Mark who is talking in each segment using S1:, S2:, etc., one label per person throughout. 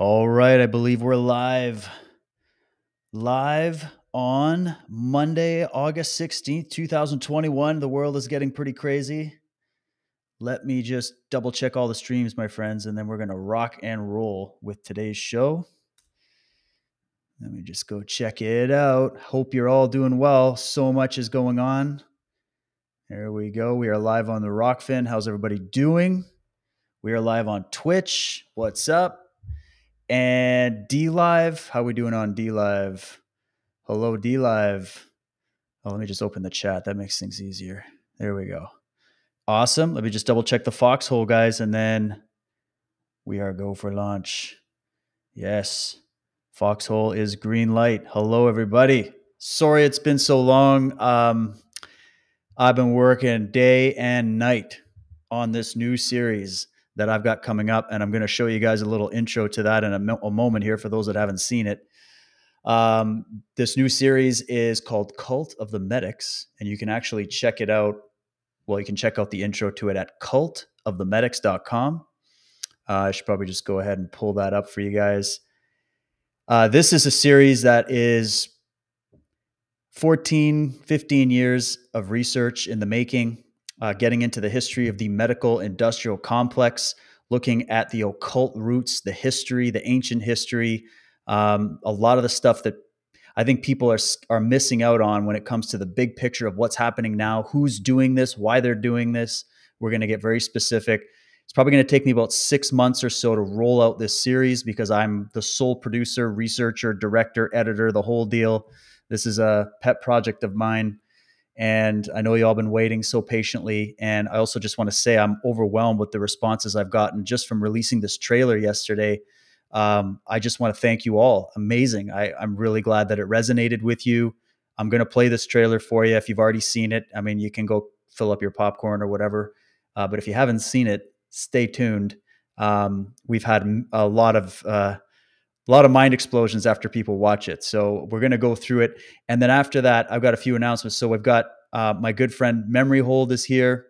S1: All right, I believe we're live. Live on Monday, August 16th, 2021. The world is getting pretty crazy. Let me just double check all the streams, my friends, and then we're going to rock and roll with today's show. Let me just go check it out. Hope you're all doing well. So much is going on. There we go. We are live on the Rokfin. How's everybody doing? We are live on Twitch. What's up? And D Live. How we doing on D Live? Hello, D Live. Oh, let me just open the chat. That makes things easier. There we go. Awesome. Let me just double check the foxhole, guys, and then we are go for launch. Yes. Foxhole is green light. Hello, everybody. Sorry it's been so long. Um, I've been working day and night on this new series that I've got coming up, and I'm going to show you guys a little intro to that in a, mo- a moment here for those that haven't seen it. Um, this new series is called Cult of the Medics, and you can actually check it out. Well, you can check out the intro to it at cultofthemedics.com. Uh, I should probably just go ahead and pull that up for you guys. Uh, this is a series that is 14, 15 years of research in the making, uh, getting into the history of the medical industrial complex, looking at the occult roots, the history, the ancient history, um, a lot of the stuff that I think people are are missing out on when it comes to the big picture of what's happening now, who's doing this, why they're doing this. We're going to get very specific. It's probably going to take me about six months or so to roll out this series because I'm the sole producer, researcher, director, editor, the whole deal. This is a pet project of mine. And I know you all been waiting so patiently. And I also just want to say I'm overwhelmed with the responses I've gotten just from releasing this trailer yesterday. Um, I just want to thank you all. Amazing. I, I'm really glad that it resonated with you. I'm going to play this trailer for you. If you've already seen it, I mean, you can go fill up your popcorn or whatever. Uh, but if you haven't seen it, stay tuned. Um, we've had a lot of uh, a lot of mind explosions after people watch it. So we're going to go through it, and then after that, I've got a few announcements. So we've got uh, my good friend Memory Hole is here.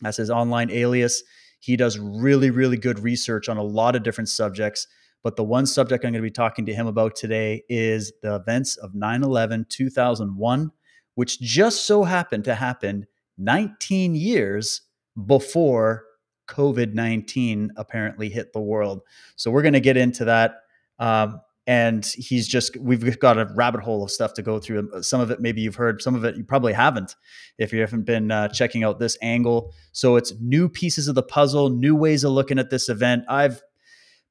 S1: That's his online alias. He does really, really good research on a lot of different subjects. But the one subject I'm going to be talking to him about today is the events of 9 11 2001, which just so happened to happen 19 years before COVID 19 apparently hit the world. So we're going to get into that. Um, and he's just, we've got a rabbit hole of stuff to go through. Some of it maybe you've heard, some of it you probably haven't if you haven't been uh, checking out this angle. So it's new pieces of the puzzle, new ways of looking at this event. I've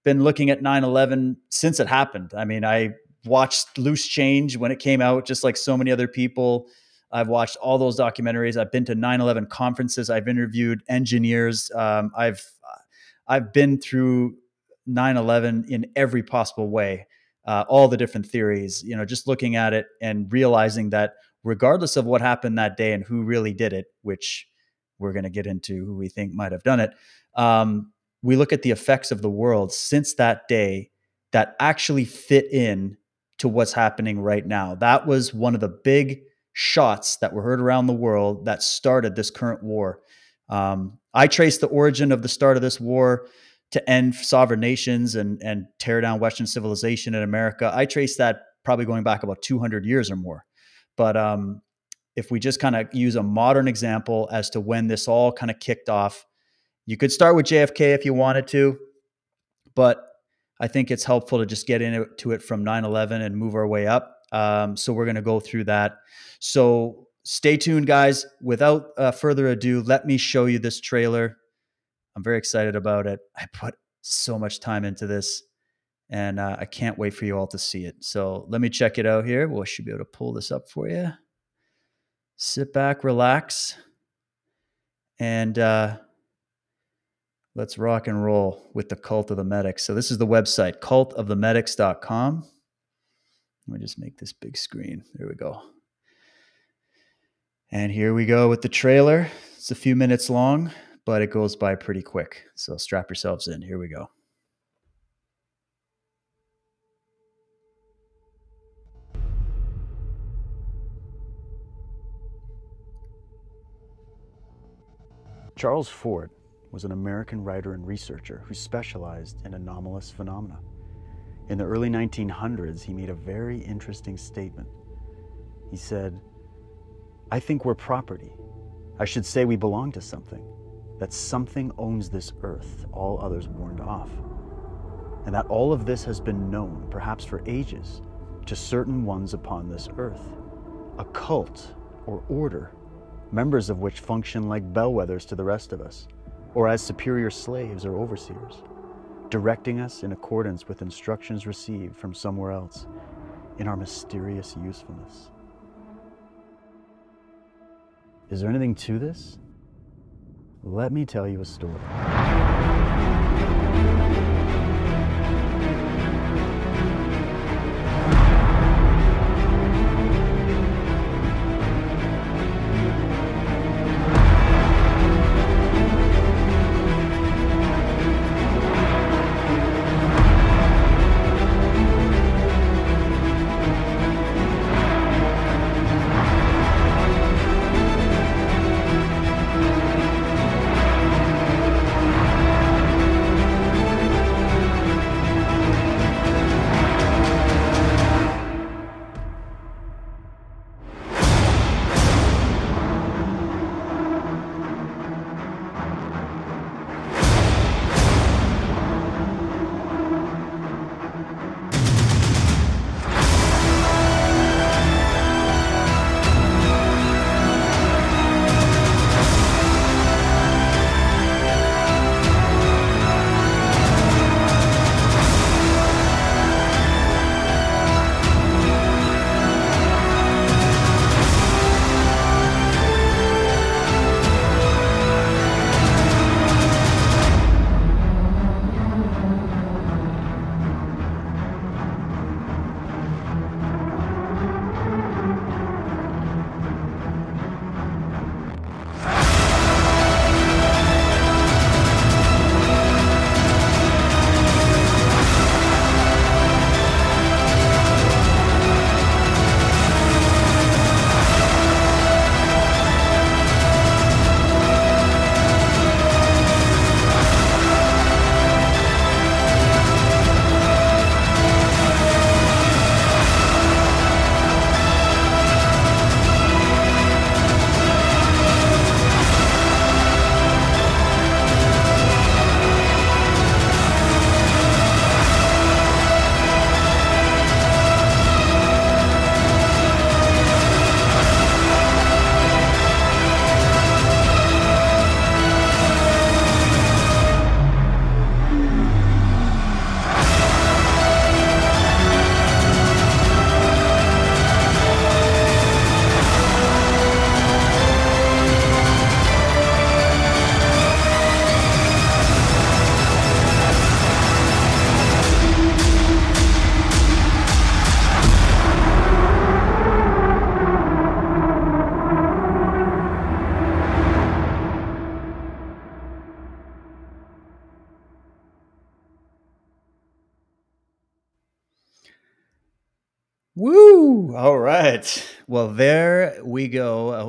S1: been looking at 9 11 since it happened. I mean, I watched Loose Change when it came out, just like so many other people. I've watched all those documentaries. I've been to 9/11 conferences. I've interviewed engineers. Um, I've I've been through 9/11 in every possible way. Uh, all the different theories, you know, just looking at it and realizing that regardless of what happened that day and who really did it, which we're going to get into who we think might have done it, um, we look at the effects of the world since that day that actually fit in to what's happening right now. That was one of the big shots that were heard around the world that started this current war. Um, I trace the origin of the start of this war to end sovereign nations and and tear down Western civilization in America. I trace that probably going back about 200 years or more. But um, if we just kind of use a modern example as to when this all kind of kicked off, you could start with JFK if you wanted to, but I think it's helpful to just get into it from 9 11 and move our way up. Um, so we're going to go through that. So stay tuned, guys. Without uh, further ado, let me show you this trailer. I'm very excited about it. I put so much time into this, and uh, I can't wait for you all to see it. So let me check it out here. We should be able to pull this up for you. Sit back, relax, and uh, let's rock and roll with the cult of the medics. So this is the website, cultofthemedics.com. Let me just make this big screen. There we go. And here we go with the trailer. It's a few minutes long, but it goes by pretty quick. So strap yourselves in. Here we go. Charles Fort was an American writer and researcher who specialized in anomalous phenomena.
S2: In the early 1900s, he made a very interesting statement. He said, I think we're property. I should say we belong to something, that something owns this earth, all others warned off, and that all of this has been known, perhaps for ages, to certain ones upon this earth. A cult or order, members of which function like bellwethers to the rest of us, or as superior slaves or overseers, directing us in accordance with instructions received from somewhere else in our mysterious usefulness. Is there anything to this? Let me tell you a story.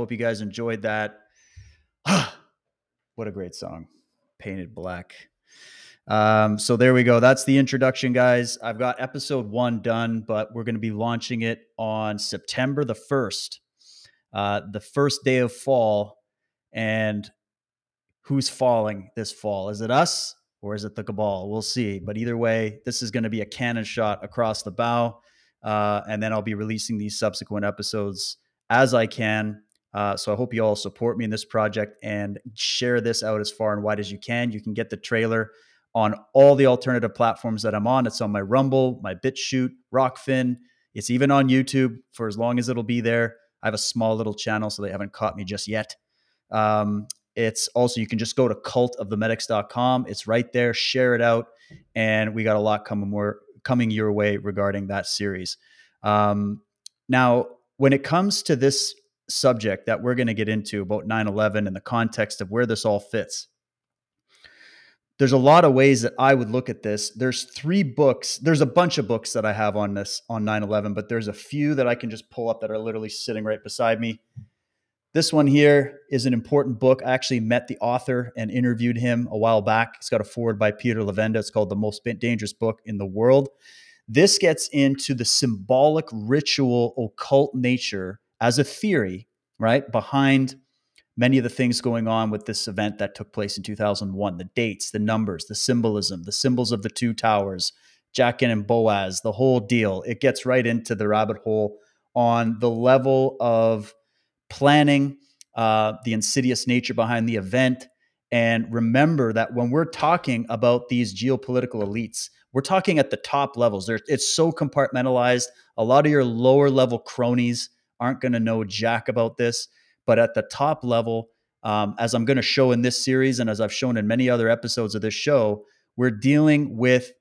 S1: Hope you guys enjoyed that. what a great song. Paint It Black. Um, so there we go. That's the introduction, guys. I've got episode one done, but we're going to be launching it on September the 1st, uh, the first day of fall. And who's falling this fall? Is it us or is it the Cabal? We'll see. But either way, this is going to be a cannon shot across the bow. Uh, and then I'll be releasing these subsequent episodes as I can. Uh, so I hope you all support me in this project and share this out as far and wide as you can. You can get the trailer on all the alternative platforms that I'm on. It's on my Rumble, my BitChute, Rokfin. It's even on YouTube for as long as it'll be there. I have a small little channel, so they haven't caught me just yet. Um, it's also, you can just go to cultofthemedics.com. It's right there. Share it out. And we got a lot coming more coming your way regarding that series. Um, now, when it comes to this subject that we're going to get into about 9 11 and the context of where this all fits, there's a lot of ways that I would look at this. There's three books. There's a bunch of books that I have on this on 9/11, but there's a few that I can just pull up that are literally sitting right beside me. This one here is an important book. I actually met the author and interviewed him a while back. It's got a forward by Peter Levenda. It's called The Most Dangerous Book in the World. This gets into the symbolic ritual occult nature as a theory, right? Behind many of the things going on with this event that took place in 2001 the dates, the numbers, the symbolism, the symbols of the two towers, Jachin and Boaz, the whole deal. It gets right into the rabbit hole on the level of planning, uh, the insidious nature behind the event. And remember that when we're talking about these geopolitical elites, we're talking at the top levels. They're, it's so compartmentalized. A lot of your lower level cronies aren't going to know jack about this. But at the top level, um, as I'm going to show in this series and as I've shown in many other episodes of this show, we're dealing with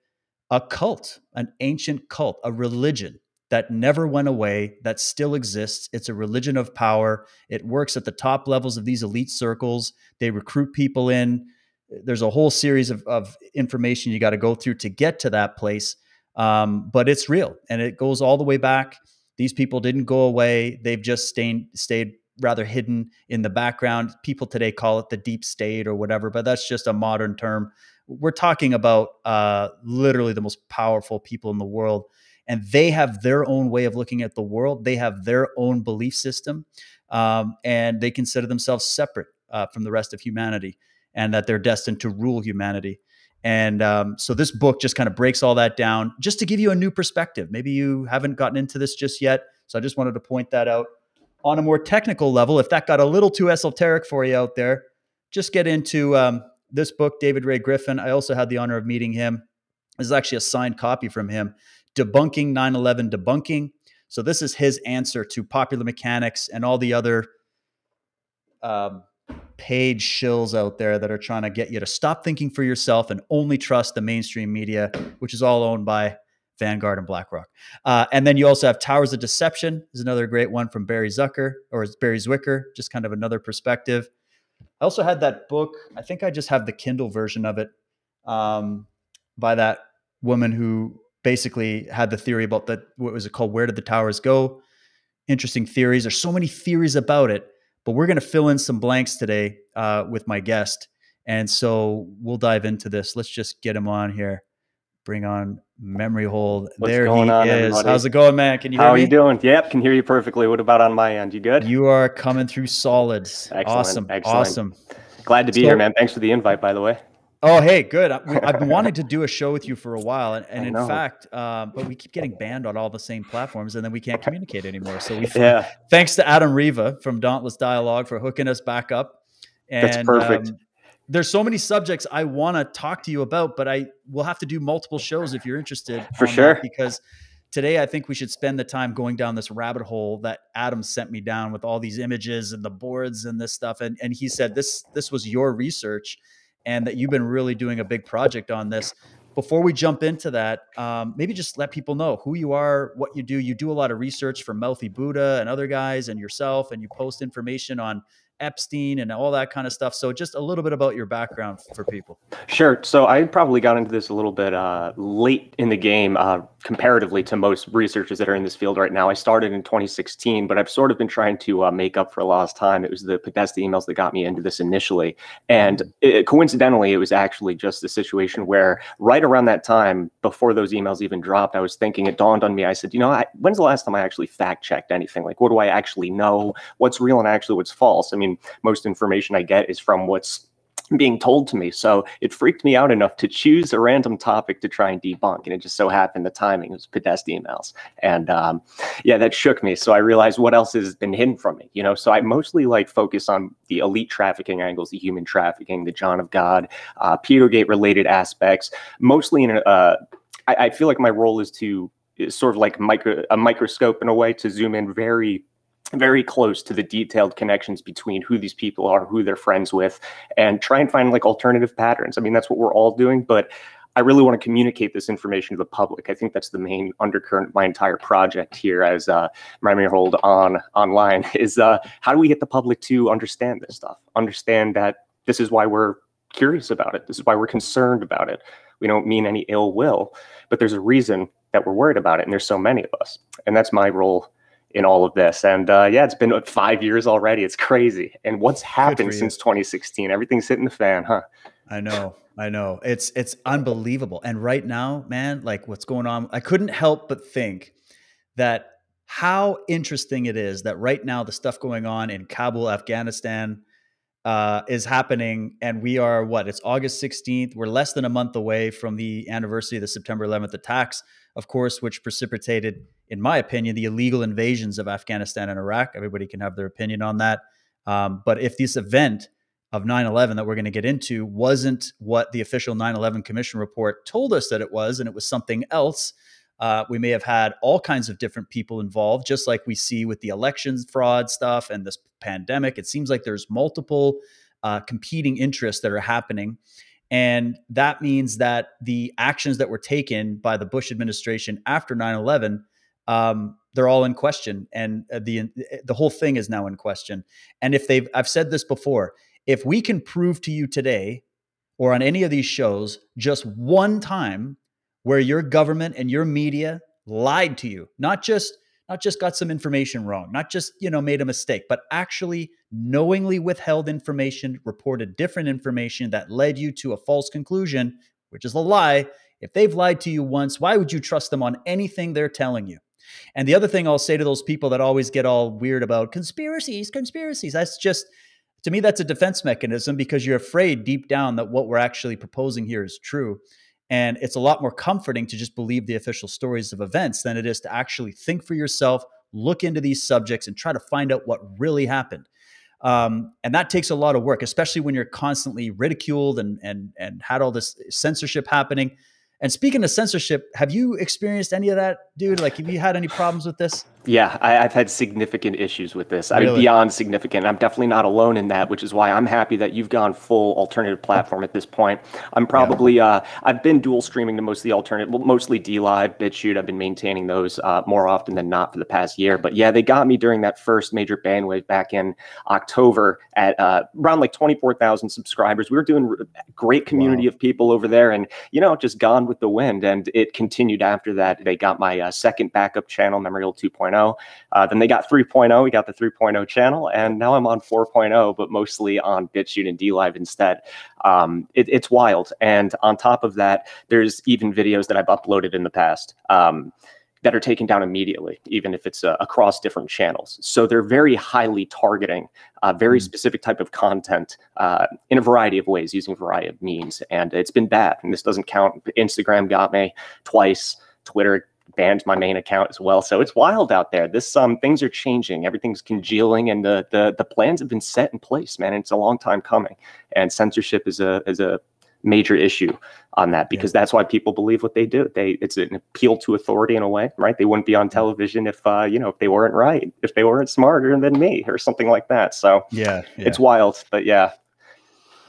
S1: a cult, an ancient cult, a religion that never went away, that still exists. It's a religion of power. It works at the top levels of these elite circles. They recruit people in. There's a whole series of, of information you got to go through to get to that place. Um, but it's real and it goes all the way back. These people didn't go away. They've just stayed, stayed rather hidden in the background. People today call it the deep state or whatever, but that's just a modern term. We're talking about uh, literally the most powerful people in the world and they have their own way of looking at the world. They have their own belief system, um, and they consider themselves separate uh, from the rest of humanity, and that they're destined to rule humanity. And um, so this book just kind of breaks all that down, just to give you a new perspective. Maybe you haven't gotten into this just yet, so I just wanted to point that out. On a more technical level, if that got a little too esoteric for you out there, just get into um, this book, David Ray Griffin. I also had the honor of meeting him. This is actually a signed copy from him debunking 9 11 debunking. So, this is his answer to popular mechanics and all the other um, page shills out there that are trying to get you to stop thinking for yourself and only trust the mainstream media, which is all owned by Vanguard and BlackRock. Uh, and then you also have Towers of Deception, is another great one from Barry Zucker or Barry Zwicker, just kind of another perspective. I also had that book. I think I just have the Kindle version of it um, by that woman who basically had the theory about that what was it called where did the towers go interesting theories there's so many theories about it but we're going to fill in some blanks today uh, with my guest and so we'll dive into this let's just get him on here bring on memory hole
S3: What's
S1: there he
S3: going on,
S1: is
S3: everybody?
S1: how's it going man can you hear me?
S3: How are
S1: me
S3: you doing? Yep, can hear you perfectly. What about on my end? You good?
S1: you are coming through solid
S3: Excellent,
S1: awesome
S3: excellent.
S1: awesome
S3: Glad to be
S1: So-
S3: here, man. Thanks for the invite, by the way.
S1: Oh, hey, good. I- been wanting to do a show with you for a while, and, and in fact, um, but we keep getting banned on all the same platforms, and then we can't communicate anymore. So we,
S3: Yeah,
S1: thanks to Adam Riva from Dauntless Dialogue for hooking us back up. And,
S3: That's perfect.
S1: um, there's so many subjects I want to talk to you about, but I will have to do multiple shows if you're interested.
S3: For sure.
S1: because today I think we should spend the time going down this rabbit hole that Adam sent me down with all these images and the boards and this stuff. And and he said this this was your research, and that you've been really doing a big project on this. Before we jump into that, um, maybe just let people know who you are, what you do. You do a lot of research for Mouthy Buddha and other guys, and yourself, and you post information on Epstein and all that kind of stuff. So, just a little bit about your background for people.
S3: sure. So I probably got into this a little bit uh, late in the game, uh, comparatively to most researchers that are in this field right now. I started in 2016, but I've sort of been trying to uh, make up for lost time. It was the Podesta emails that got me into this initially, and it, coincidentally, it was actually just a situation where right around that time, before those emails even dropped, I was thinking. It dawned on me. I said, you know, I, when's the last time I actually fact checked anything? Like, what do I actually know? What's real and actually what's false? I mean, most information I get is from what's being told to me. So it freaked me out enough to choose a random topic to try and debunk. And it just so happened the timing was Podesta emails. And um, yeah, that shook me. So I realized what else has been hidden from me, you know? So I mostly like focus on the elite trafficking angles, the human trafficking, the John of God, uh, Pizzagate related aspects, mostly in a, uh, I, I feel like my role is to sort of like micro, a microscope in a way to zoom in very very close to the detailed connections between who these people are, who they're friends with, and try and find like alternative patterns. I mean, that's what we're all doing, but I really want to communicate this information to the public. I think that's the main undercurrent of my entire project here as uh, Memory Hole on online is uh, how do we get the public to understand this stuff, understand that this is why we're curious about it. This is why we're concerned about it. We don't mean any ill will, but there's a reason that we're worried about it, and there's so many of us. And that's my role in all of this. And uh, yeah, it's been five years already. It's crazy. And what's happened since 2016? Everything's hitting the fan, huh?
S1: I know. I know. It's it's unbelievable. And right now, man, like what's going on, I couldn't help but think that how interesting it is that right now the stuff going on in Kabul, Afghanistan, uh, is happening, and we are what? It's August 16th. We're less than a month away from the anniversary of the September 11th attacks, of course, which precipitated, in my opinion, the illegal invasions of Afghanistan and Iraq. Everybody can have their opinion on that. Um, but if this event of 9 11 that we're going to get into wasn't what the official 9 11 Commission report told us that it was, and it was something else, uh, we may have had all kinds of different people involved, just like we see with the elections fraud stuff and this pandemic. It seems like there's multiple uh, competing interests that are happening. And that means that the actions that were taken by the Bush administration after 9 11, um, they're all in question. And uh, the, the whole thing is now in question. And if they've, I've said this before, if we can prove to you today or on any of these shows just one time where your government and your media lied to you, not just not just got some information wrong, not just, you know, made a mistake, but actually knowingly withheld information, reported different information that led you to a false conclusion, which is a lie. If they've lied to you once, why would you trust them on anything they're telling you? And the other thing I'll say to those people that always get all weird about conspiracies, conspiracies, that's just to me that's a defense mechanism because you're afraid deep down that what we're actually proposing here is true. And it's a lot more comforting to just believe the official stories of events than it is to actually think for yourself, look into these subjects, and try to find out what really happened. Um, and that takes a lot of work, especially when you're constantly ridiculed and and and had all this censorship happening. And speaking of censorship, have you experienced any of that, dude? Like, have you had any problems with this?
S3: Yeah, I, have had significant issues with this. I really? mean, beyond significant. I'm definitely not alone in that, which is why I'm happy that you've gone full alternative platform at this point. I'm probably, yeah. uh, I've been dual streaming to mostly the alternative, well, mostly D Live, BitChute. I've been maintaining those uh, more often than not for the past year. But yeah, they got me during that first major bandwidth back in October at uh, around like 24,000 subscribers. We were doing great community wow. of people over there, and you know, just gone with the wind. And it continued after that. They got my uh, second backup channel, Memorial 2.0. Uh, then they got 3.0. We got the 3.0 channel, and now I'm on 4.0, but mostly on BitChute and DLive instead. Um, it, it's wild. And on top of that, there's even videos that I've uploaded in the past. Um, that are taken down immediately, even if it's uh, across different channels. So they're very highly targeting a very mm. specific type of content uh, in a variety of ways, using a variety of means. And it's been bad. And this doesn't count. Instagram got me twice. Twitter banned my main account as well. So it's wild out there. This um things are changing. Everything's congealing, and the the the plans have been set in place, man. it's a long time coming. And censorship is a is a major issue on that because yeah. that's why people believe what they do. They it's an appeal to authority in a way, right? They wouldn't be on television if uh, you know if they weren't right, if they weren't smarter than me or something like that. So
S1: yeah, yeah.
S3: it's wild, but yeah,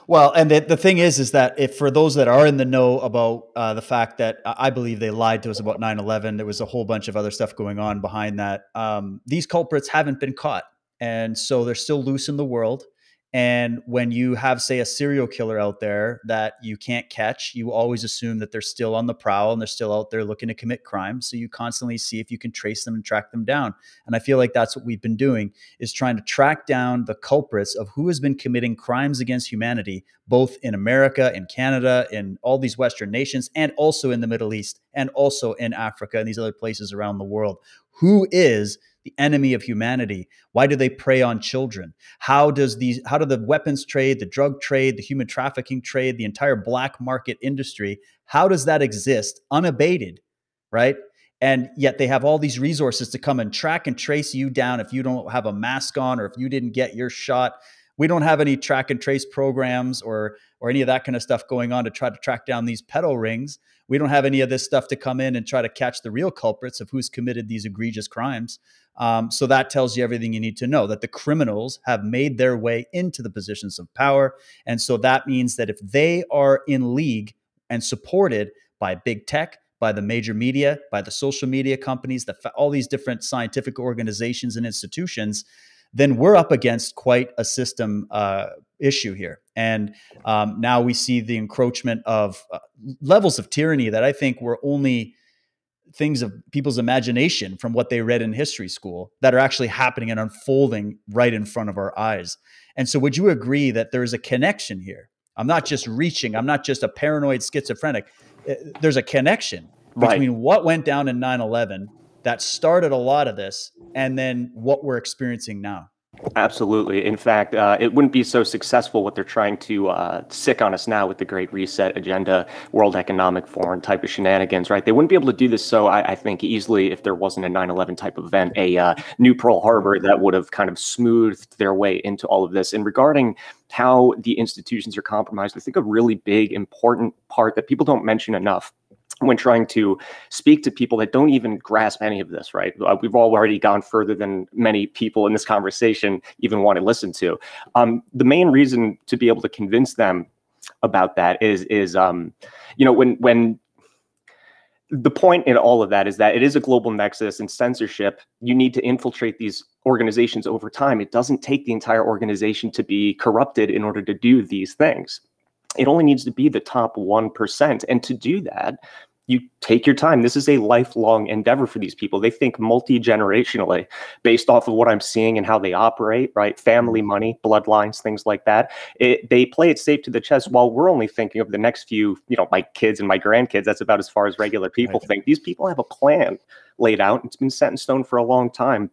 S1: well, and the, the thing is, is that if for those that are in the know about uh, the fact that I believe they lied to us about 9 11, there was a whole bunch of other stuff going on behind that. Um, these culprits haven't been caught. And so they're still loose in the world. And when you have, say, a serial killer out there that you can't catch, you always assume that they're still on the prowl and they're still out there looking to commit crimes. So you constantly see if you can trace them and track them down. And I feel like that's what we've been doing is trying to track down the culprits of who has been committing crimes against humanity, both in America, in Canada, in all these Western nations, and also in the Middle East, and also in Africa and these other places around the world. Who is the enemy of humanity? Why do they prey on children? How does these how do the weapons trade, the drug trade, the human trafficking trade, the entire black market industry, how does that exist unabated, right? And yet they have all these resources to come and track and trace you down if you don't have a mask on or if you didn't get your shot. We don't have any track and trace programs or or any of that kind of stuff going on to try to track down these pedal rings. We don't have any of this stuff to come in and try to catch the real culprits of who's committed these egregious crimes. Um, so that tells you everything you need to know that the criminals have made their way into the positions of power. And so that means that if they are in league and supported by big tech, by the major media, by the social media companies, the, all these different scientific organizations and institutions, then we're up against quite a system uh, issue here. And um, now we see the encroachment of uh, levels of tyranny that I think were only things of people's imagination from what they read in history school that are actually happening and unfolding right in front of our eyes. And so, would you agree that there is a connection here I'm not just reaching. I'm not just a paranoid schizophrenic. Uh, there's a connection between right. what went down in 9 11 that started a lot of this and then what we're experiencing now.
S3: Absolutely. In fact, uh, it wouldn't be so successful what they're trying to uh, sic on us now with the Great Reset agenda, World Economic Forum type of shenanigans, right? They wouldn't be able to do this so, I, I think, easily if there wasn't a 9 11 type event, a uh, new Pearl Harbor that would have kind of smoothed their way into all of this. And regarding how the institutions are compromised, I think a really big, important part that people don't mention enough when trying to speak to people that don't even grasp any of this, right? Uh, we've all already gone further than many people in this conversation even want to listen to. Um, the main reason to be able to convince them about that is, is um, you know, when when the point in all of that is that it is a global nexus and censorship. You need to infiltrate these organizations over time. It doesn't take the entire organization to be corrupted in order to do these things. It only needs to be the top 1%. And to do that, you take your time. This is a lifelong endeavor for these people. They think multi generationally based off of what I'm seeing and how they operate, right? Family mm-hmm. money, bloodlines, things like that. It, they play it safe to the chest while we're only thinking of the next few, you know, my kids and my grandkids. That's about as far as regular people right. think. These people have a plan laid out. It's been set in stone for a long time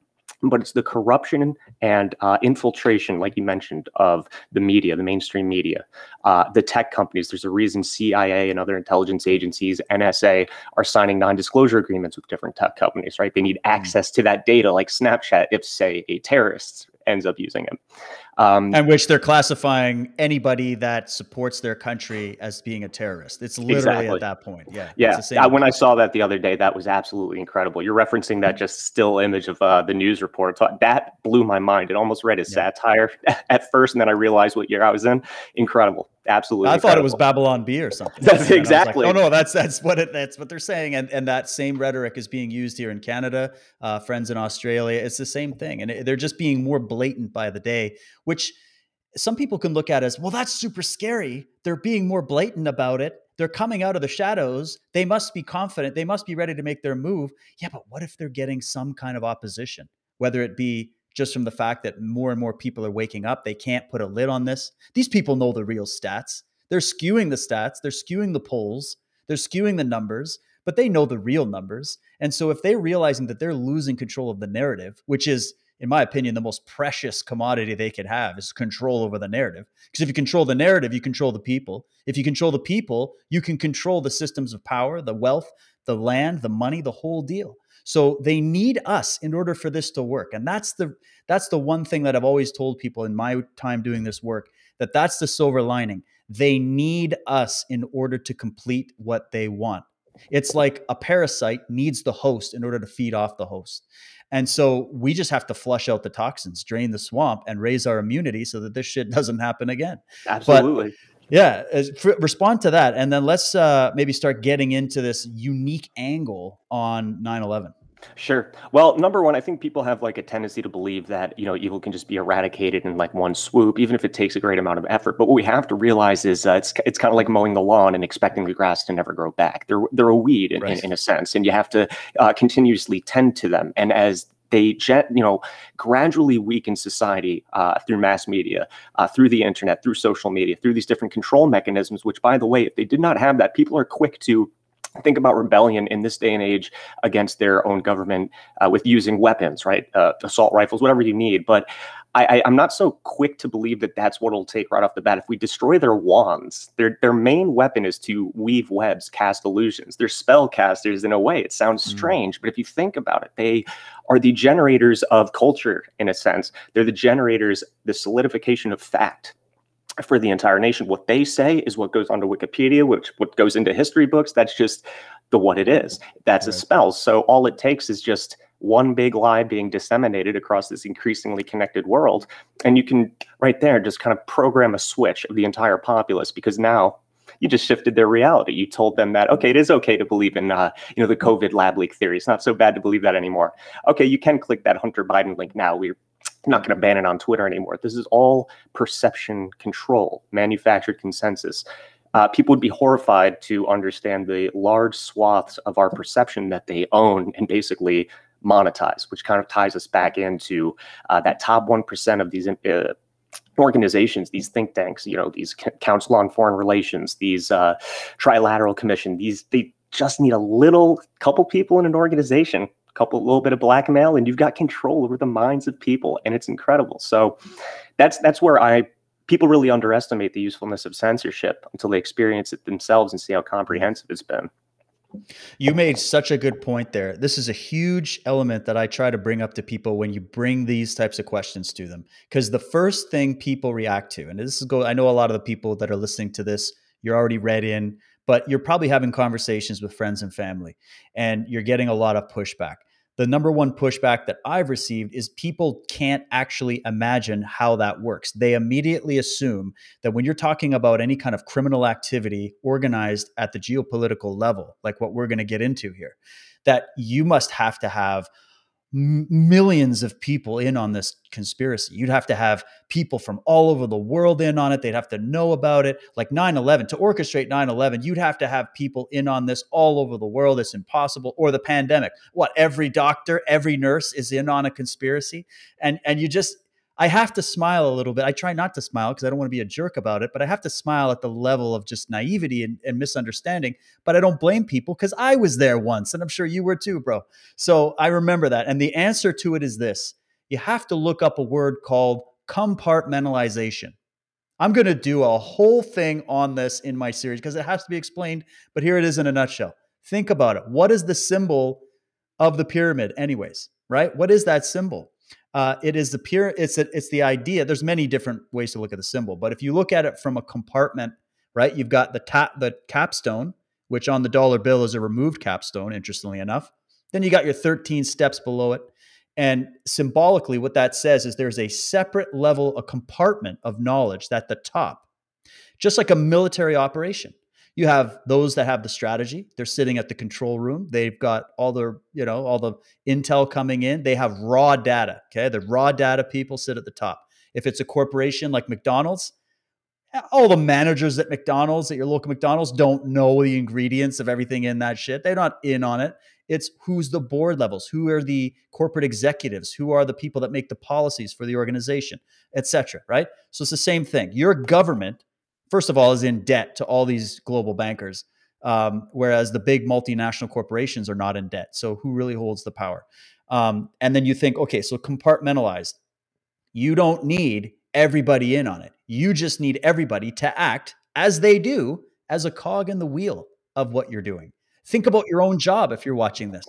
S3: but it's the corruption and uh, infiltration, like you mentioned, of the media, the mainstream media, uh, the tech companies. There's a reason CIA and other intelligence agencies, NSA, are signing non-disclosure agreements with different tech companies. Right? They need hmm. access to that data, like Snapchat, if say a terrorist ends up using it.
S1: Um, and which they're classifying anybody that supports their country as being a terrorist. It's literally exactly. at that point. Yeah.
S3: Yeah. Uh, when I saw that the other day, that was absolutely incredible. You're referencing that just still image of uh, the news report. That blew my mind. It almost read as yeah. satire at first, and then I realized what year I was in. Incredible absolutely.
S1: I thought it was Babylon Bee or something.
S3: That's exactly.
S1: Like, oh no, that's that's what it, that's what they're saying, and and that same rhetoric is being used here in Canada. Uh, friends in Australia, it's the same thing, and it, they're just being more blatant by the day, which some people can look at as well. That's super scary. They're being more blatant about it. They're coming out of the shadows. They must be confident. They must be ready to make their move. Yeah, but what if they're getting some kind of opposition, whether it be just from the fact that more and more people are waking up. They can't put a lid on this. These people know the real stats. They're skewing the stats, they're skewing the polls, they're skewing the numbers, but they know the real numbers. And so if they're realizing that they're losing control of the narrative, which is in my opinion, the most precious commodity they could have is control over the narrative. Because if you control the narrative, you control the people. If you control the people, you can control the systems of power, the wealth, the land, the money, the whole deal. So they need us in order for this to work. And that's the that's the one thing that I've always told people in my time doing this work that that's the silver lining. They need us in order to complete what they want. It's like a parasite needs the host in order to feed off the host. And so we just have to flush out the toxins, drain the swamp, and raise our immunity so that this shit doesn't happen again.
S3: Absolutely.
S1: But, yeah, respond to that, and then let's uh, maybe start getting into this unique angle on 9/11.
S3: Sure. Well, number one, I think people have like a tendency to believe that you know evil can just be eradicated in like one swoop, even if it takes a great amount of effort. But what we have to realize is uh, it's it's kind of like mowing the lawn and expecting the grass to never grow back. They're they're a weed in, right. in, in, a sense, and you have to uh, continuously tend to them. And as they you know, gradually weaken society uh, through mass media, uh, through the internet, through social media, through these different control mechanisms. Which, by the way, if they did not have that, people are quick to think about rebellion in this day and age against their own government uh, with using weapons, right? Uh, assault rifles, whatever you need. But I, am not so quick to believe that that's what it'll take right off the bat. If we destroy their wands, their their main weapon is to weave webs, cast illusions. They're spellcasters in a way. It sounds mm. strange, but if you think about it, they are the generators of culture in a sense. They're the generators, the solidification of fact for the entire nation. What they say is what goes onto Wikipedia, which what goes into history books. That's just the what it is. That's right. a spell. So all it takes is just one big lie being disseminated across this increasingly connected world. And you can right there just kind of program a switch of the entire populace because now you just shifted their reality. You told them that okay, it is okay to believe in uh, you know the COVID lab leak theory. It's not so bad to believe that anymore. Okay, you can click that Hunter Biden link now. We're not going to ban it on Twitter anymore. This is all perception control, manufactured consensus. Uh, people would be horrified to understand the large swaths of our perception that they own and basically monetize, which kind of ties us back into uh, that top 1% of these uh, organizations, these think tanks, you know, these Council on Foreign Relations, these uh, Trilateral Commission, these they just need a little couple people in an organization, a couple little bit of blackmail, and you've got control over the minds of people, and it's incredible. So that's that's where I people really underestimate the usefulness of censorship until they experience it themselves and see how comprehensive it's been.
S1: You made such a good point there. This is a huge element that I try to bring up to people when you bring these types of questions to them. Because the first thing people react to, and this is go, I know a lot of the people that are listening to this, you're already read in, but you're probably having conversations with friends and family, and you're getting a lot of pushback the number one pushback that I've received is people can't actually imagine how that works. They immediately assume that when you're talking about any kind of criminal activity organized at the geopolitical level, like what we're going to get into here, that you must have to have millions of people in on this conspiracy. You'd have to have people from all over the world in on it. They'd have to know about it. Like 9 11, to orchestrate 9 11, you'd have to have people in on this all over the world. It's impossible. Or the pandemic. What? Every doctor, every nurse is in on a conspiracy. And, and you just, I have to smile a little bit. I try not to smile because I don't want to be a jerk about it, but I have to smile at the level of just naivety and, and misunderstanding. But I don't blame people because I was there once, and I'm sure you were too, bro. So I remember that. And the answer to it is this you have to look up a word called compartmentalization. I'm going to do a whole thing on this in my series because it has to be explained, but here it is in a nutshell. Think about it. What is the symbol of the pyramid, anyways? Right? What is that symbol? Uh, it is the pure. It's a, it's the idea. There's many different ways to look at the symbol, but if you look at it from a compartment, right? You've got the tap the capstone, which on the dollar bill is a removed capstone. Interestingly enough, then you got your 13 steps below it, and symbolically, what that says is there's a separate level, a compartment of knowledge at the top, just like a military operation you have those that have the strategy. They're sitting at the control room. They've got all the you know all the intel coming in. They have raw data okay? The raw data people sit at the top. If it's a corporation like mcdonald's all the managers at mcdonald's at your local mcdonald's don't know the ingredients of everything in that shit. They're not in on it. It's who's the board levels? Who are the corporate executives? Who are the people that make the policies for the organization etc right? So it's the same thing. Your government first of all, is in debt to all these global bankers, um, whereas the big multinational corporations are not in debt. So who really holds the power? Um, and then you think, okay, so compartmentalized. You don't need everybody in on it. You just need everybody to act as they do as a cog in the wheel of what you're doing. Think about your own job if you're watching this.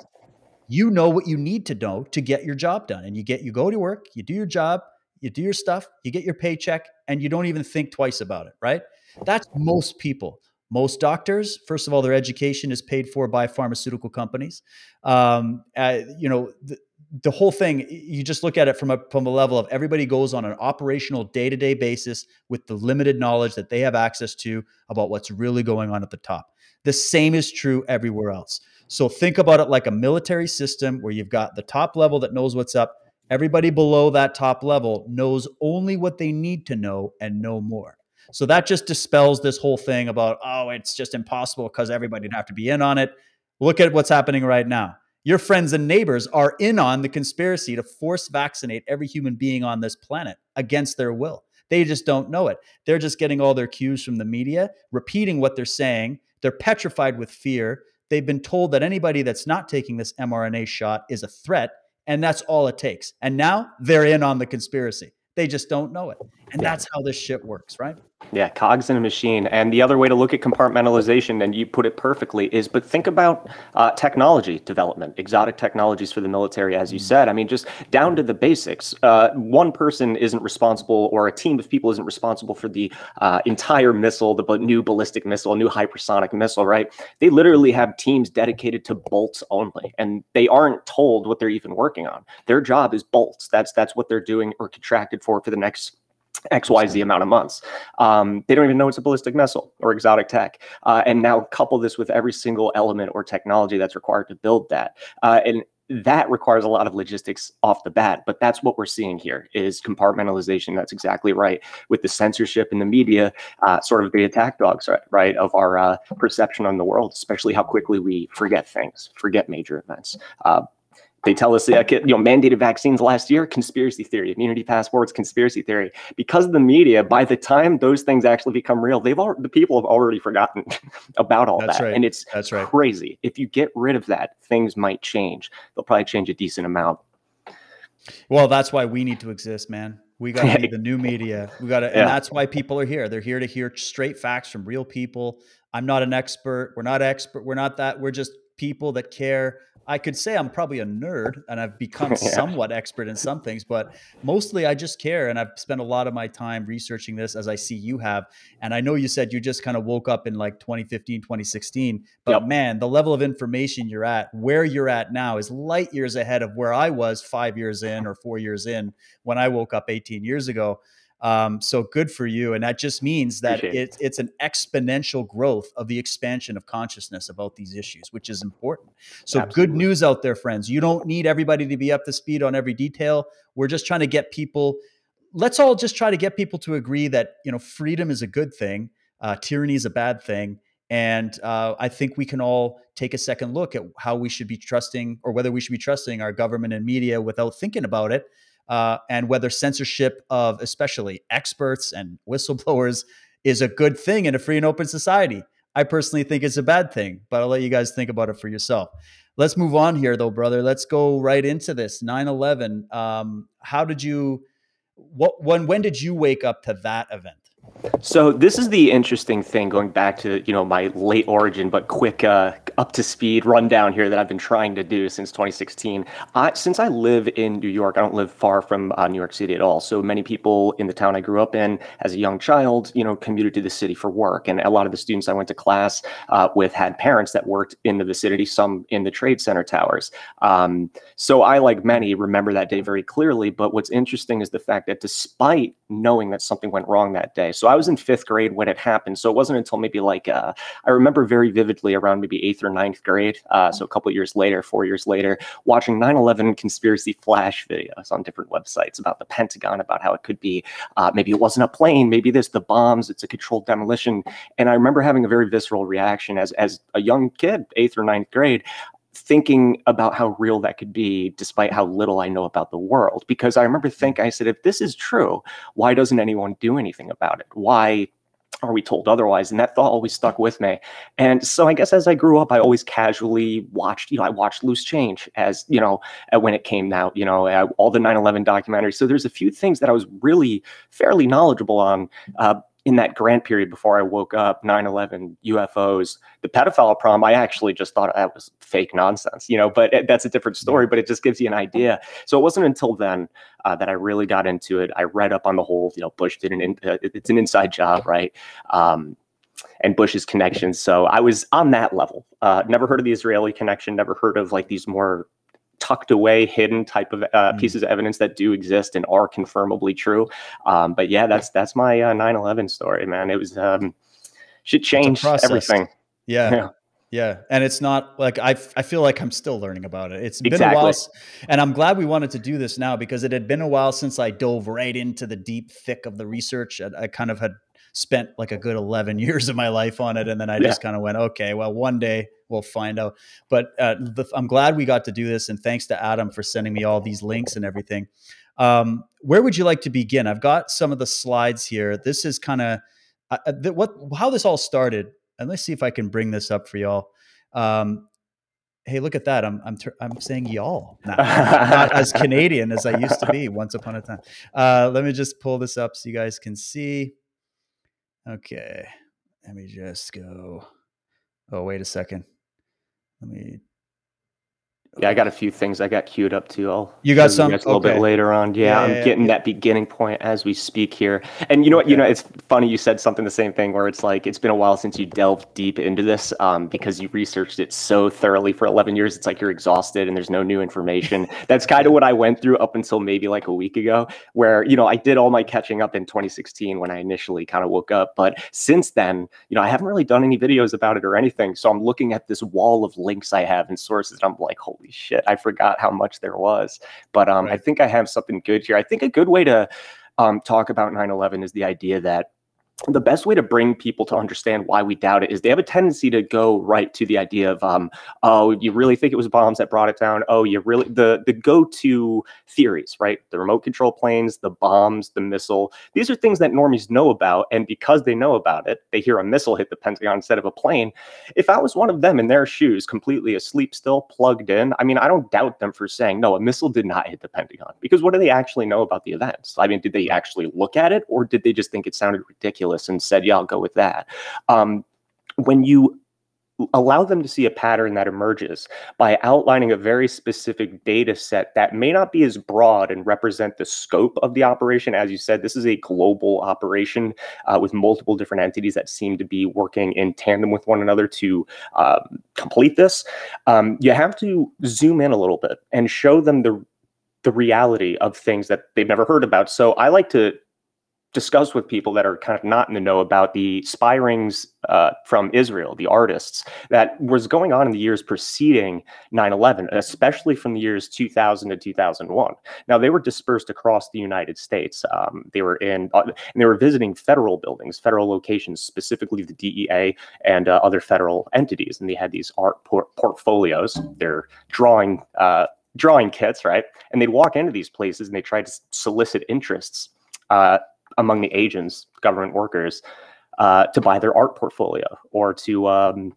S1: You know what you need to know to get your job done. And you get you go to work, you do your job, you do your stuff, you get your paycheck, and you don't even think twice about it, right? That's most people. Most doctors, first of all, their education is paid for by pharmaceutical companies. Um, uh, you know, the, the whole thing, you just look at it from a from a level of everybody goes on an operational day to day basis with the limited knowledge that they have access to about what's really going on at the top. The same is true everywhere else. So think about it like a military system where you've got the top level that knows what's up. Everybody below that top level knows only what they need to know and no more. So that just dispels this whole thing about, oh, it's just impossible because everybody'd have to be in on it. Look at what's happening right now. Your friends and neighbors are in on the conspiracy to force vaccinate every human being on this planet against their will. They just don't know it. They're just getting all their cues from the media, repeating what they're saying. They're petrified with fear. They've been told that anybody that's not taking this mRNA shot is a threat, and that's all it takes. And now they're in on the conspiracy. They just don't know it. And yeah. that's how this shit works, right?
S3: Yeah, cogs in a machine. And the other way to look at compartmentalization, and you put it perfectly, is but think about uh, technology development, exotic technologies for the military, as you mm. said. I mean, just down to the basics. Uh, one person isn't responsible, or a team of people isn't responsible for the uh, entire missile, the new ballistic missile, new hypersonic missile, right? They literally have teams dedicated to bolts only, and they aren't told what they're even working on. Their job is bolts. That's that's what they're doing or contracted for for the next XYZ amount of months. Um, they don't even know it's a ballistic missile or exotic tech. Uh, and now couple this with every single element or technology that's required to build that. Uh, and that requires a lot of logistics off the bat but that's what we're seeing here is compartmentalization that's exactly right with the censorship in the media uh, sort of the attack dogs right, right of our uh, perception on the world especially how quickly we forget things forget major events uh, they tell us you know mandated vaccines last year conspiracy theory immunity passports conspiracy theory because of the media by the time those things actually become real they've all the people have already forgotten about all
S1: That's
S3: that
S1: right.
S3: and it's
S1: That's right.
S3: crazy if you get rid of that things might change they'll probably change a decent amount
S1: Well, that's why we need to exist, man. We got to be the new media. We got to, and that's why people are here. They're here to hear straight facts from real people. I'm not an expert. We're not expert. We're not that. We're just people that care. I could say I'm probably a nerd and I've become
S3: Yeah.
S1: somewhat expert in some things, but mostly I just care. And I've spent a lot of my time researching this as I see you have. And I know you said you just kind of woke up in like 2015, 2016, but
S3: Yep.
S1: man, the level of information you're at, where you're at now is light years ahead of where I was five years in or four years in when I woke up 18 years ago. Um, so good for you. And that just means that it, it's an exponential growth of the expansion of consciousness about these issues, which is important. So good news out there, friends. You don't need everybody to be up to speed on every detail. We're just trying to get people, let's all just try to get people to agree that, you know, freedom is a good thing. Uh, tyranny is a bad thing. And uh, I think we can all take a second look at how we should be trusting or whether we should be trusting our government and media without thinking about it uh, and whether censorship of especially experts and whistleblowers is a good thing in a free and open society. I personally think it's a bad thing, but I'll let you guys think about it for yourself. Let's move on here, though, brother. Let's go right into this 9 11. Um, how did you, what, when, when did you wake up to that event?
S3: So this is the interesting thing going back to, you know, my late origin but quick uh, up to speed rundown here that I've been trying to do since 2016. I, since I live in New York, I don't live far from uh, New York City at all. So many people in the town I grew up in as a young child, you know, commuted to the city for work. And a lot of the students I went to class uh, with had parents that worked in the vicinity, some in the trade center towers. Um, so I, like many, remember that day very clearly. But what's interesting is the fact that despite knowing that something went wrong that day, so I was in fifth grade when it happened. So it wasn't until maybe like uh, I remember very vividly around maybe eighth or ninth grade. Uh, so a couple years later, four years later, watching 9/11 conspiracy flash videos on different websites about the Pentagon, about how it could be uh, maybe it wasn't a plane, maybe this the bombs, it's a controlled demolition. And I remember having a very visceral reaction as as a young kid, eighth or ninth grade thinking about how real that could be despite how little I know about the world. Because I remember thinking, I said, if this is true, why doesn't anyone do anything about it? Why are we told otherwise? And that thought always stuck with me. And so I guess as I grew up, I always casually watched, you know, I watched Loose Change as, you know, uh, when it came out, you know, uh, all the 9 11 documentaries. So there's a few things that I was really fairly knowledgeable on. Uh, in that grant period before I woke up, 9 11, UFOs, the pedophile prom, I actually just thought that was fake nonsense, you know, but that's a different story, but it just gives you an idea. So it wasn't until then uh, that I really got into it. I read up on the whole, you know, Bush did an, in, uh, it's an inside job, right? Um, and Bush's connections. So I was on that level. Uh, never heard of the Israeli connection, never heard of like these more tucked away, hidden type of uh,
S1: Mm.
S3: pieces of evidence that do exist and are confirmably true. Um, but yeah, that's that's my uh, 9/11 story, man. It was um, should change
S1: process.
S3: everything.
S1: Yeah.
S3: Yeah.
S1: Yeah. And it's not like I, f- I feel like I'm still learning about it. It's been a while. And I'm glad we wanted to do this now because it had been a while since I dove right into the deep thick of the research. I, I kind of had spent like a good 11 years of my life on it. And then I
S3: Yeah.
S1: just kind of went, okay, well, one day we'll find out. But uh, the, I'm glad we got to do this. And thanks to Adam for sending me all these links and everything. Um, where would you like to begin? I've got some of the slides here. This is kind of uh, uh, what how this all started. And let's see if I can bring this up for y'all. Um, hey, look at that! I'm I'm tur- I'm saying y'all now. I'm not as Canadian as I used to be once upon a time. Uh, let me just pull this up so you guys can see. Okay, let me just go. Oh, wait a second. Let me.
S3: Yeah, I got a few things I got queued up too. I'll
S1: You got some?
S3: guys a little
S1: Okay.
S3: bit later on. Yeah,
S1: Yeah,
S3: I'm
S1: yeah,
S3: getting
S1: yeah.
S3: that beginning point as we speak here. And you know what? You know, it's funny you said something the same thing where it's like it's been a while since you delved deep into this um, because you researched it so thoroughly for 11 years. It's like you're exhausted and there's no new information. That's kind of what I went through up until maybe like a week ago, where you know I did all my catching up in 2016 when I initially kind of woke up. But since then, you know, I haven't really done any videos about it or anything. So I'm looking at this wall of links I have and sources, and I'm like, holy shit, I forgot how much there was. But um, I think I have something good here. I think a good way to um, talk about 9/11 is the idea that the best way to bring people to understand why we doubt it is they have a tendency to go right to the idea of um, oh you really think it was bombs that brought it down? Oh you really the the go-to theories right? The remote control planes the bombs the missile these are things that normies know about and because they know about it they hear a missile hit the pentagon instead of a plane. If i was one of them in their shoes completely asleep still plugged in i mean i don't doubt them for saying no a missile did not hit the pentagon. Because what do they actually know about the events? I mean did they actually look at it or did they just think it sounded ridiculous ridiculous and said, yeah, I'll go with that. Um, when you allow them to see a pattern that emerges by outlining a very specific data set that may not be as broad and represent the scope of the operation. As you said, this is a global operation uh, with multiple different entities that seem to be working in tandem with one another to uh, complete this. Um, you have to zoom in a little bit and show them the the reality of things that they've never heard about. So I like to discuss with people that are kind of not in the know about the spy rings uh, from Israel, the artists, that was going on in the years preceding 9 11, especially from the years 2000 to 2001. Now, they were dispersed across the United States. Um, they were in, uh, and they were visiting federal buildings, federal locations, specifically the DEA and uh, other federal entities. And they had these art por- portfolios, they're drawing. Uh, drawing kits, right? And they'd walk into these places and they tried to solicit interests. Uh, among the agents, government workers, uh, to buy their art portfolio or to um,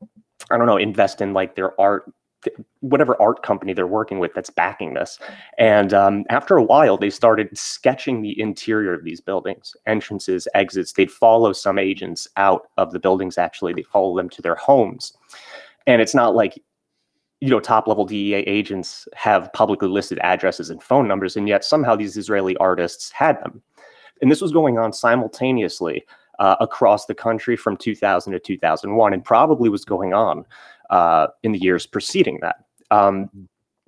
S3: I don't know invest in like their art whatever art company they're working with that's backing this. And um, after a while, they started sketching the interior of these buildings, entrances, exits. They'd follow some agents out of the buildings, actually, they follow them to their homes. And it's not like, you know, top level DEA agents have publicly listed addresses and phone numbers, and yet somehow these Israeli artists had them. And this was going on simultaneously uh, across the country from 2000 to 2001, and probably was going on uh, in the years preceding that. Um,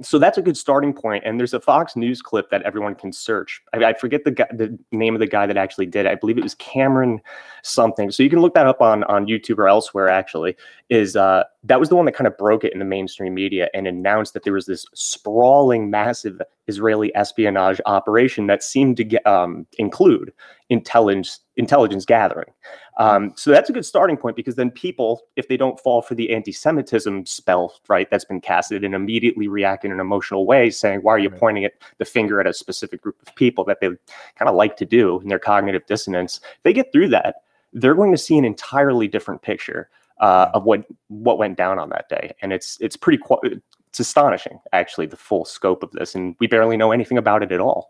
S3: so that's a good starting point. And there's a Fox News clip that everyone can search. I, I forget the guy, the name of the guy that actually did it. I believe it was Cameron something. So you can look that up on on YouTube or elsewhere. Actually, is uh, that was the one that kind of broke it in the mainstream media and announced that there was this sprawling, massive Israeli espionage operation that seemed to get, um, include intelligence intelligence gathering. Um, so that's a good starting point because then people, if they don't fall for the anti-Semitism spell, right, that's been casted and immediately react in an emotional way, saying, "Why are you right. pointing at the finger at a specific group of people that they kind of like to do in their cognitive dissonance?" If they get through that, they're going to see an entirely different picture uh, of what what went down on that day, and it's it's pretty it's astonishing actually the full scope of this, and we barely know anything about it at all.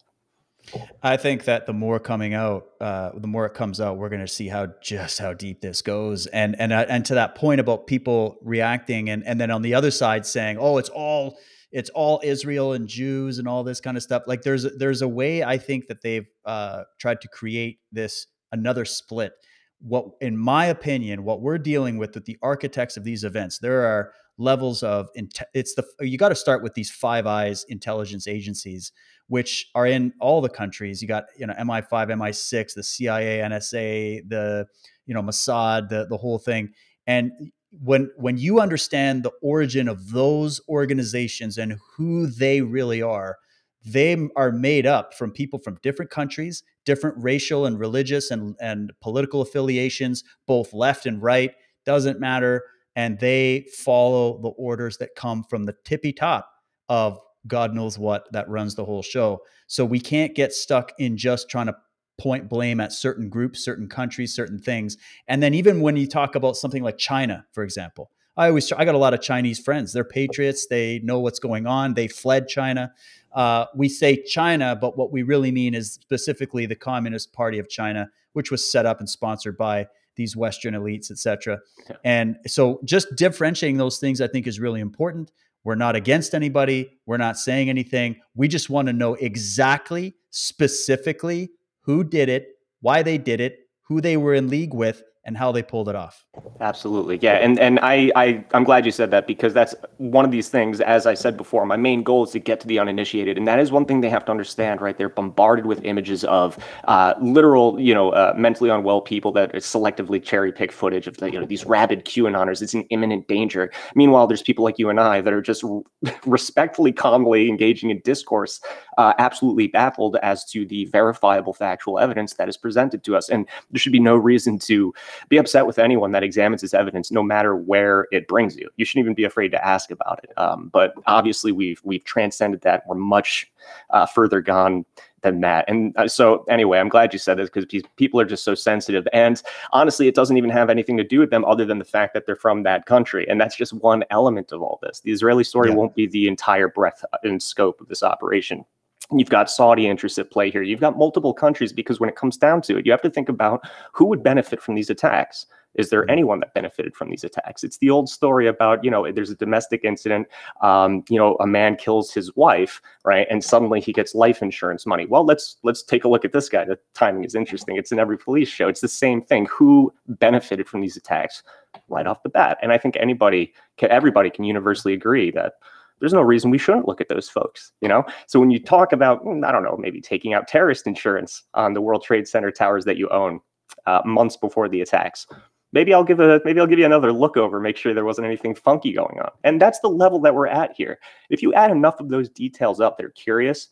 S1: I think that the more coming out, uh, the more it comes out, we're going to see how just how deep this goes, and and uh, and to that point about people reacting, and and then on the other side saying, oh, it's all it's all Israel and Jews and all this kind of stuff. Like there's there's a way I think that they've uh, tried to create this another split. What, in my opinion, what we're dealing with with the architects of these events, there are levels of it's the you got to start with these Five Eyes intelligence agencies which are in all the countries. You got you know MI5, MI6, the CIA, NSA, the you know Mossad, the the whole thing. And when when you understand the origin of those organizations and who they really are, they are made up from people from different countries, different racial and religious and and political affiliations, both left and right. Doesn't matter. And they follow the orders that come from the tippy top of God knows what that runs the whole show. So we can't get stuck in just trying to point blame at certain groups, certain countries, certain things. And then even when you talk about something like China, for example, I always I got a lot of Chinese friends. They're patriots. They know what's going on. They fled China. Uh, we say China, but what we really mean is specifically the Communist Party of China, which was set up and sponsored by these Western elites, etc. Yeah. And so, just differentiating those things, I think, is really important. We're not against anybody. We're not saying anything. We just want to know exactly, specifically who did it, why they did it, who they were in league with, and how they pulled it off.
S3: Absolutely. Yeah. And and I, I I'm glad you said that because that's one of these things, as I said before, my main goal is to get to the uninitiated. And that is one thing they have to understand, right? They're bombarded with images of uh, literal, you know, uh, mentally unwell people that selectively cherry pick footage of the, you know, these rabid QAnoners. It's an imminent danger. Meanwhile, there's people like you and I that are just respectfully, calmly engaging in discourse uh, absolutely baffled as to the verifiable factual evidence that is presented to us. And there should be no reason to be upset with anyone that examines this evidence, no matter where it brings you. You shouldn't even be afraid to ask about it. Um, but obviously, we've we've transcended that. We're much uh, further gone than that. And uh, so, anyway, I'm glad you said this because people are just so sensitive. And honestly, it doesn't even have anything to do with them other than the fact that they're from that country. And that's just one element of all this. The Israeli story yeah. won't be the entire breadth and scope of this operation. You've got Saudi interests at play here. You've got multiple countries because when it comes down to it, you have to think about who would benefit from these attacks. Is there mm-hmm. anyone that benefited from these attacks? It's the old story about, you know, there's a domestic incident, um, you know, a man kills his wife, right? And suddenly he gets life insurance money. Well, let's let's take a look at this guy. The timing is interesting. It's in every police show. It's the same thing. Who benefited from these attacks right off the bat? And I think anybody, can, everybody can universally agree that there's no reason we shouldn't look at those folks, you know? So when you talk about, mm, I don't know, maybe taking out terrorist insurance on the World Trade Center towers that you own uh, months before the attacks, maybe I'll give a maybe I'll give you another look over, make sure there wasn't anything funky going on. And that's the level that we're at here. If you add enough of those details up, they're curious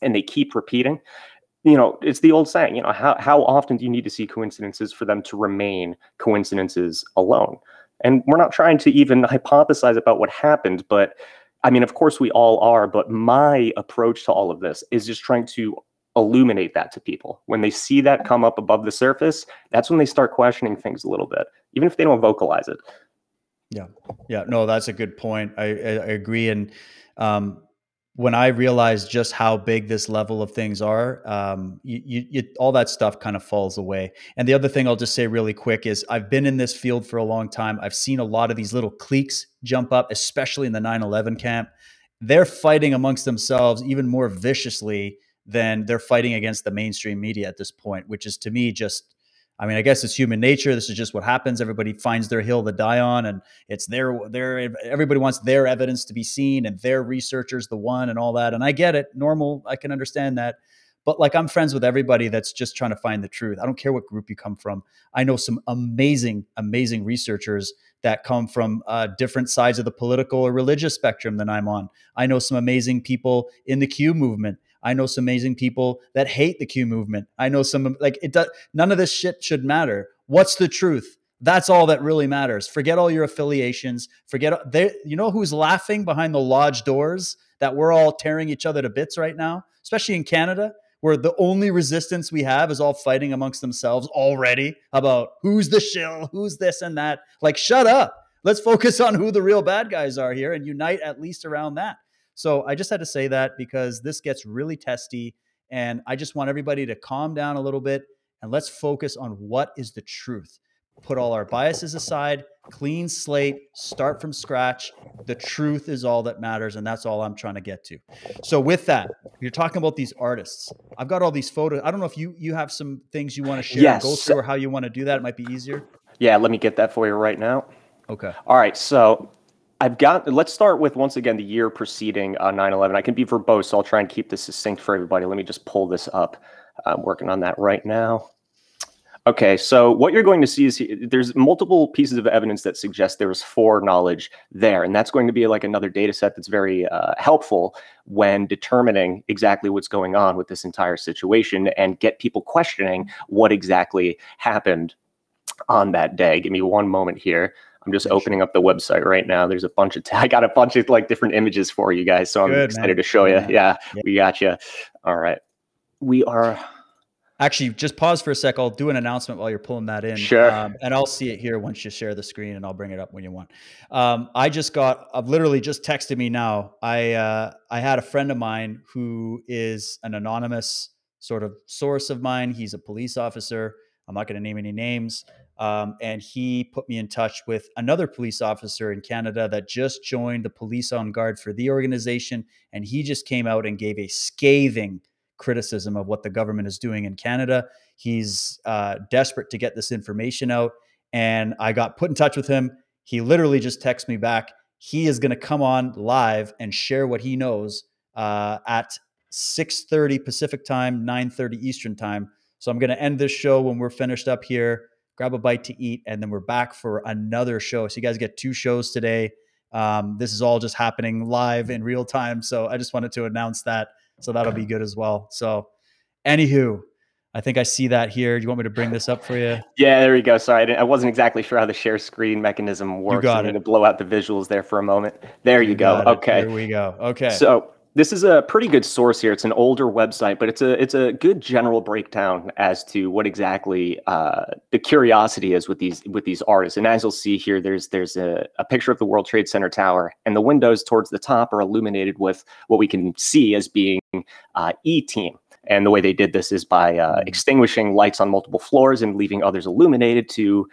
S3: and they keep repeating. You know, it's the old saying, you know, how, how often do you need to see coincidences for them to remain coincidences alone? And we're not trying to even hypothesize about what happened, but I mean, of course, we all are, but my approach to all of this is just trying to illuminate that to people. When they see that come up above the surface, that's when they start questioning things a little bit, even if they don't vocalize it.
S1: Yeah, yeah, no, that's a good point. I, I, I agree, and um, when I realized just how big this level of things are, um, you, you, you, all that stuff kind of falls away. And the other thing I'll just say really quick is I've been in this field for a long time. I've seen a lot of these little cliques jump up, especially in the 9 11 camp. They're fighting amongst themselves even more viciously than they're fighting against the mainstream media at this point, which is to me just I mean, I guess it's human nature. This is just what happens. Everybody finds their hill to die on, and it's their their everybody wants their evidence to be seen, and their researchers the one, and all that. And I get it. Normal. I can understand that. But like, I'm friends with everybody that's just trying to find the truth. I don't care what group you come from. I know some amazing, amazing researchers that come from uh, different sides of the political or religious spectrum than I'm on. I know some amazing people in the Q movement I know some amazing people that hate the Q movement. I know some like it does none of this shit should matter. What's the truth? That's all that really matters. Forget all your affiliations. Forget they you know who's laughing behind the lodge doors that we're all tearing each other to bits right now, especially in Canada where the only resistance we have is all fighting amongst themselves already about who's the shill, who's this and that. Like, shut up. Let's focus on who the real bad guys are here and unite at least around that. So I just had to say that because this gets really testy. And I just want everybody to calm down a little bit and let's focus on what is the truth. Put all our biases aside, clean slate, start from scratch. The truth is all that matters. And that's all I'm trying to get to. So, with that, you're talking about these artists. I've got all these photos. I don't know if you you have some things you want to share, yes. go through, or how you want to do that. It might be easier.
S3: Yeah, let me get that for you right now.
S1: Okay.
S3: All right. So I've got, let's start with once again the year preceding uh, 9 11. I can be verbose, so I'll try and keep this succinct for everybody. Let me just pull this up. I'm working on that right now. Okay, so what you're going to see is there's multiple pieces of evidence that suggest there was foreknowledge there, and that's going to be like another data set that's very uh, helpful when determining exactly what's going on with this entire situation and get people questioning what exactly happened on that day. Give me one moment here. I'm just opening up the website right now. There's a bunch of, t- I got a bunch of like different images for you guys. So I'm Good, excited man. to show you. Yeah, yeah, yeah, we got you. All right. We are.
S1: Actually, just pause for a sec. I'll do an announcement while you're pulling that in.
S3: Sure.
S1: Um, and I'll see it here once you share the screen and I'll bring it up when you want. Um, I just got, I've literally just texted me now. I, uh, I had a friend of mine who is an anonymous sort of source of mine. He's a police officer. I'm not going to name any names. Um, and he put me in touch with another police officer in Canada that just joined the Police On Guard for Thee organization. And he just came out and gave a scathing criticism of what the government is doing in Canada. He's uh, desperate to get this information out. And I got put in touch with him. He literally just texted me back. He is going to come on live and share what he knows uh, at 6:30 Pacific time, 9:30 Eastern time. So I'm going to end this show when we're finished up here grab a bite to eat, and then we're back for another show. So you guys get two shows today. Um, this is all just happening live in real time. So I just wanted to announce that so that'll be good as well. So, anywho, I think I see that here. Do you want me to bring this up for you?
S3: Yeah, there you go. Sorry, I, I wasn't exactly sure how the share screen mechanism works.
S1: You got
S3: I'm
S1: it.
S3: going to blow out the visuals there for a moment. There you, go.
S1: Got it.
S3: Okay.
S1: Here we go. Okay.
S3: So this is a pretty good source here. It's an older website, but it's a it's a good general breakdown as to what exactly uh, the curiosity is with these with these artists. And as you'll see here, there's there's a, a picture of the World Trade Center tower, and the windows towards the top are illuminated with what we can see as being uh, E Team. And the way they did this is by uh,
S1: Mhm.
S3: extinguishing lights on multiple floors and leaving others illuminated to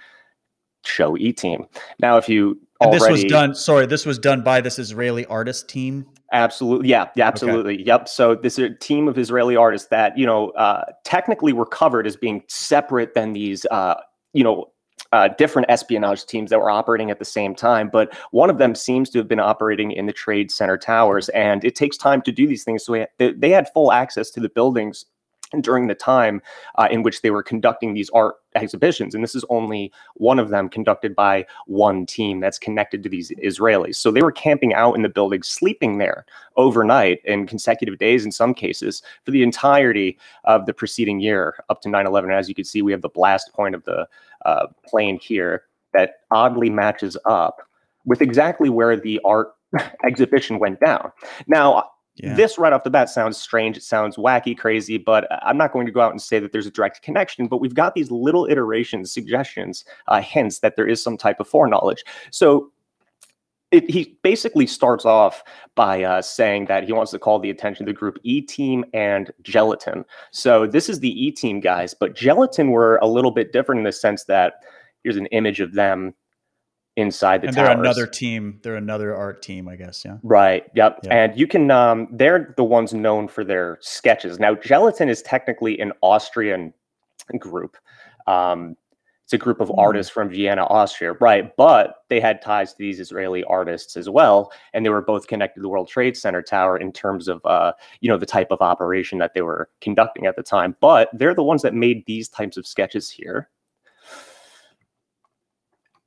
S3: show E Team. Now, if you
S1: and this was done. Sorry, this was done by this Israeli artist team.
S3: Absolutely. Yeah. Yeah. Absolutely. Yep. So this is a team of Israeli artists that, you know, uh, technically were covered as being separate than these, uh, you know, uh, different espionage teams that were operating at the same time. But one of them seems to have been operating in the Trade Center towers. And it takes time to do these things. So they had full access to the buildings during the time uh, in which they were conducting these art exhibitions. And this is only one of them conducted by one team that's connected to these Israelis. So they were camping out in the building, sleeping there overnight in consecutive days in some cases for the entirety of the preceding year up to 9 11. As you can see, we have the blast point of the uh, plane here that oddly matches up with exactly where the art exhibition went down. Now,
S1: Yeah.
S3: this right off the bat sounds strange. It sounds wacky, crazy, but I'm not going to go out and say that there's a direct connection. But we've got these little iterations, suggestions, uh, hints that there is some type of foreknowledge. So it, he basically starts off by uh, saying that he wants to call the attention of the group E Team and Gelatin. So this is the E Team guys, but Gelatin were a little bit different in the sense that here's an image of them inside the
S1: and
S3: towers.
S1: they're another team. They're another art team, I guess. Yeah.
S3: Right. Yep. And you can um they're the ones known for their sketches. Now Gelatin is technically an Austrian group. Um it's a group of
S1: Hmm.
S3: artists from Vienna, Austria, right? But they had ties to these Israeli artists as well, and they were both connected to the World Trade Center tower in terms of, uh, you know, the type of operation that they were conducting at the time. But they're the ones that made these types of sketches here.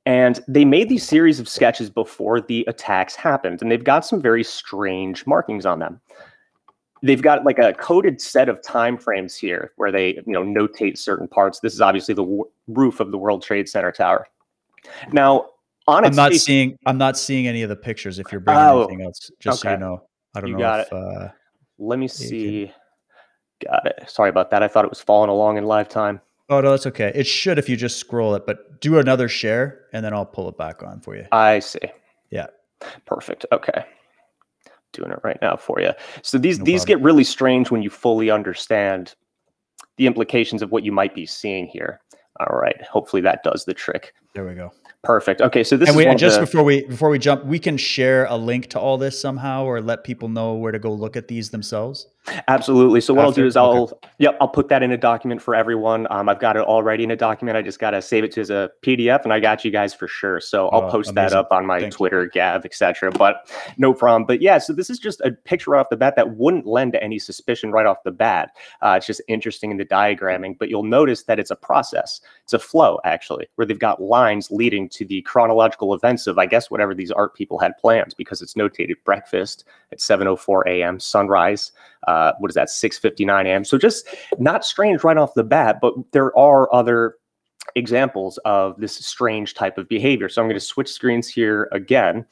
S3: And they made these series of sketches before the attacks happened, and they've got some very strange markings on them. They've got like a coded set of time frames here where they, you know, notate certain parts. This is obviously the w- roof of the World Trade Center tower. Now, on
S1: I'm not
S3: face-
S1: seeing. I'm not seeing any of the pictures. If you're bringing
S3: Oh,
S1: anything else, just so you know, I don't
S3: You
S1: know
S3: got
S1: if. Uh,
S3: Let me see. Got it. Sorry about that. I thought it was following along in live time.
S1: Oh no, that's okay. It should if you just scroll it, but do another share and then I'll pull it back on for you.
S3: I see.
S1: Yeah.
S3: Perfect. Okay. Doing it right now for you. So these
S1: No
S3: these
S1: problem.
S3: get really strange when you fully understand the implications of what you might be seeing here. All right. Hopefully that does the trick.
S1: There we go.
S3: Perfect. Okay. So this
S1: and
S3: is
S1: we,
S3: one
S1: and just
S3: the-
S1: before we before we jump, we can share a link to all this somehow, or let people know where to go look at these themselves.
S3: Absolutely. So what I'll do
S1: After?
S3: is I'll yep I'll put that in a document for everyone. Um, I've got it already in a document. I just got to save it to as a PDF, and I got you guys for sure. So I'll
S1: Oh,
S3: post that
S1: amazing.
S3: up on my
S1: Thank you.
S3: Twitter, Gab, etc. But no problem. But yeah, so this is just a picture right off the bat that wouldn't lend to any suspicion right off the bat. Uh, it's just interesting in the diagramming, but you'll notice that it's a process. It's a flow actually, where they've got lines leading to the chronological events of I guess whatever these art people had planned because it's notated breakfast at 7:04 a.m. sunrise uh, what is that 6:59 a.m. So just not strange right off the bat, but there are other examples of this strange type of behavior. So I'm going to switch screens here again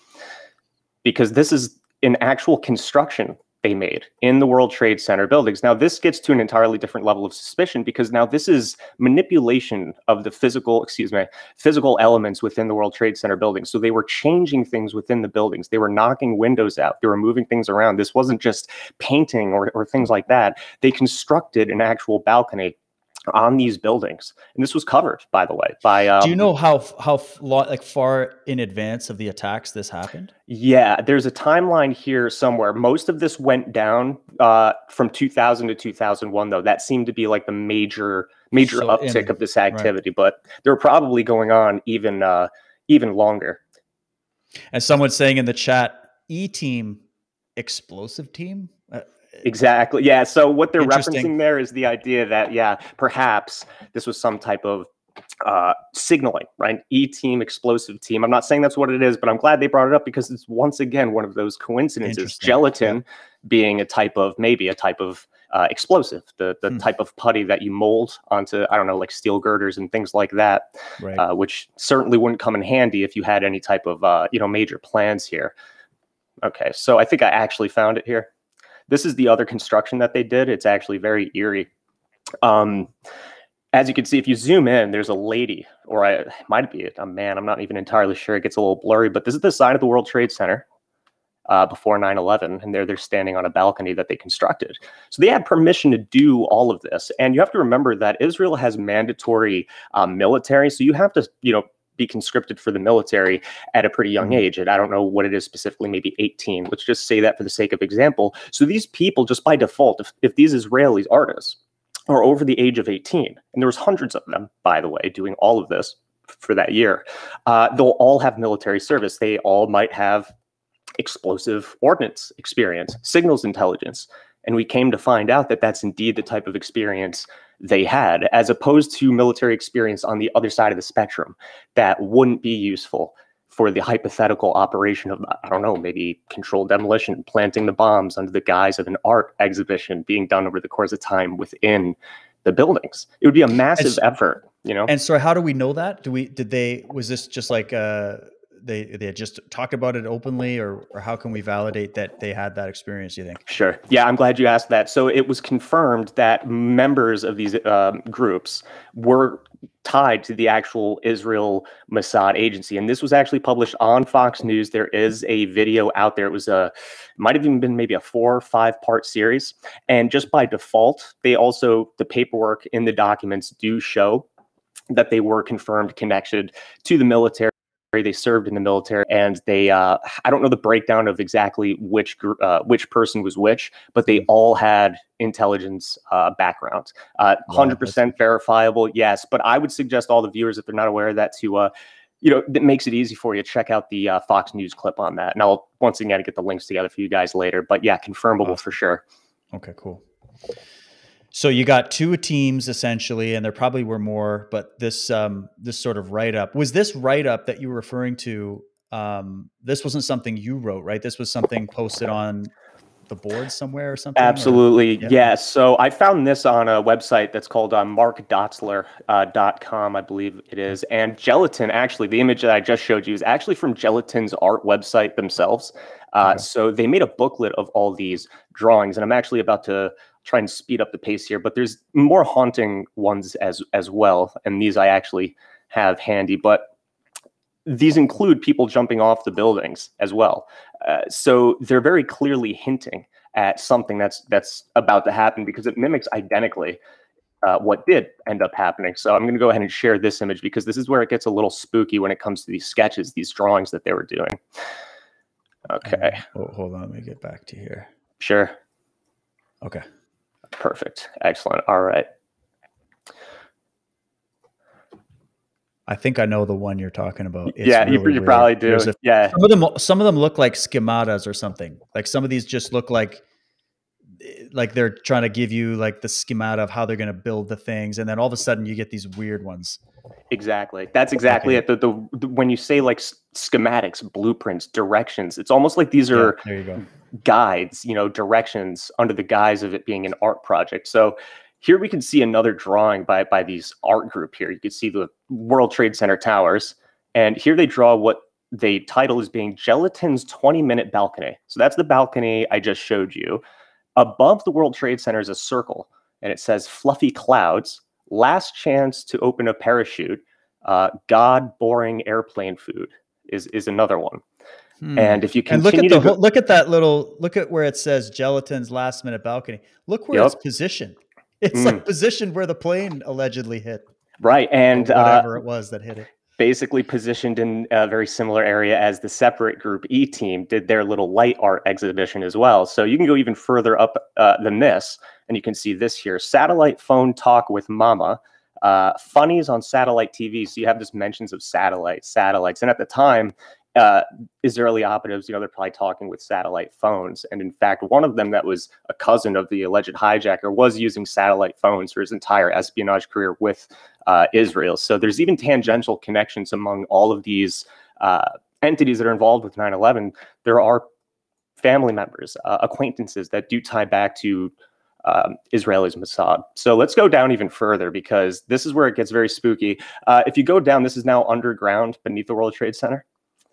S3: because this is an actual construction they made in the World Trade Center buildings. Now this gets to an entirely different level of suspicion because now this is manipulation of the physical, excuse me, physical elements within the World Trade Center buildings. So they were changing things within the buildings. They were knocking windows out. They were moving things around. This wasn't just painting or, or things like that. They constructed an actual balcony on these buildings, and this was covered, by the way, by. Um,
S1: Do you know how how like far in advance of the attacks this happened?
S3: Yeah, there's a timeline here somewhere. Most of this went down uh, from 2000 to 2001, though. That seemed to be like the major major
S1: So
S3: uptick
S1: in-
S3: of this activity, but they're probably going on even uh, even longer.
S1: And someone's saying in the chat, E team, explosive team.
S3: Exactly. Yeah. So what they're referencing there is the idea that yeah, perhaps this was some type of uh, signaling, right? E team, explosive team. I'm not saying that's what it is, but I'm glad they brought it up because it's once again one of those coincidences. Gelatin
S1: Yeah.
S3: being a type of maybe a type of uh, explosive, the the
S1: Hmm.
S3: type of putty that you mold onto I don't know like steel girders and things like that,
S1: Right.
S3: uh, which certainly wouldn't come in handy if you had any type of uh, you know major plans here. Okay, so I think I actually found it here. This is the other construction that they did. It's actually very eerie. Um, as you can see, if you zoom in, there's a lady, or I, might be a man. I'm not even entirely sure. It gets a little blurry, but this is the side of the World Trade Center uh, before 9/11, and there they're standing on a balcony that they constructed. So they had permission to do all of this, and you have to remember that Israel has mandatory um, military, so you have to, you know, be conscripted for the military at a pretty young
S1: Mhm.
S3: age. And I don't know what it is specifically, maybe 18. Let's just say that for the sake of example. So these people, just by default, if, if these Israelis artists are over the age of 18, and there was hundreds of them, by the way, doing all of this for that year, uh, they'll all have military service. They all might have explosive ordnance experience, signals intelligence. And we came to find out that that's indeed the type of experience they had, as opposed to military experience on the other side of the spectrum that wouldn't be useful for the hypothetical operation of, I don't know, maybe controlled demolition, planting the bombs under the guise of an art exhibition being done over the course of time within the buildings. It would be a massive
S1: s-
S3: effort, you know?
S1: And so, how do we know that? Do we did they was this just like uh they they just talked about it openly, or or how can we validate that they had that experience? You think?
S3: Sure. Yeah, I'm glad you asked that. So it was confirmed that members of these um, groups were tied to the actual Israel Mossad agency, and this was actually published on Fox News. There is a video out there. It was a might have even been maybe a four or five part series, and just by default, they also the paperwork in the documents do show that they were confirmed connected to the military they served in the military and they uh, i don't know the breakdown of exactly which uh, which person was which but they all had intelligence uh, backgrounds uh,
S1: Wow,
S3: 100% verifiable yes but i would suggest all the viewers if they're not aware of that to uh, you know that makes it easy for you check out the uh, fox news clip on that and i'll once again get the links together for you guys later but yeah confirmable
S1: Awesome.
S3: for sure
S1: Okay, cool. So you got two teams essentially, and there probably were more, but this um, this sort of write up was this write up that you were referring to. Um, this wasn't something you wrote, right? This was something posted on the board somewhere or something. or-
S3: Absolutely.
S1: Yeah.
S3: Yes. So I found this on a website that's called uh, markdotzler.com, I believe it is. And Gelatin, actually, the image that I just showed you is actually from Gelatin's art website themselves. Uh,
S1: Okay.
S3: So they made a booklet of all these drawings. And I'm actually about to try and speed up the pace here, but there's more haunting ones as, as well. And these I actually have handy. But these include people jumping off the buildings as well. Uh, so they're very clearly hinting at something that's that's about to happen because it mimics identically uh, what did end up happening. So I'm going to go ahead and share this image because this is where it gets a little spooky when it comes to these sketches, these drawings that they were doing. Okay,
S1: Oh, hold on, let me get back to here.
S3: sure,
S1: Okay.
S3: Perfect, excellent. All right,
S1: I think I know the one you're talking about. It's
S3: yeah, you,
S1: really
S3: you
S1: weird.
S3: probably do.
S1: A-
S3: yeah,
S1: some of them, some of them look like schematas or something. Like some of these just look like, like they're trying to give you like the schemata of how they're going to build the things, and then all of a sudden you get these weird ones.
S3: Exactly. That's exactly
S1: Okay.
S3: it. The, the, the when you say like schematics, blueprints, directions, it's almost like these
S1: Yeah,
S3: are
S1: there you go.
S3: guides, you know, directions under the guise of it being an art project. So here we can see another drawing by by these art group here. You can see the World Trade Center towers, and here they draw what the title is being Gelatin's 20 minute balcony. So that's the balcony I just showed you. Above the World Trade Center is a circle, and it says fluffy clouds, last chance to open a parachute, uh, God boring airplane food is is another one.
S1: Hmm.
S3: And if you
S1: and look
S3: continue
S1: at the
S3: to go-
S1: look at that little look at where it says gelatin's last minute balcony. Look where it's
S3: Yep.
S1: positioned. It's
S3: Mm.
S1: like positioned where the plane allegedly hit,
S3: right, and uh,
S1: whatever it was that hit it.
S3: Basically positioned in a very similar area as the separate group E team did their little light art exhibition as well. So you can go even further up uh, than this, and you can see this here: satellite phone talk with Mama, uh, funnies on satellite TV. So you have this mentions of satellites, satellites, and at the time, uh, Israeli operatives, you know, they're probably talking with satellite phones. And in fact, one of them that was a cousin of the alleged hijacker was using satellite phones for his entire espionage career with uh, Israel. So there's even tangential connections among all of these uh, entities that are involved with 9 11. There are family members, uh, acquaintances that do tie back to um, Israelis Mossad. So let's go down even further because this is where it gets very spooky. Uh, if you go down, this is now underground beneath the World Trade Center.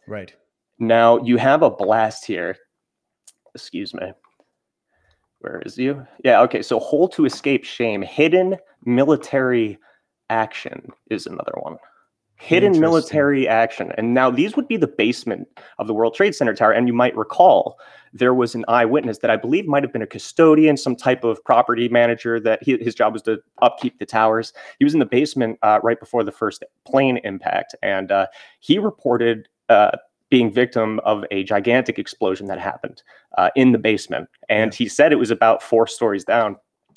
S1: Right.
S3: Now you have a blast here. Excuse me. Where is you? Yeah, okay. So hole to escape shame. Hidden military action is another one. Hidden military action. And now these would be the basement of the World Trade Center tower. And you might recall there was an eyewitness that I believe might have been a custodian, some type of property manager that he, his job was to upkeep the towers. He was in the basement uh, right before the first plane impact. And uh, he reported uh, being victim of a gigantic explosion that happened uh, in the basement. And he said it was about four stories down.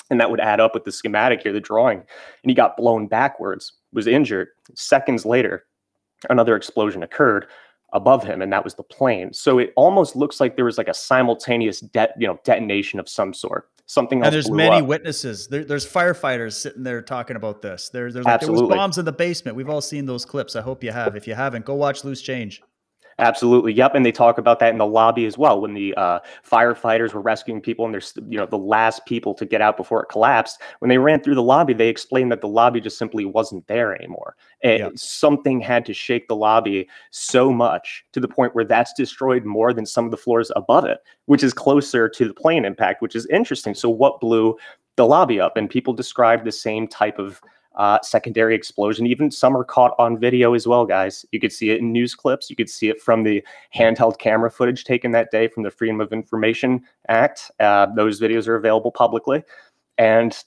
S3: And that would add up with the schematic here, the drawing. And he got blown backwards, was injured. Seconds later, another explosion occurred above him, and that was the plane. So it almost looks like there was like a simultaneous de- you know, detonation of some sort. Something else.
S1: And there's many
S3: up.
S1: witnesses. There, there's firefighters sitting there talking about this. There, there's like, there was bombs in the basement. We've all seen those clips. I hope you have. If you haven't, go watch Loose Change.
S3: Absolutely. Yep. And they talk about that in the lobby as well. When the uh, firefighters were rescuing people and they're you know, the last people to get out before it collapsed, when they ran through the lobby, they explained that the lobby just simply wasn't there anymore. And yep. something had to shake the lobby so much to the point where that's destroyed more than some of the floors above it, which is closer to the plane impact, which is interesting. So, what blew the lobby up? And people describe the same type of uh, secondary explosion. Even some are caught on video as well, guys. You could see it in news clips. You could see it from the handheld camera footage taken that day from the Freedom of Information Act. Uh, those videos are available publicly, and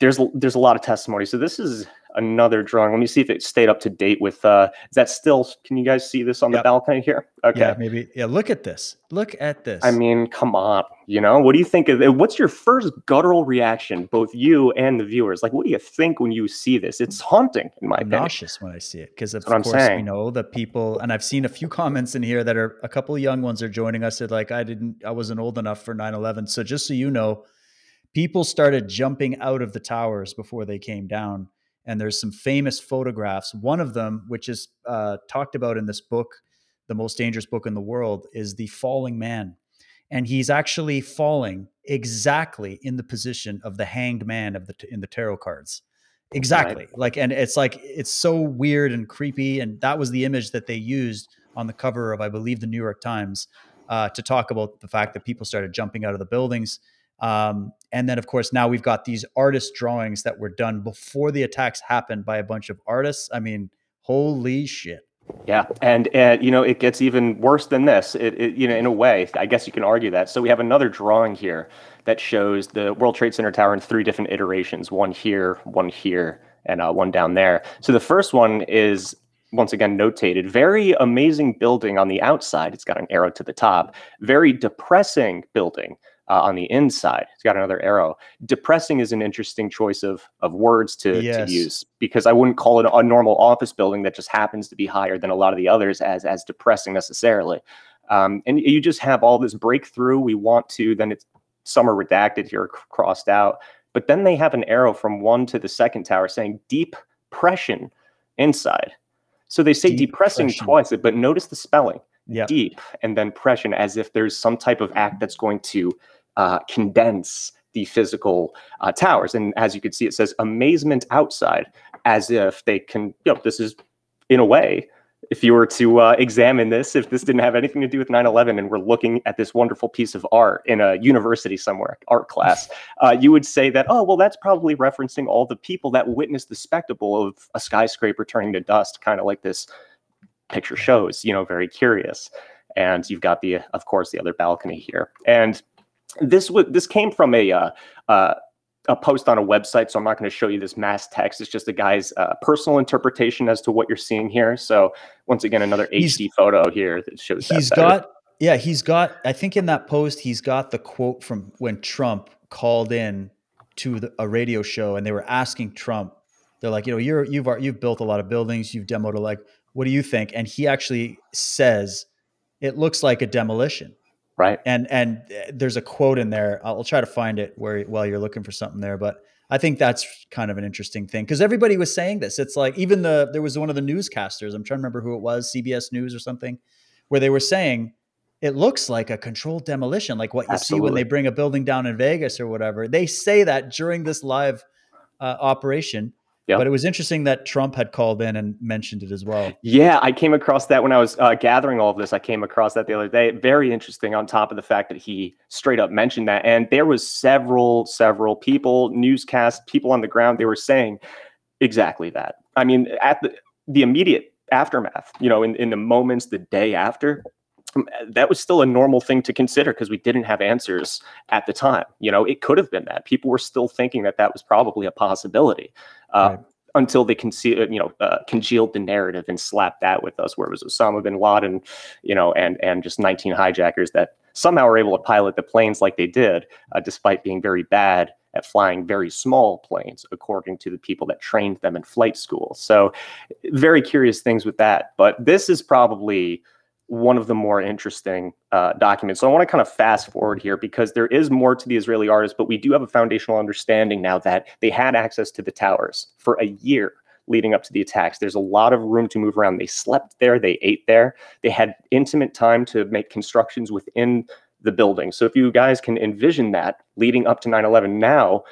S3: there's there's a lot of testimony. So this is another drawing. Let me see if it stayed up to date with. Uh, is that still? Can you guys see this on yep. the balcony here?
S1: Okay, yeah, maybe. Yeah, look at this. Look at this.
S3: I mean, come on. You know, what do you think of it? What's your first guttural reaction, both you and the viewers? Like, what do you think when you see this? It's haunting, in my
S1: I'm
S3: opinion.
S1: Nauseous when I see it because of course we know that people, and I've seen a few comments in here that are a couple of young ones are joining us. Said like, I didn't, I wasn't old enough for 9/11. So just so you know, people started jumping out of the towers before they came down and there's some famous photographs. One of them, which is uh, talked about in this book, the most dangerous book in the world, is the falling man, and he's actually falling exactly in the position of the hanged man of the in the tarot cards. Exactly, right. like, and it's like it's so weird and creepy, and that was the image that they used on the cover of, I believe, the New York Times, uh, to talk about the fact that people started jumping out of the buildings. Um, and then, of course, now we've got these artist drawings that were done before the attacks happened by a bunch of artists. I mean, holy shit.
S3: Yeah, and uh, you know it gets even worse than this. It, it, you know, in a way, I guess you can argue that. So we have another drawing here that shows the World Trade Center tower in three different iterations: one here, one here, and uh, one down there. So the first one is once again notated. Very amazing building on the outside. It's got an arrow to the top. Very depressing building uh, on the inside. It's got another arrow. Depressing is an interesting choice of of words to, yes. to use because I wouldn't call it a normal office building that just happens to be higher than a lot of the others as as depressing necessarily. Um, and you just have all this breakthrough. We want to then it's some are redacted here, crossed out, but then they have an arrow from one to the second tower saying deep pression inside. So they say deep depressing pression. twice, but notice the spelling yep. deep and then pression as if there's some type of act that's going to uh, condense the physical uh, towers. And as you can see, it says amazement outside, as if they can, you know, this is in a way, if you were to uh, examine this, if this didn't have anything to do with 9 11 and we're looking at this wonderful piece of art in a university somewhere, art class, uh, you would say that, oh, well, that's probably referencing all the people that witnessed the spectacle of a skyscraper turning to dust, kind of like this picture shows, you know, very curious. And you've got the, of course, the other balcony here. And this would this came from a uh, uh, a post on a website, so I'm not going to show you this mass text. It's just a guy's uh, personal interpretation as to what you're seeing here. So once again, another he's, HD photo here that shows.
S1: He's
S3: that
S1: got yeah, he's got. I think in that post, he's got the quote from when Trump called in to the, a radio show, and they were asking Trump. They're like, you know, you're you've you've built a lot of buildings, you've demoed a like what do you think? And he actually says it looks like a demolition.
S3: Right.
S1: And and uh, there's a quote in there. I'll try to find it where while you're looking for something there, but I think that's kind of an interesting thing because everybody was saying this. It's like even the there was one of the newscasters. I'm trying to remember who it was, CBS News or something, where they were saying it looks like a controlled demolition, like what you Absolutely. see when they bring a building down in Vegas or whatever. They say that during this live uh, operation. Yep. But it was interesting that Trump had called in and mentioned it as well.
S3: Yeah, I came across that when I was uh, gathering all of this. I came across that the other day. Very interesting. On top of the fact that he straight up mentioned that, and there was several, several people, newscast people on the ground. They were saying exactly that. I mean, at the the immediate aftermath, you know, in in the moments the day after, that was still a normal thing to consider because we didn't have answers at the time. You know, it could have been that people were still thinking that that was probably a possibility uh, right. until they concealed, you know, uh, congealed the narrative and slapped that with us, where it was Osama bin Laden, you know, and and just 19 hijackers that somehow were able to pilot the planes like they did, uh, despite being very bad at flying very small planes, according to the people that trained them in flight school. So, very curious things with that. But this is probably one of the more interesting uh, documents. So I want to kind of fast forward here because there is more to the Israeli artists, but we do have a foundational understanding now that they had access to the towers for a year leading up to the attacks. There's a lot of room to move around. They slept there, they ate there, they had intimate time to make constructions within the building. So if you guys can envision that leading up to 9 11, now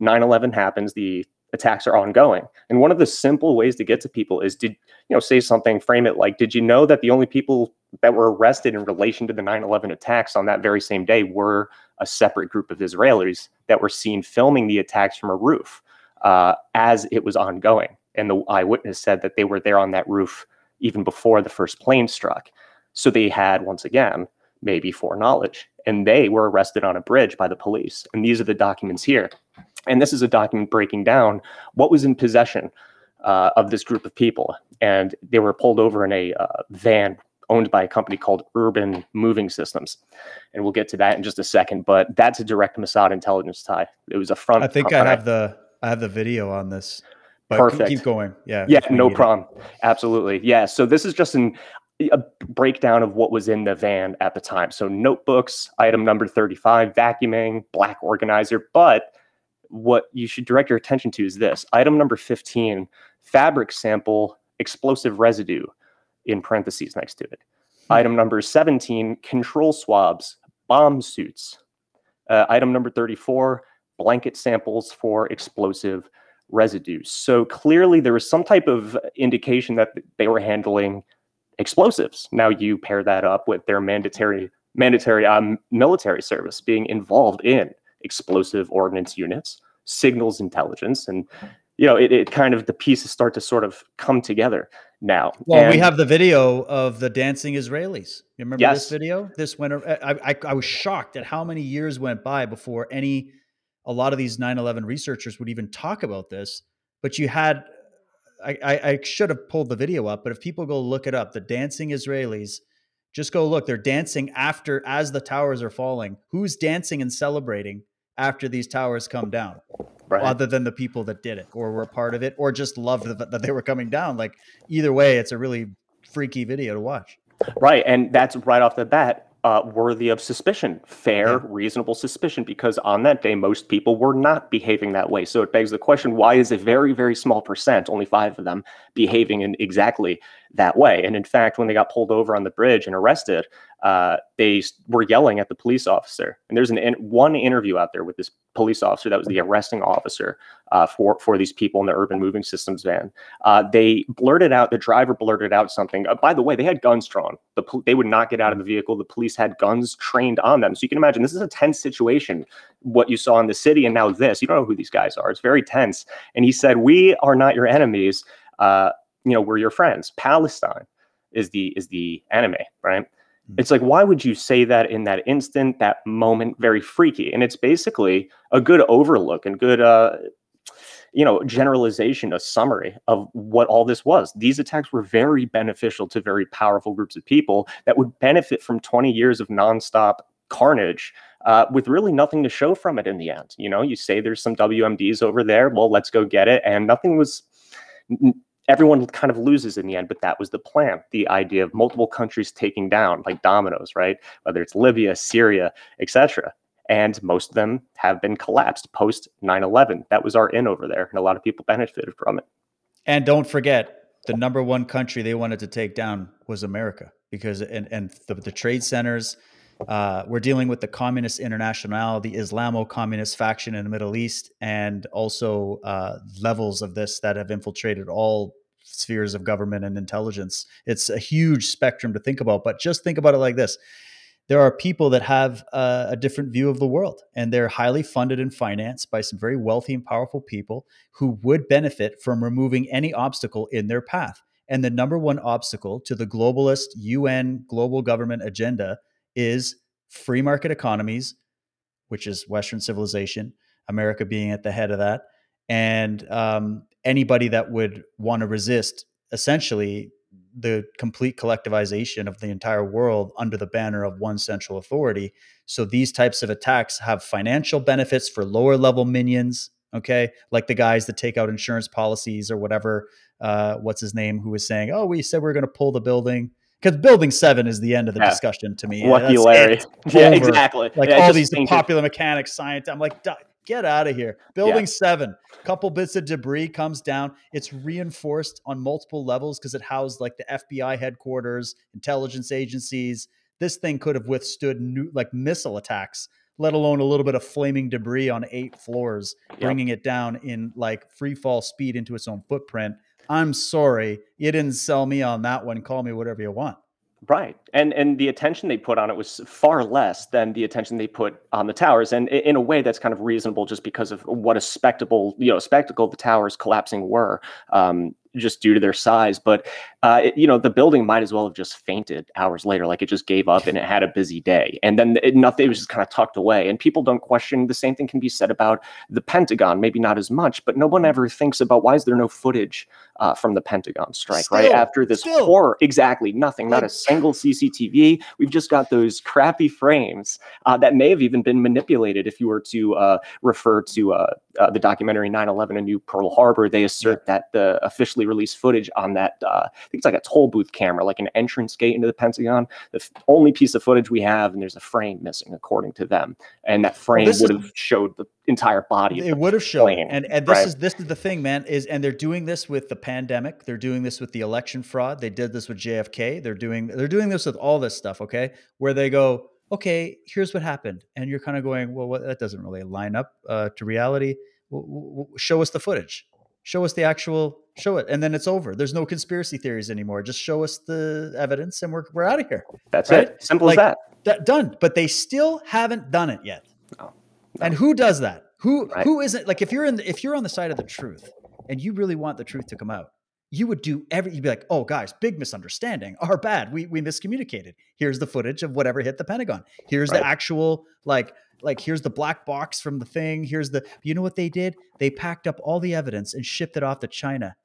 S3: 9 11 happens, the attacks are ongoing. And one of the simple ways to get to people is did you know say something, frame it like, did you know that the only people that were arrested in relation to the 9/11 attacks on that very same day were a separate group of Israelis that were seen filming the attacks from a roof uh, as it was ongoing. And the eyewitness said that they were there on that roof even before the first plane struck. So they had once again maybe foreknowledge, and they were arrested on a bridge by the police. And these are the documents here. And this is a document breaking down what was in possession uh, of this group of people. And they were pulled over in a uh, van owned by a company called Urban Moving Systems. And we'll get to that in just a second. But that's a direct Mossad intelligence tie. It was a front.
S1: I think I have the I have the video on this.
S3: But Perfect.
S1: Keep going. Yeah.
S3: Yeah. No problem. It. Absolutely. Yeah. So this is just an a breakdown of what was in the van at the time. So notebooks, item number 35, vacuuming, black organizer, but what you should direct your attention to is this. Item number 15 fabric sample explosive residue in parentheses next to it. Hmm. item number 17 control swabs bomb suits. Uh, item number 34 blanket samples for explosive residues so clearly there was some type of indication that they were handling explosives now you pair that up with their mandatory mandatory um, military service being involved in explosive ordnance units, signals intelligence, and you know, it, it kind of the pieces start to sort of come together now.
S1: Well, and, we have the video of the dancing Israelis. You remember yes. this video? This went. I, I, I was shocked at how many years went by before any, a lot of these 9/11 researchers would even talk about this. But you had, I, I, I should have pulled the video up. But if people go look it up, the dancing Israelis just go look. They're dancing after as the towers are falling. Who's dancing and celebrating after these towers come down? Right. Other than the people that did it or were part of it or just loved that they were coming down. Like either way, it's a really freaky video to watch.
S3: Right. And that's right off the bat uh, worthy of suspicion, fair, yeah. reasonable suspicion, because on that day, most people were not behaving that way. So it begs the question why is a very, very small percent, only five of them, behaving in exactly that way? And in fact, when they got pulled over on the bridge and arrested, uh, they were yelling at the police officer. And there's an in, one interview out there with this police officer that was the arresting officer uh, for for these people in the urban moving systems van. Uh, they blurted out. The driver blurted out something. Uh, by the way, they had guns drawn. The they would not get out of the vehicle. The police had guns trained on them. So you can imagine this is a tense situation. What you saw in the city, and now this. You don't know who these guys are. It's very tense. And he said, "We are not your enemies. You know, we're your friends. Palestine." Is the is the enemy, right? Mm. It's like, why would you say that in that instant, that moment? Very freaky. And it's basically a good overlook and good, uh, you know, generalization, a summary of what all this was. These attacks were very beneficial to very powerful groups of people that would benefit from 20 years of nonstop carnage uh, with really nothing to show from it in the end. You know, you say there's some WMDs over there. Well, let's go get it. And nothing was everyone kind of loses in the end, but that was the plan. The idea of multiple countries taking down, like dominoes, right? Whether it's Libya, Syria, etc. And most of them have been collapsed post 9 11. That was our in over there. And a lot of people benefited from it.
S1: And don't forget, the number one country they wanted to take down was America because, and, and the, the trade centers, uh, we're dealing with the Communist International, the Islamo communist faction in the Middle East, and also uh, levels of this that have infiltrated all spheres of government and intelligence. It's a huge spectrum to think about, but just think about it like this there are people that have a, a, different view of the world and they're highly funded and financed by some very wealthy and powerful people who would benefit from removing any obstacle in their path and the number one obstacle to the globalist un global government agenda is free market economies which is western civilization america being at the head of that and um, anybody that would want to resist essentially the complete collectivization of the entire world under the banner of one central authority. So these types of attacks have financial benefits for lower level minions, okay? Like the guys that take out insurance policies or whatever. Uh, what's his name? Who was saying, "Oh, we said we are going to pull the building." Because Building Seven is the end of the yeah. discussion to me.
S3: Lucky Larry. Yeah, exactly.
S1: Like
S3: yeah,
S1: all these popular mechanics, science. I'm like, get out of here. Building yeah. seven, couple bits of debris comes down. It's reinforced on multiple levels because it housed like the FBI headquarters, intelligence agencies. This thing could have withstood new, like missile attacks, let alone a little bit of flaming debris on eight floors, yep. bringing it down in like free fall speed into its own footprint. I'm sorry, you didn't sell me on that one. Call me whatever you want.
S3: Right. And and the attention they put on it was far less than the attention they put on the towers. And in a way that's kind of reasonable just because of what a spectacle, you know, spectacle the towers collapsing were. Um, just due to their size. But uh, it, you know, the building might as well have just fainted hours later, like it just gave up and it had a busy day, and then it, nothing it was just kind of tucked away. And people don't question. The same thing can be said about the Pentagon, maybe not as much, but no one ever thinks about why is there no footage uh, from the Pentagon strike still, right after this still. horror? Exactly, nothing, not a single CCTV. We've just got those crappy frames uh, that may have even been manipulated. If you were to uh, refer to uh, uh, the documentary 9/11: A New Pearl Harbor, they assert yeah. that the officially released footage on that. Uh, I think it's like a toll booth camera, like an entrance gate into the Pentagon. The f- only piece of footage we have, and there's a frame missing, according to them. And that frame well, would have showed the entire body.
S1: It would have shown. And and this right? is this is the thing, man. Is and they're doing this with the pandemic. They're doing this with the election fraud. They did this with JFK. They're doing they're doing this with all this stuff. Okay, where they go. Okay, here's what happened, and you're kind of going, well, what, that doesn't really line up uh, to reality. show us the footage show us the actual show it and then it's over. There's no conspiracy theories anymore. Just show us the evidence and we're, we're out of here
S3: that's right? it simple like, as
S1: that done. But they still haven't done it yet. No, no. and who does that? Who right. who isn't like if you're in the, if you're on the side of the truth and you really want the truth to come out you would do every you'd be like oh guys big misunderstanding. Our bad. We we miscommunicated. Here's the footage of whatever hit the pentagon. Here's right. the actual like like here's the black box from the thing here's the you know what they did? They packed up all the evidence and shipped it off to china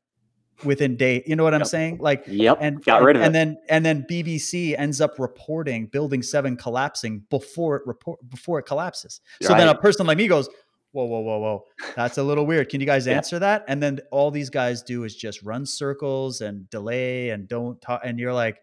S1: within day you know what i'm saying? Like
S3: yep
S1: and
S3: got rid of
S1: and
S3: it.
S1: then and then bbc ends up reporting building 7 collapsing before it report before it collapses. So right. then a person like me goes whoa whoa whoa whoa that's a little weird. Can you guys answer yeah. that? And then all these guys do is just run circles and delay and don't talk and you're like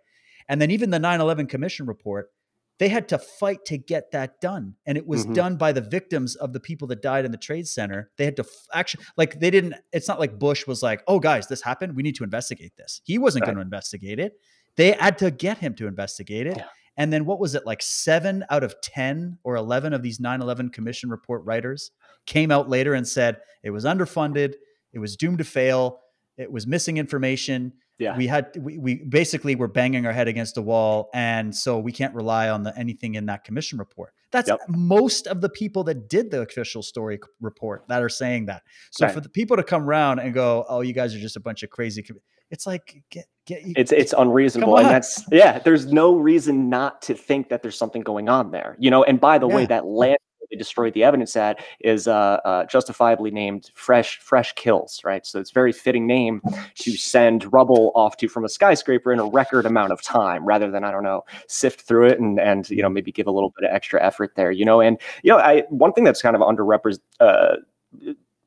S1: and then even the 9-11 commission report they had to fight to get that done and it was mm-hmm. done by the victims of the people that died in the trade center. They had to f- actually like they didn't it's not like bush was like oh guys this happened. We need to investigate this. He wasn't right. going to investigate it. They had to get him to investigate it. Yeah. and then what was it like 7 out of 10 or 11 of these 9/11 commission report writers came out later and said it was underfunded. It was doomed to fail. It was missing information yeah we had we, we basically were banging our head against the wall and so we can't rely on the anything in that commission report that's yep. most of the people that did the official story report that are saying that so right. for the people to come around and go oh you guys are just a bunch of crazy it's like get, get you,
S3: it's it's unreasonable and that's yeah there's no reason not to think that there's something going on there you know and by the yeah. way that land they destroyed the evidence at is uh, uh, justifiably named Fresh Fresh Kills, right? So it's a very fitting name to send rubble off to from a skyscraper in a record amount of time, rather than I don't know sift through it and and you know maybe give a little bit of extra effort there, you know. And you know, I one thing that's kind of underrepresented. Uh,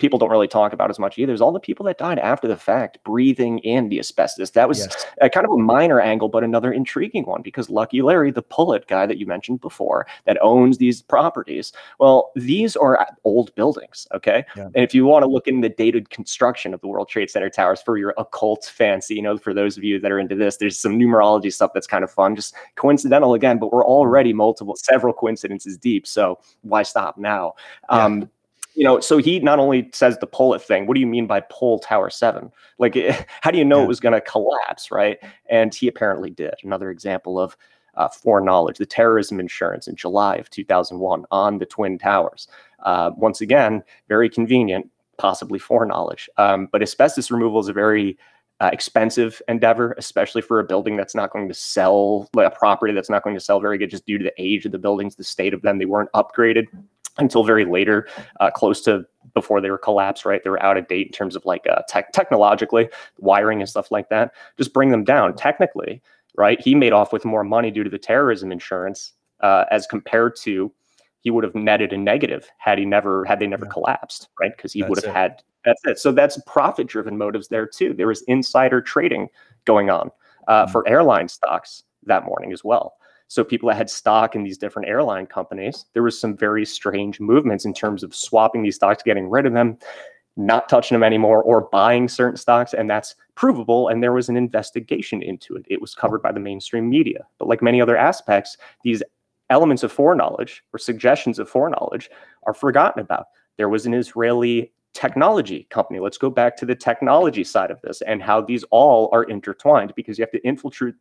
S3: people don't really talk about as much either is all the people that died after the fact breathing in the asbestos. That was yes. a kind of a minor angle, but another intriguing one because Lucky Larry, the Pullet guy that you mentioned before, that owns these properties, well, these are old buildings, okay? Yeah. And if you want to look in the dated construction of the World Trade Center towers for your occult fancy, you know, for those of you that are into this, there's some numerology stuff that's kind of fun, just coincidental again, but we're already multiple, several coincidences deep. So why stop now? Yeah. Um, you know, so he not only says the pull it thing. What do you mean by pull Tower Seven? Like, how do you know yeah. it was going to collapse, right? And he apparently did. Another example of uh, foreknowledge, the terrorism insurance in July of 2001 on the Twin Towers. Uh, once again, very convenient, possibly foreknowledge. Um, but asbestos removal is a very uh, expensive endeavor, especially for a building that's not going to sell, like a property that's not going to sell very good just due to the age of the buildings, the state of them. They weren't upgraded until very later, uh, close to before they were collapsed, right? They were out of date in terms of like uh, tech technologically, wiring and stuff like that. Just bring them down technically, right? He made off with more money due to the terrorism insurance uh, as compared to he would have netted a negative had he never had they never yeah. collapsed, right? Because he would have it. had that's it. So that's profit driven motives there too. There was insider trading going on uh, mm-hmm. for airline stocks that morning as well. So people that had stock in these different airline companies, there was some very strange movements in terms of swapping these stocks, getting rid of them, not touching them anymore, or buying certain stocks, and that's provable. And there was an investigation into it. It was covered by the mainstream media. But like many other aspects, these elements of foreknowledge or suggestions of foreknowledge are forgotten about. There was an Israeli technology company. Let's go back to the technology side of this and how these all are intertwined because you have to infiltrate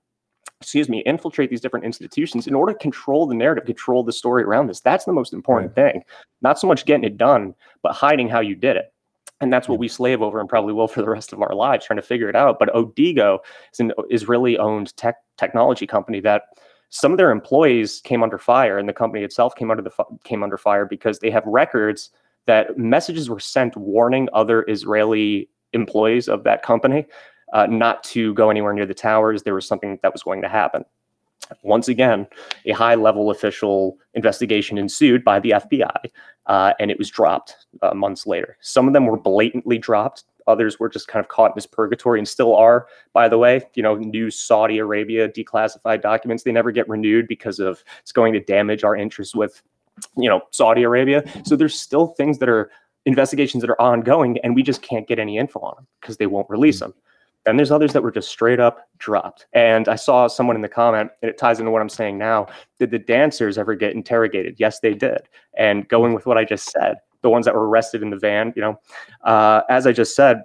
S3: excuse me, infiltrate these different institutions in order to control the narrative, control the story around this. That's the most important right. thing. Not so much getting it done, but hiding how you did it. And that's what we slave over and probably will for the rest of our lives, trying to figure it out. But Odigo is an Israeli owned tech technology company that some of their employees came under fire and the company itself came under the came under fire because they have records that messages were sent warning other Israeli employees of that company uh, not to go anywhere near the towers. There was something that was going to happen. Once again, a high level official investigation ensued by the FBI, uh, and it was dropped uh, months later. Some of them were blatantly dropped. Others were just kind of caught in this purgatory and still are, by the way. You know, new Saudi Arabia declassified documents, they never get renewed because of it's going to damage our interests with, you know, Saudi Arabia. So there's still things that are investigations that are ongoing, and we just can't get any info on them because they won't release mm-hmm. them. And there's others that were just straight up dropped. And I saw someone in the comment, and it ties into what I'm saying now. Did the dancers ever get interrogated? Yes, they did. And going with what I just said, the ones that were arrested in the van, you know, uh, as I just said,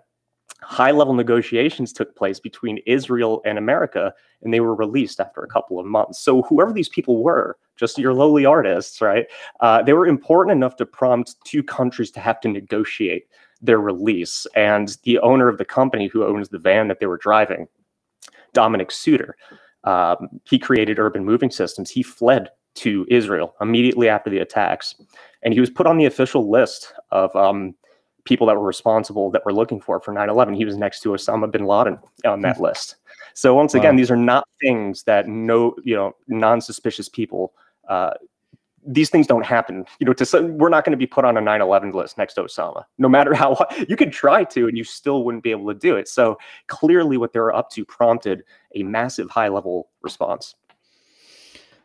S3: high level negotiations took place between Israel and America, and they were released after a couple of months. So, whoever these people were, just your lowly artists, right? Uh, they were important enough to prompt two countries to have to negotiate their release. And the owner of the company who owns the van that they were driving, Dominic Suter, um, he created Urban Moving Systems. He fled to Israel immediately after the attacks, and he was put on the official list of um, people that were responsible that were looking for for 9/11. He was next to Osama bin Laden on that hmm. list. So once wow. again, these are not things that no, you know, non-suspicious people uh, these things don't happen. You know, to we're not going to be put on a 9/11 list next to Osama. No matter how you could try to, and you still wouldn't be able to do it. So clearly, what they're up to prompted a massive high-level response.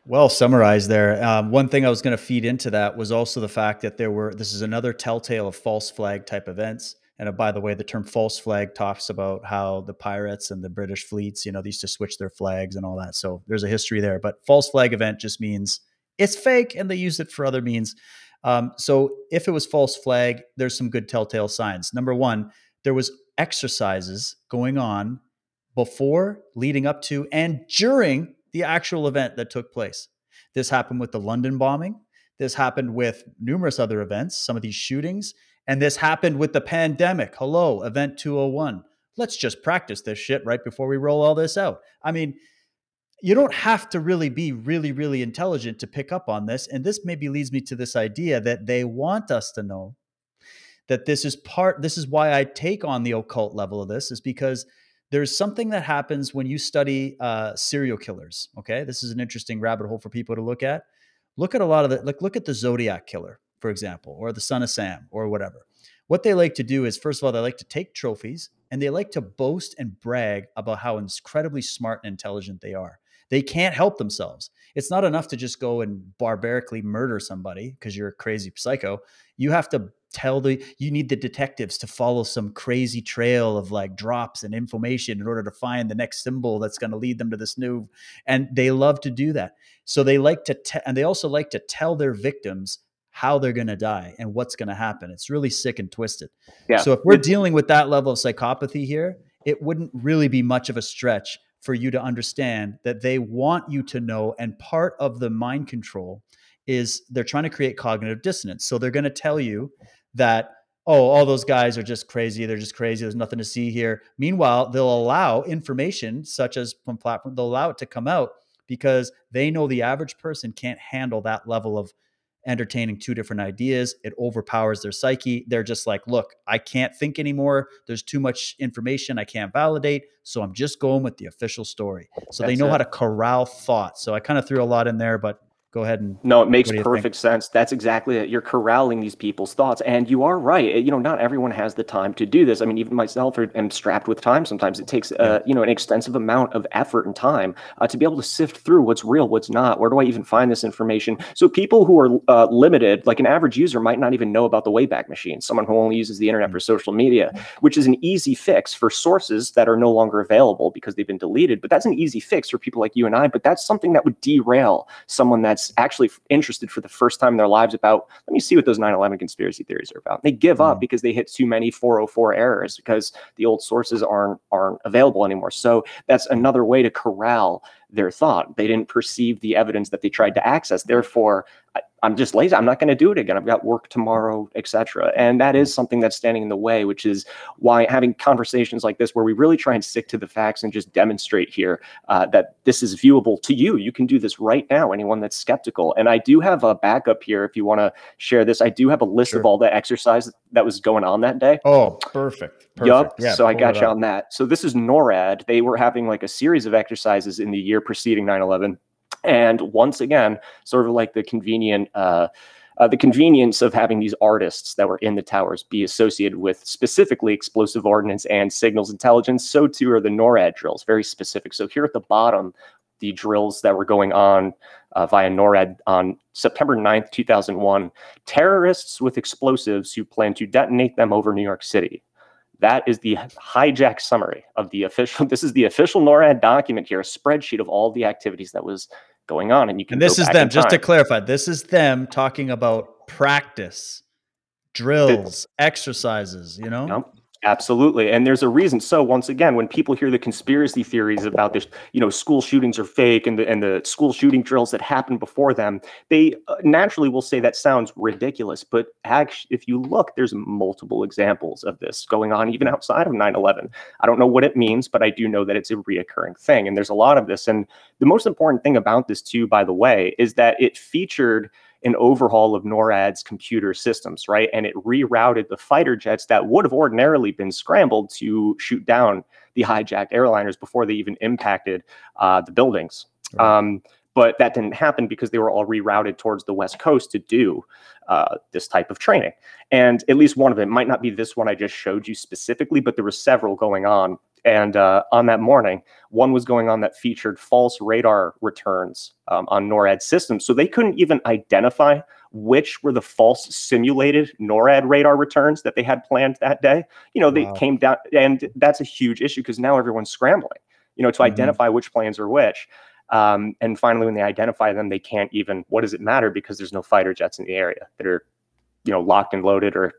S1: Well summarized there. Um, one thing I was going to feed into that was also the fact that there were. This is another telltale of false flag type events. And uh, by the way, the term false flag talks about how the pirates and the British fleets, you know, they used to switch their flags and all that. So there's a history there. But false flag event just means it's fake and they use it for other means. Um, so if it was false flag, there's some good telltale signs. Number one, there was exercises going on before, leading up to, and during the actual event that took place. This happened with the London bombing. This happened with numerous other events, some of these shootings, and this happened with the pandemic. Hello, Event 201. Let's just practice this shit right before we roll all this out. I mean, you don't have to really be really, really intelligent to pick up on this. And this maybe leads me to this idea that they want us to know that this is part, this is why I take on the occult level of this, is because there's something that happens when you study uh, serial killers. Okay. This is an interesting rabbit hole for people to look at. Look at a lot of the, like, look at the Zodiac killer, for example, or the son of Sam, or whatever. what they like to do is, first of all, they like to take trophies and they like to boast and brag about how incredibly smart and intelligent they are. They can't help themselves. It's not enough to just go and barbarically murder somebody because you're a crazy psycho. You have to tell the you need the detectives to follow some crazy trail of like drops and information in order to find the next symbol that's going to lead them to this new and they love to do that so they like to te- and they also like to tell their victims how they're going to die and what's going to happen it's really sick and twisted yeah. so if we're dealing with that level of psychopathy here it wouldn't really be much of a stretch for you to understand that they want you to know and part of the mind control is they're trying to create cognitive dissonance. So they're going to tell you that oh all those guys are just crazy. They're just crazy. There's nothing to see here. Meanwhile they'll allow information such as from platform they'll allow it to come out because they know the average person can't handle that level of entertaining two different ideas it overpowers their psyche they're just like look i can't think anymore there's too much information i can't validate so i'm just going with the official story so That's they know it. how to corral thought so i kind of threw a lot in there but go ahead and
S3: no it makes perfect sense. That's exactly it. You're corralling these people's thoughts and you are right. You know not everyone has the time to do this. I mean even myself am strapped with time sometimes. It takes uh, you know an extensive amount of effort and time uh, to be able to sift through what's real what's not. Where do i even find this information? So people who are uh, limited like an average user might not even know about the wayback machine someone who only uses the internet mm. for social media which is an easy fix for sources that are no longer available because they've been deleted. But that's an easy fix for people like you and i but that's something that would derail someone that's that's actually interested for the first time in their lives about, let me see what those 9 11 conspiracy theories are about. They give up mm-hmm. because they hit too many 404 errors because the old sources aren't, aren't available anymore. So that's another way to corral their thought. They didn't perceive the evidence that they tried to access. Therefore, I, am just lazy. I'm not going to do it again. I've got work tomorrow, etc. And that is something that's standing in the way, which is why having conversations like this, where we really try and stick to the facts and just demonstrate here uh, that this is viewable to you. You can do this right now. Anyone that's skeptical. And I do have a backup here if you want to share this. I do have a list sure. of all the exercise that was going on that day.
S1: Oh, perfect. perfect.
S3: Yup. Yeah, so I got you on that. So this is NORAD. They were having like a series of exercises in the year preceding 9 11 and once again, sort of like the convenient, uh, uh, the convenience of having these artists that were in the towers be associated with specifically explosive ordnance and signals intelligence. So too are the NORAD drills, very specific. So here at the bottom, the drills that were going on uh, via NORAD on September 9th, 2001, terrorists with explosives who plan to detonate them over New York City. That is the hijack summary of the official. This is the official NORAD document here, a spreadsheet of all the activities that was going on. And you can.
S1: And this is them. Just to clarify, this is them talking about practice, drills, it's, exercises. You know.
S3: Yep. Absolutely. And there's a reason. So once again, when people hear the conspiracy theories about this, you know, school shootings are fake and the and the school shooting drills that happened before them, they uh, naturally will say that sounds ridiculous. But actually, if you look, there's multiple examples of this going on even outside of 9/11. I don't know what it means, but I do know that it's a reoccurring thing. And there's a lot of this. And the most important thing about this too, by the way, is that it featured an overhaul of NORAD's computer systems, right? And it rerouted the fighter jets that would have ordinarily been scrambled to shoot down the hijacked airliners before they even impacted uh, the buildings. Right. Um, but that didn't happen because they were all rerouted towards the West Coast to do uh, this type of training. And at least one of them might not be this one I just showed you specifically, but there were several going on and uh, on that morning, one was going on that featured false radar returns um, on NORAD systems. So they couldn't even identify which were the false simulated NORAD radar returns that they had planned that day. You know, they wow. came down, and that's a huge issue because now everyone's scrambling, you know, to mm-hmm. identify which planes are which. Um, and finally, when they identify them, they can't even, what does it matter? Because there's no fighter jets in the area that are, you know, locked and loaded or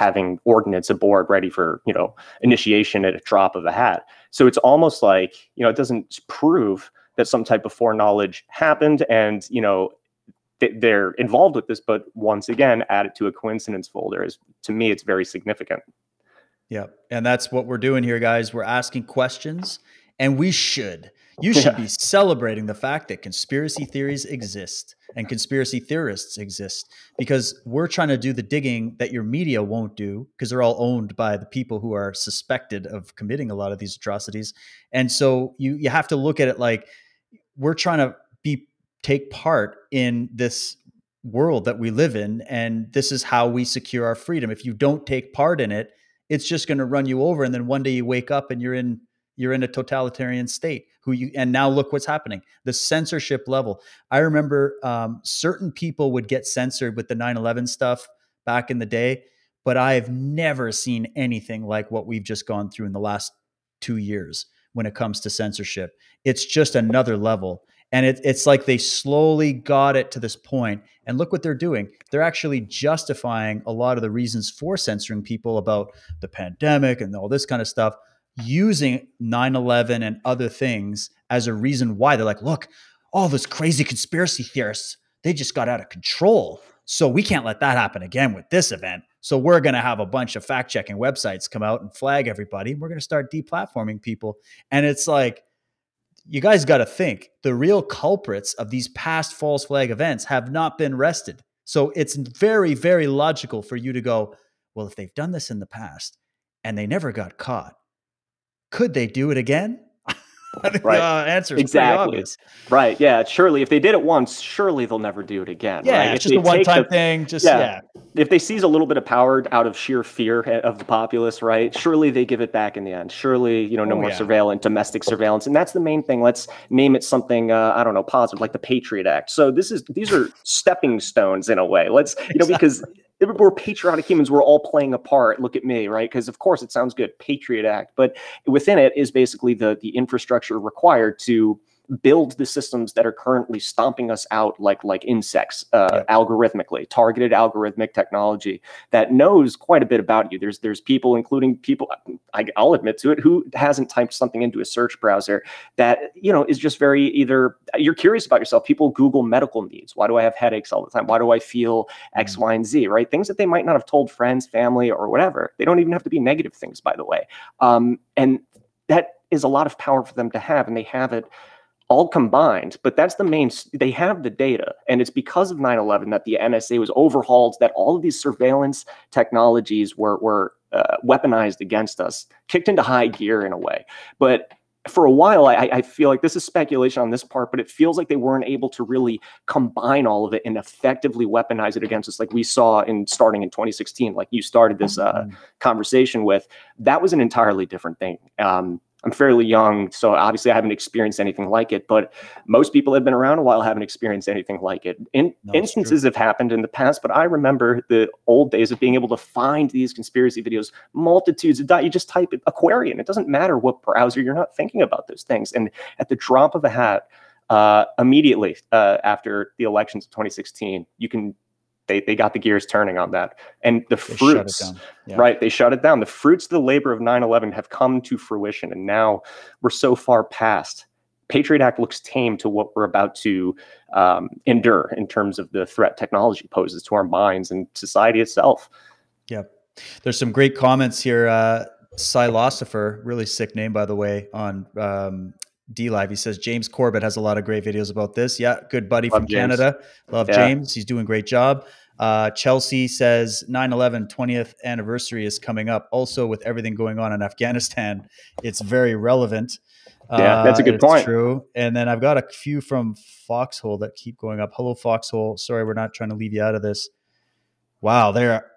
S3: having ordnance aboard ready for you know initiation at a drop of a hat. So it's almost like you know it doesn't prove that some type of foreknowledge happened and you know they're involved with this but once again add it to a coincidence folder is to me it's very significant.
S1: Yeah and that's what we're doing here guys. We're asking questions and we should you should be celebrating the fact that conspiracy theories exist and conspiracy theorists exist because we're trying to do the digging that your media won't do because they're all owned by the people who are suspected of committing a lot of these atrocities. And so you you have to look at it like we're trying to be take part in this world that we live in and this is how we secure our freedom if you don't take part in it it's just going to run you over and then one day you wake up and you're in you're in a totalitarian state who you and now look what's happening the censorship level i remember um, certain people would get censored with the 9-11 stuff back in the day but i've never seen anything like what we've just gone through in the last two years when it comes to censorship it's just another level and it, it's like they slowly got it to this point. And look what they're doing. They're actually justifying a lot of the reasons for censoring people about the pandemic and all this kind of stuff, using 9 11 and other things as a reason why. They're like, look, all those crazy conspiracy theorists, they just got out of control. So we can't let that happen again with this event. So we're going to have a bunch of fact checking websites come out and flag everybody. We're going to start deplatforming people. And it's like, you guys got to think the real culprits of these past false flag events have not been arrested. So it's very, very logical for you to go, well, if they've done this in the past and they never got caught, could they do it again?
S3: right.
S1: uh, answer
S3: exactly. Right. Yeah. Surely, if they did it once, surely they'll never do it again.
S1: Yeah.
S3: Right?
S1: It's just a one-time thing. Just yeah. yeah.
S3: If they seize a little bit of power out of sheer fear of the populace, right? Surely they give it back in the end. Surely, you know, no oh, more yeah. surveillance, domestic surveillance, and that's the main thing. Let's name it something. Uh, I don't know, positive, like the Patriot Act. So this is these are stepping stones in a way. Let's you know because we're patriotic humans. We're all playing a part. Look at me, right? Because of course it sounds good, Patriot Act, but within it is basically the the infrastructure required to build the systems that are currently stomping us out like like insects uh, yeah. algorithmically targeted algorithmic technology that knows quite a bit about you. There's there's people including people I, i'll admit to it who hasn't typed something into a search browser that you know is just very either you're curious about yourself. People google medical needs. Why do i have headaches all the time? Why do i feel x mm. y and z right? Things that they might not have told friends family or whatever. They don't even have to be negative things by the way. Um, and that is a lot of power for them to have and they have it all combined but that's the main they have the data and it's because of 9-11 that the nsa was overhauled that all of these surveillance technologies were, were uh, weaponized against us kicked into high gear in a way. But for a while I, I feel like this is speculation on this part but it feels like they weren't able to really combine all of it and effectively weaponize it against us like we saw in starting in 2016 like you started this uh, mm-hmm. conversation with. That was an entirely different thing. Um, I'm fairly young, so obviously I haven't experienced anything like it. But most people have been around a while haven't experienced anything like it. In, no, instances true. have happened in the past, but I remember the old days of being able to find these conspiracy videos, multitudes of dot. You just type Aquarian. It doesn't matter what browser you're not thinking about those things. And at the drop of a hat, uh, immediately uh, after the elections of 2016, you can they, they got the gears turning on that. And the they fruits, yeah. right? They shut it down. The fruits of the labor of 9 11 have come to fruition. And now we're so far past. Patriot Act looks tame to what we're about to um, endure in terms of the threat technology poses to our minds and society itself.
S1: Yep. There's some great comments here. Uh, Silosopher, really sick name, by the way, on um, DLive. He says James Corbett has a lot of great videos about this. Yeah, good buddy Love from James. Canada. Love yeah. James. He's doing a great job. Uh, Chelsea says 9 11 20th anniversary is coming up. Also, with everything going on in Afghanistan, it's very relevant.
S3: Yeah, that's a good
S1: uh,
S3: point.
S1: True. And then I've got a few from Foxhole that keep going up. Hello, Foxhole. Sorry, we're not trying to leave you out of this. Wow, there,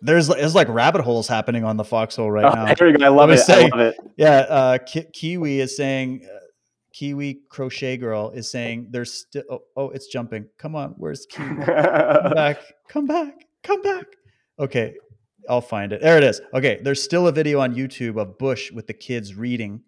S1: there's there's like rabbit holes happening on the Foxhole right oh, now.
S3: There you go. I love, it. I love it.
S1: Yeah, uh, Ki- Kiwi is saying uh, Kiwi Crochet Girl is saying there's still. Oh, oh, it's jumping. Come on, where's Kiwi? come back. Come back. Come back. Okay, I'll find it. There it is. Okay, there's still a video on YouTube of Bush with the kids reading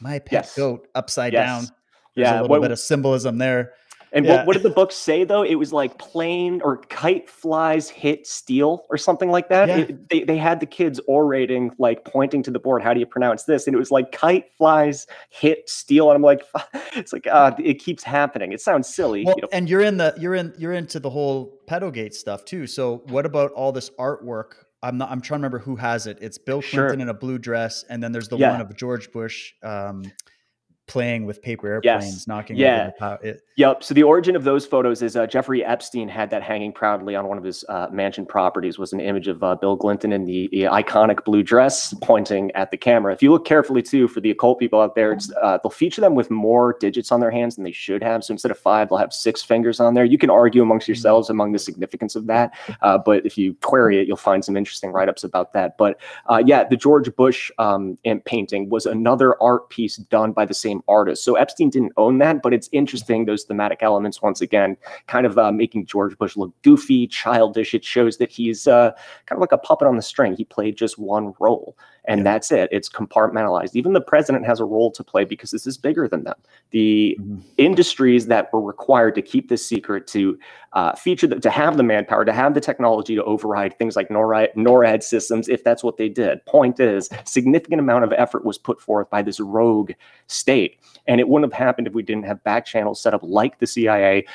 S1: "My Pet yes. Goat" upside yes. down. There's yeah, a little what, bit of symbolism there.
S3: And yeah. what, what did the book say though? It was like plane or kite flies hit steel or something like that. Yeah. It, they, they had the kids orating, like pointing to the board, how do you pronounce this? And it was like kite flies hit steel. And I'm like, it's like, uh, it keeps happening. It sounds silly.
S1: Well,
S3: you know?
S1: and you're in the, you're in, you're into the whole pedogate stuff too. So what about all this artwork? I'm not, I'm trying to remember who has it. It's Bill Clinton sure. in a blue dress. And then there's the yeah. one of George Bush, um, playing with paper airplanes,
S3: Yes.
S1: knocking
S3: Yeah.
S1: over the power.
S3: Yep. So the origin of those photos is uh, Jeffrey Epstein had that hanging proudly on one of his uh, mansion properties. Was an image of uh, Bill Clinton in the, the iconic blue dress, pointing at the camera. If you look carefully too, for the occult people out there, it's, uh, they'll feature them with more digits on their hands than they should have. So instead of five, they'll have six fingers on there. You can argue amongst yourselves among the significance of that, uh, but if you query it, you'll find some interesting write-ups about that. But uh, yeah, the George Bush um, painting was another art piece done by the same artist. So Epstein didn't own that, but it's interesting those thematic elements once again, kind of uh, making George Bush look goofy, childish. It shows that he's uh, kind of like a puppet on the string. He played just one role, and
S1: Yeah.
S3: that's it. It's compartmentalized. Even the president has a role to play because this is bigger than them. The
S1: Mhm.
S3: industries that were required to keep this secret, to uh, feature, the, to have the manpower, to have the technology to override things like NORAD, NORAD systems, if that's what they did. Point is, significant amount of effort was put forth by this rogue state, and it wouldn't have happened if we didn't have back channels set up like the CIA,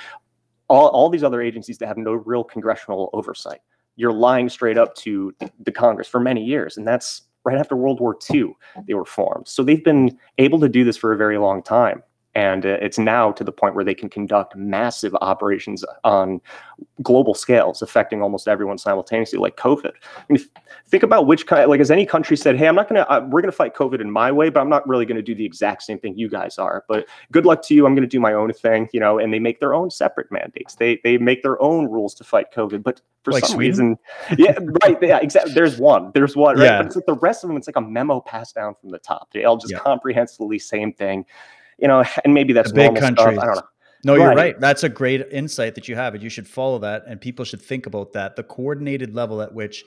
S3: all, all these other agencies that have no real congressional oversight. You're lying straight up to the Congress for many years, and that's right after World War II they were formed. So they've been able to do this for a very long time. And it's now to the point where they can conduct massive operations on global scales, affecting almost everyone simultaneously, like COVID. I mean, think about which kind, like, has any country said, "Hey, I'm not going to, uh, we're going to fight COVID in my way, but I'm not really going to do the exact same thing you guys are." But good luck to you. I'm going to do my own thing, you know. And they make their own separate mandates. They they make their own rules to fight COVID. But for
S1: Like
S3: some
S1: Sweden?
S3: reason, yeah, right, yeah, exactly. There's one, there's one, right?
S1: Yeah.
S3: But it's like the rest of them. It's like a memo passed down from the top. They all just
S1: Yeah.
S3: comprehensively same thing, you know. And maybe that's
S1: The big
S3: country. stuff. I don't know.
S1: No, you're
S3: Right.
S1: right. That's a great insight that you have, and you should follow that. And people should think about that. The coordinated level at which,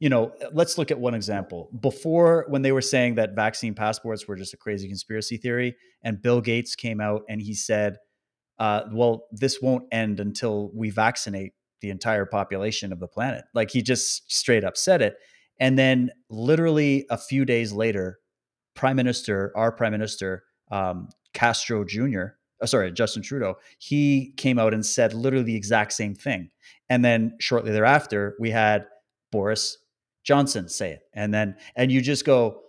S1: you know, let's look at one example. Before, when they were saying that vaccine passports were just a crazy conspiracy theory, and Bill Gates came out and he said, uh, "Well, this won't end until we vaccinate the entire population of the planet." Like he just straight up said it, and then literally a few days later, Prime Minister, our Prime Minister, um, Castro Jr., uh, sorry, Justin Trudeau, he came out and said literally the exact same thing. And then shortly thereafter, we had Boris Johnson say it. And then, and you just go,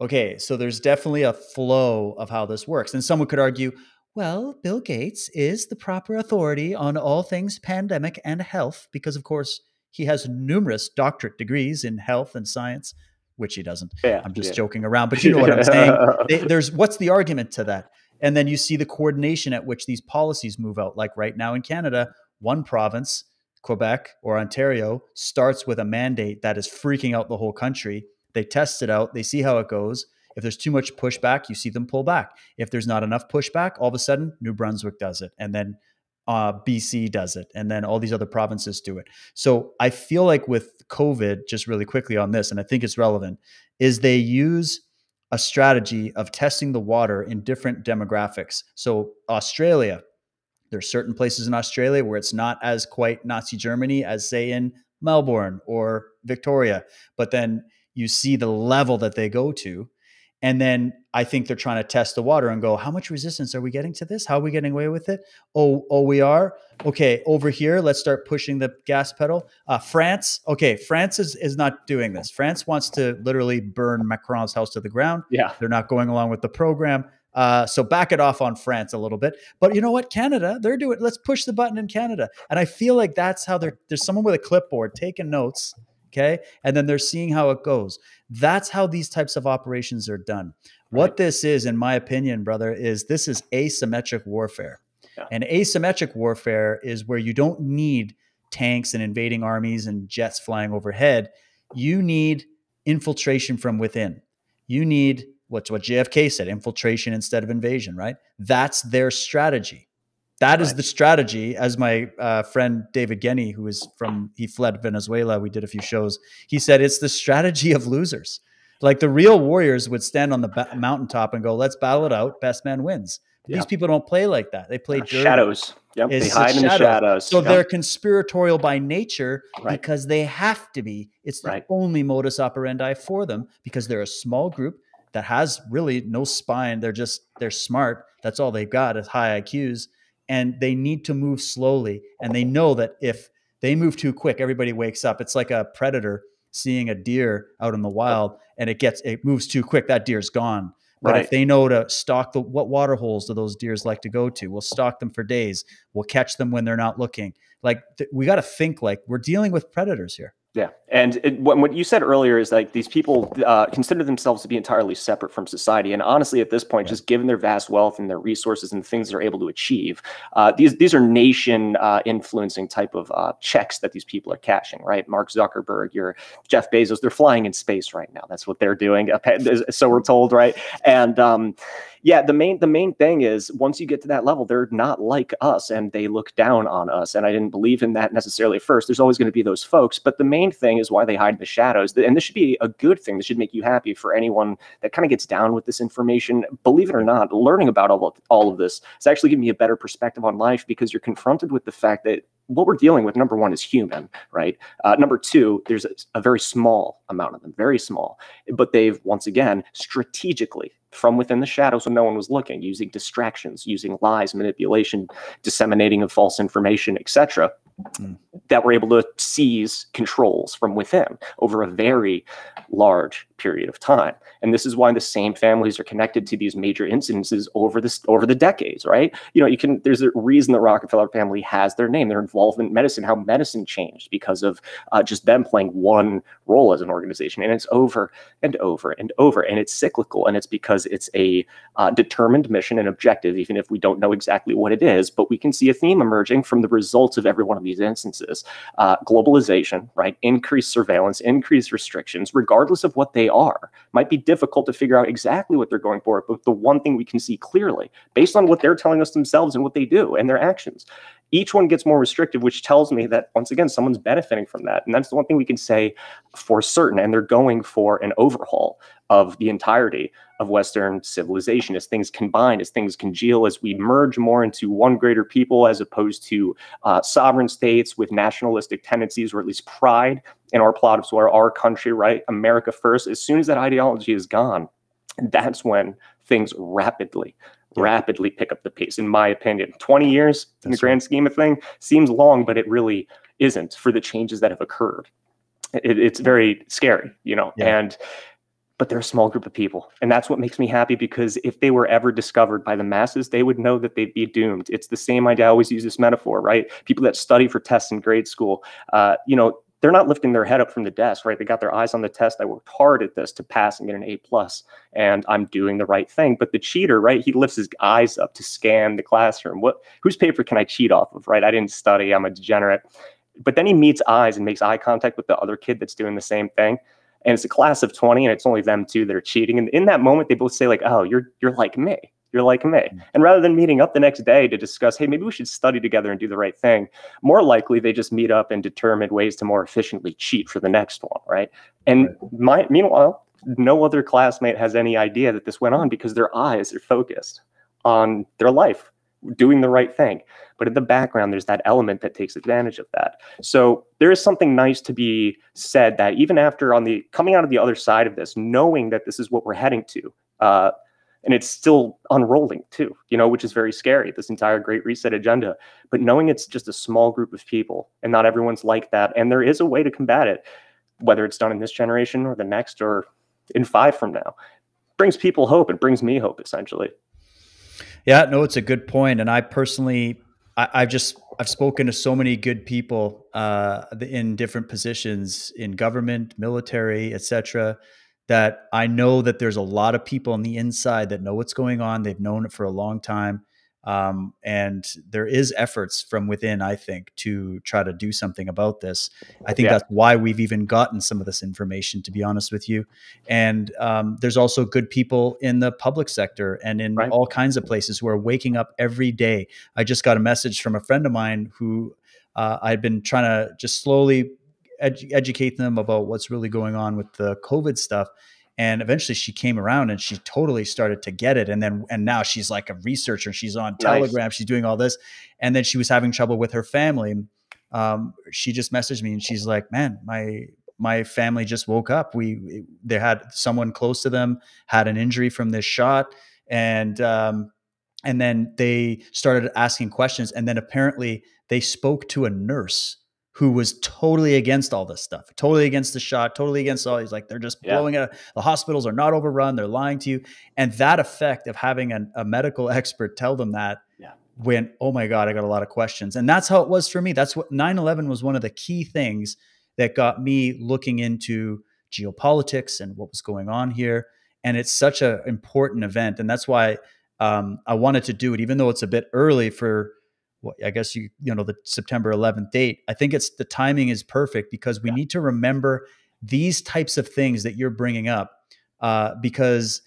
S1: okay, so there's definitely a flow of how this works. And someone could argue, well, Bill Gates is the proper authority on all things pandemic and health because, of course, he has numerous doctorate degrees in health and science, which he doesn't.
S3: Yeah,
S1: I'm just
S3: yeah.
S1: joking around, but you know what I'm saying. They- there's what's the argument to that? And then you see the coordination at which these policies move out. Like right now in Canada, one province, Quebec or Ontario, starts with a mandate that is freaking out the whole country. They test it out, they see how it goes. If there's too much pushback, you see them pull back. If there's not enough pushback, all of a sudden New Brunswick does it, and then uh, BC does it, and then all these other provinces do it. So I feel like with COVID, just really quickly on this, and I think it's relevant, is they use a strategy of testing the water in different demographics. So Australia, there's certain places in Australia where it's not as quite Nazi Germany as say in Melbourne or Victoria, but then you see the level that they go to. And then I think they're trying to test the water and go, how much resistance are we getting to this? How are we getting away with it? Oh, oh, we are. Okay, over here, let's start pushing the gas pedal. Uh, France, okay, France is is not doing this. France wants to literally burn Macron's house to the ground.
S3: Yeah.
S1: They're not going along with the program. Uh, so back it off on France a little bit. But you know what? Canada, they're doing. Let's push the button in Canada. And I feel like that's how they're. There's someone with a clipboard taking notes. Okay, and then they're seeing how it goes. That's how these types of operations are done. What this is, in my opinion, brother, is this is asymmetric warfare.
S3: Yeah.
S1: And asymmetric warfare is where you don't need tanks and invading armies and jets flying overhead. You need infiltration from within. You need what's what JFK said infiltration instead of invasion, right? That's their strategy. That is
S3: Right.
S1: the strategy, as my uh, friend David Genny, who is from, he fled Venezuela. We did a few shows. He said it's the strategy of losers. Like the real warriors would stand on the ba- mountaintop and go, let's battle it out. Best man wins. But
S3: Yeah.
S1: These people don't play like that. They play dirty.
S3: shadows. Yep.
S1: It's
S3: they hide in the shadows.
S1: So
S3: Yep.
S1: they're conspiratorial by nature
S3: Right.
S1: because they have to be. It's the
S3: Right.
S1: only modus operandi for them because they're a small group that has really no spine. They're just they're smart. That's all they've got is high IQs, and they need to move slowly. And they know that if they move too quick, everybody wakes up. It's like a predator seeing a deer out in the wild, and it gets it moves too quick. That deer's gone. But
S3: Right.
S1: if they know to stalk the what water holes do those deers like to go to, we'll stalk them for days. We'll catch them when they're not looking. Like th- we got to think like we're dealing with predators here.
S3: Yeah, and it, what, what you said earlier is like these people uh, consider themselves to be entirely separate from society, and honestly, at this point,
S1: Yeah.
S3: just given their vast wealth and their resources and the things they're able to achieve, uh, these these are nation uh, influencing type of uh, checks that these people are cashing. Right, Mark Zuckerberg, your Jeff Bezos, they're flying in space right now. That's what they're doing. So we're told, right? And um, yeah, the main the main thing is once you get to that level, they're not like us, and they look down on us. And I didn't believe in that necessarily at first. There's always going to be those folks, but the main thing is why they hide in the shadows. And this should be a good thing. This should make you happy for anyone that kind of gets down with this information. Believe it or not, learning about all of, all of this is actually giving me a better perspective on life because you're confronted with the fact that what we're dealing with, number one, is human, right? Uh, number two, there's a, a very small amount of them, very small, but they've once again strategically from within the shadows when no one was looking, using distractions, using lies, manipulation, disseminating of false information, etc.,
S1: Mm.
S3: that were able to seize controls from within over a very large period of time. And this is why the same families are connected to these major incidences over this over the decades, right? You know, you can there's a reason the Rockefeller family has their name, their involvement in medicine, how medicine changed because of uh, just them playing one role as an organization. And it's over and over and over. And it's cyclical. And it's because it's a uh, determined mission and objective, even if we don't know exactly what it is. But we can see a theme emerging from the results of every one of these instances uh, globalization, right? Increased surveillance, increased restrictions, regardless of what they are. Might be difficult to figure out exactly what they're going for. But the one thing we can see clearly, based on what they're telling us themselves and what they do and their actions, each one gets more restrictive, which tells me that once again, someone's benefiting from that. And that's the one thing we can say for certain. And they're going for an overhaul of the entirety of Western civilization as things combine, as things congeal, as we merge more into one greater people as opposed to uh, sovereign states with nationalistic tendencies or at least pride in our plot of swear, our country, right? America first. As soon as that ideology is gone, that's when things rapidly
S1: Yeah.
S3: rapidly pick up the pace in my opinion 20 years in the
S1: That's right.
S3: grand scheme of thing seems long but it really isn't for the changes that have occurred it, it's very scary you know
S1: Yeah.
S3: and but they're a small group of people. And that's what makes me happy because if they were ever discovered by the masses they would know that they'd be doomed. It's the same idea. I always use this metaphor right? People that study for tests in grade school uh, you know they're not lifting their head up from the desk right? They got their eyes on the test. I worked hard at this to pass and get an a plus and i'm doing the right thing. But the cheater right? He lifts his eyes up to scan the classroom. What whose paper can i cheat off of right? I didn't study. I'm a degenerate. But then he meets eyes and makes eye contact with the other kid that's doing the same thing and it's a class of 20 and it's only them two that are cheating and in that moment they both say like oh you're you're like me. You're like me. Mm. And rather than meeting up the next day to discuss hey maybe we should study together and do the right thing more likely they just meet up and determine ways to more efficiently cheat for the next one right? And my meanwhile no other classmate has any idea that this went on because their eyes are focused on their life doing the right thing. But in the background there's that element that takes advantage of that. So there is something nice to be said that even after on the coming out of the other side of this knowing that this is what we're heading to uh, and it's still unrolling too you know which is very scary this entire great reset agenda. But knowing it's just a small group of people and not everyone's like that and there is a way to combat it whether it's done in this generation or the next or in five from now brings people hope. It brings me hope essentially
S1: Yeah, no, it's a good point, and I personally, I, I've just I've spoken to so many good people uh, in different positions in government, military, etc. That I know that there's a lot of people on the inside that know what's going on. They've known it for a long time, um, and there is efforts from within. I think to try to do something about this. I think
S3: Yeah.
S1: that's why we've even gotten some of this information. To be honest with you, and um, there's also good people in the public sector and in
S3: Right.
S1: all kinds of places who are waking up every day. I just got a message from a friend of mine who uh, I've been trying to just slowly edu- educate them about what's really going on with the COVID stuff. And eventually she came around and she totally started to get it. And then, and now she's like a researcher. She's on
S3: Nice.
S1: Telegram. She's doing all this. And then she was having trouble with her family. Um, she just messaged me and she's like, man, my, my family just woke up. We, they had someone close to them had an injury from this shot. And, um, and then they started asking questions. And then apparently they spoke to a nurse who was totally against all this stuff, totally against the shot, totally against all. He's like, they're just
S3: Yeah.
S1: blowing it. Up. The hospitals are not overrun. They're lying to you. And that effect of having an, a medical expert tell them that
S3: Yeah.
S1: when, oh my God, I got a lot of questions. And that's how it was for me. That's what 9 11 was one of the key things that got me looking into geopolitics and what was going on here. And it's such an important event. And that's why um, I wanted to do it, even though it's a bit early for I guess you you know the September 11th date. I think it's the timing is perfect because we
S3: Yeah.
S1: need to remember these types of things that you're bringing up uh, because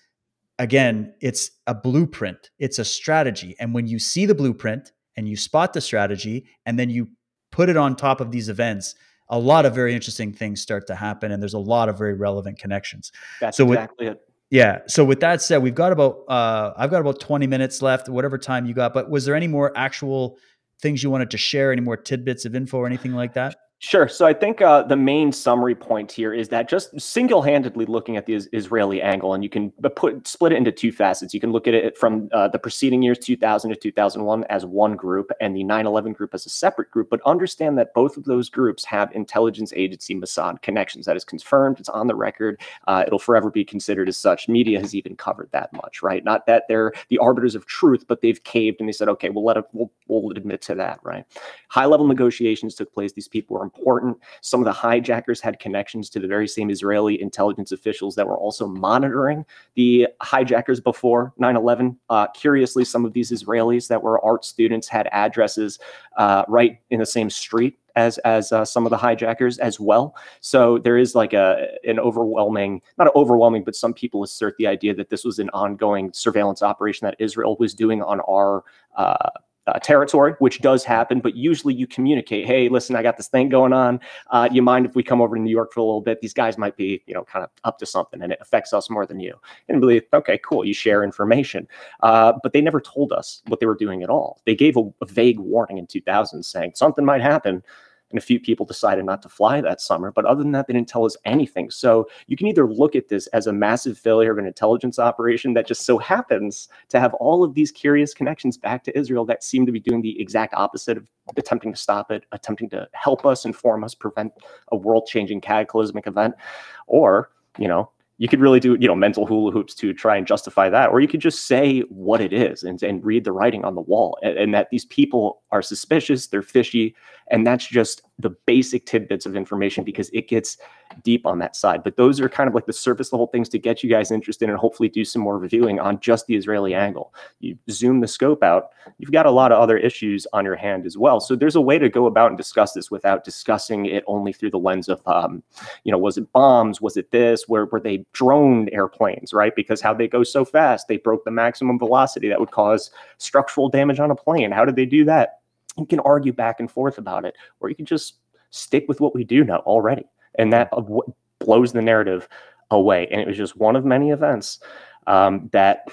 S1: again, it's a blueprint, it's a strategy, and when you see the blueprint and you spot the strategy, and then you put it on top of these events. A lot of very interesting things start to happen, and there's a lot of very relevant connections.
S3: That's
S1: So with-
S3: exactly it.
S1: Yeah. So with that said, we've got about uh, I've got about 20 minutes left, whatever time you got. But was there any more actual things you wanted to share? Any more tidbits of info or anything like that?
S3: Sure. So I think uh, the main summary point here is that just single-handedly looking at the is- Israeli angle, and you can put split it into two facets. You can look at it from uh, the preceding years, 2000 to 2001, as one group, and the 9/11 group as a separate group. But understand that both of those groups have intelligence agency Mossad connections. That is confirmed. It's on the record. Uh, it'll forever be considered as such. Media has even covered that much, right? Not that they're the arbiters of truth, but they've caved and they said, okay, we'll let it. We'll, we'll admit to that, right? high level negotiations took place. These people were important. Some of the hijackers had connections to the very same Israeli intelligence officials that were also monitoring the hijackers before 9 11. Uh, curiously, some of these Israelis that were art students had addresses uh, right in the same street. As, as uh, some of the hijackers as well, so there is like a an overwhelming, not overwhelming, but some people assert the idea that this was an ongoing surveillance operation that Israel was doing on our uh, uh, territory, which does happen, but usually you communicate, hey, listen, I got this thing going on. Uh, you mind if we come over to New York for a little bit? These guys might be, you know, kind of up to something and it affects us more than you. And believe, okay, cool, you share information. Uh, but they never told us what they were doing at all. They gave a, a vague warning in 2000 saying something might happen. And a few people decided not to fly that summer. But other than that, they didn't tell us anything. So you can either look at this as a massive failure of an intelligence operation that just so happens to have all of these curious connections back to Israel that seem to be doing the exact opposite of attempting to stop it, attempting to help us, inform us, prevent a world changing cataclysmic event. Or, you know, you could really do, you know, mental hula hoops to try and justify that. Or you could just say what it is and, and read the writing on the wall and, and that these people are suspicious, they're fishy. And that's just the basic tidbits of information because it gets deep on that side. But those are kind of like the surface level things to get you guys interested and hopefully do some more reviewing on just the Israeli angle. You zoom the scope out, you've got a lot of other issues on your hand as well. So there's a way to go about and discuss this without discussing it only through the lens of, um, you know, was it bombs? Was it this? Where were they droned airplanes, right? Because how they go so fast, they broke the maximum velocity that would cause structural damage on a plane. How did they do that? You can argue back and forth about it, or you can just stick with what we do know already and that blows the narrative away. And it was just one of many events um, that,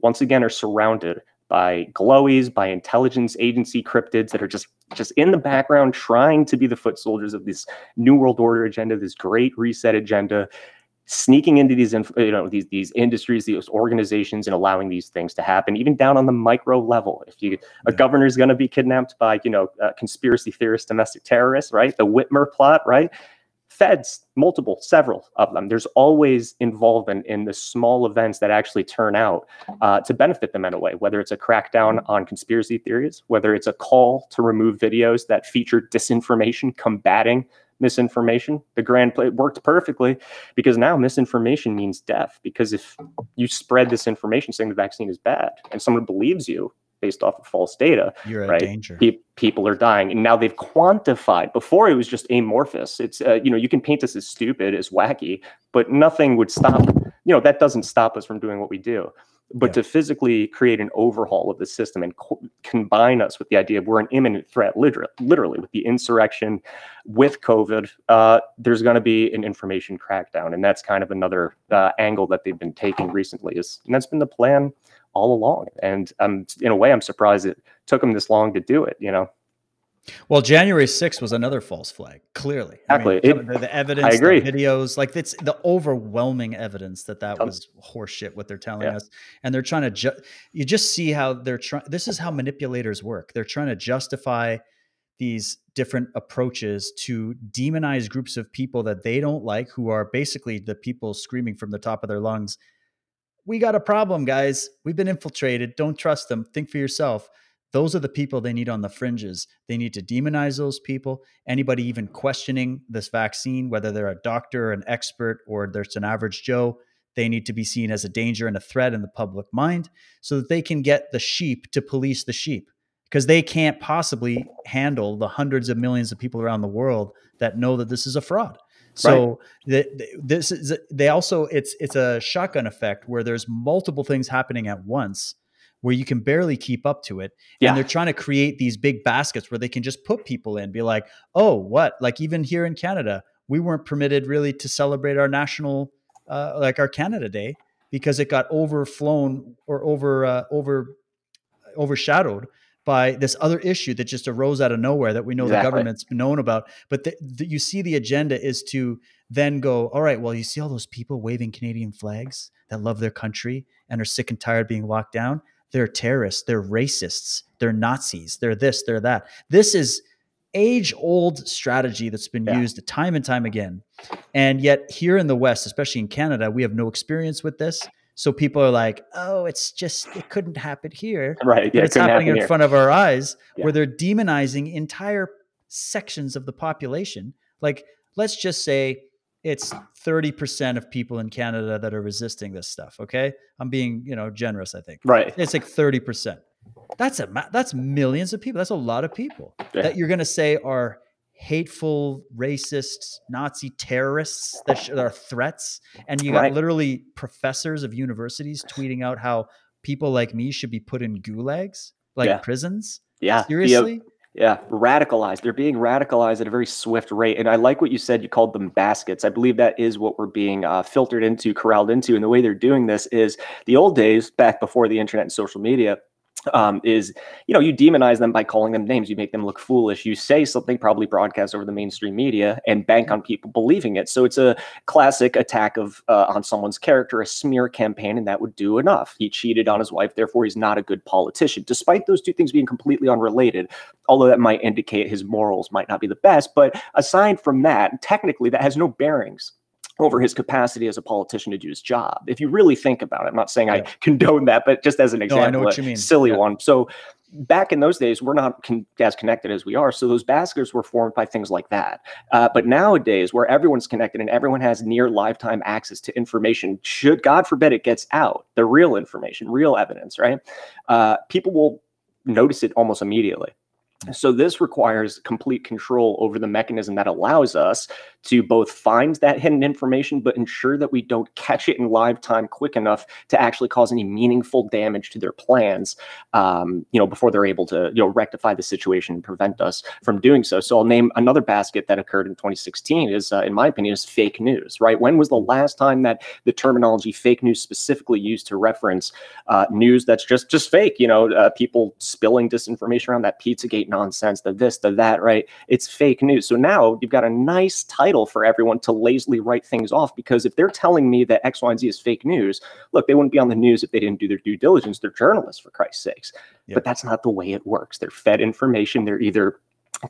S3: once again, are surrounded by glowies, by intelligence agency cryptids that are just just in the background, trying to be the foot soldiers of this new world order agenda, this great reset agenda, sneaking into these inf- you know these these industries, these organizations, and allowing these things to happen, even down on the micro level. If you a governor is going to be kidnapped by you know uh, conspiracy theorists, domestic terrorists, right? The Whitmer plot, right? Feds, multiple, several of them. There's always involvement in the small events that actually turn out uh, to benefit them in a way, whether it's a crackdown on conspiracy theories, whether it's a call to remove videos that feature disinformation, combating misinformation. The grand play worked perfectly because now misinformation means death. Because if you spread this information saying the vaccine is bad and someone believes you based off of false data,
S1: You're
S3: Right.
S1: danger.
S3: pe- people are dying and now they've quantified before it was just amorphous it's uh, you know you can paint us as stupid as wacky but nothing would stop you know that doesn't stop us from doing what we do but
S1: Yeah.
S3: to physically create an overhaul of the system and co- combine us with the idea of we're an imminent threat literally, literally with the insurrection with covid uh, there's going to be an information crackdown and that's kind of another uh, angle that they've been taking recently is and that's been the plan all along and um, in a way i'm surprised it took them this long to do it you know
S1: Well, January 6th was another false flag, clearly. I mean,
S3: Exactly.
S1: the, evidence,
S3: agree.
S1: the videos, like it's the overwhelming evidence that that was horseshit what they're telling
S3: Yeah.
S1: us. And they're trying to, ju- you just see how they're trying, this is how manipulators work. They're trying to justify these different approaches to demonize groups of people that they don't like, who are basically the people screaming from the top of their lungs, we got a problem, guys. We've been infiltrated. Don't trust them. Think for yourself. Those are the people they need on the fringes. They need to demonize those people. Anybody even questioning this vaccine, whether they're a doctor, an expert, or there's an average Joe, they need to be seen as a danger and a threat in the public mind so that they can get the sheep to police the sheep because they can't possibly handle the hundreds of millions of people around the world that know that this is a fraud. So right. the, this is they also it's it's a shotgun effect where there's multiple things happening at once where you can barely keep up to it. Yeah. And they're trying to create these big baskets where they can just put people in, be like, oh, what? Like even here in Canada, we weren't permitted really to celebrate our national, uh, like our Canada Day, because it got overflown or over uh, over overshadowed by this other issue that just arose out of nowhere that we know exactly. the government's known about. But the, the, you see, the agenda is to then go, all right, well, you see all those people waving Canadian flags that love their country and are sick and tired of being locked down. They're terrorists. They're racists. They're Nazis. They're this. They're that. This is age old strategy that's been yeah. used time and time again. And yet, here in the West, especially in Canada, we have no experience with this. So people are like, "Oh, it's just it couldn't happen here."
S3: Right.
S1: Yeah, it's happening in here. front of our eyes, yeah. where they're demonizing entire sections of the population. Like, let's just say it's 30% of people in Canada that are resisting this stuff, okay? I'm being, you know, generous, I think.
S3: Right.
S1: It's like 30%. That's a that's millions of people. That's a lot of people yeah. that you're going to say are hateful, racist, Nazi terrorists that, are threats. And you got right. literally professors of universities tweeting out how people like me should be put in gulags, like yeah. prisons.
S3: Yeah.
S1: Seriously?
S3: Yeah, radicalized. They're being radicalized at a very swift rate. And I like what you said. You called them baskets. I believe that is what we're being uh, filtered into, corralled into. And the way they're doing this is the old days, back before the internet and social media, um, is you know you demonize them by calling them names. You make them look foolish. You say something probably broadcast over the mainstream media and bank on people believing it. So it's a classic attack of uh, on someone's character a smear campaign and that would do enough. He cheated on his wife therefore he's not a good politician. Despite those two things being completely unrelated although that might indicate his morals might not be the best but aside from that technically that has no bearings over his capacity as a politician to do his job. If you really think about it, I'm not saying yeah. I condone that, but just as an example,
S1: no, a
S3: silly
S1: yeah.
S3: one. So back in those days, we're not con- as connected as we are. So those baskets were formed by things like that. Uh, but nowadays, where everyone's connected and everyone has near lifetime access to information, should God forbid it gets out, the real information, real evidence, right? Uh, people will notice it almost immediately. So this requires complete control over the mechanism that allows us to both find that hidden information, but ensure that we don't catch it in live time quick enough to actually cause any meaningful damage to their plans. Um, you know, before they're able to you know rectify the situation and prevent us from doing so. So I'll name another basket that occurred in 2016 is, uh, in my opinion, is fake news. Right? When was the last time that the terminology fake news specifically used to reference uh, news that's just just fake? You know, uh, people spilling disinformation around that Pizzagate nonsense, the this, the that, right? It's fake news. So now you've got a nice title for everyone to lazily write things off because if they're telling me that X, Y, and Z is fake news, look, they wouldn't be on the news if they didn't do their due diligence. They're journalists, for Christ's sakes. Yep. But that's not the way it works. They're fed information. They're either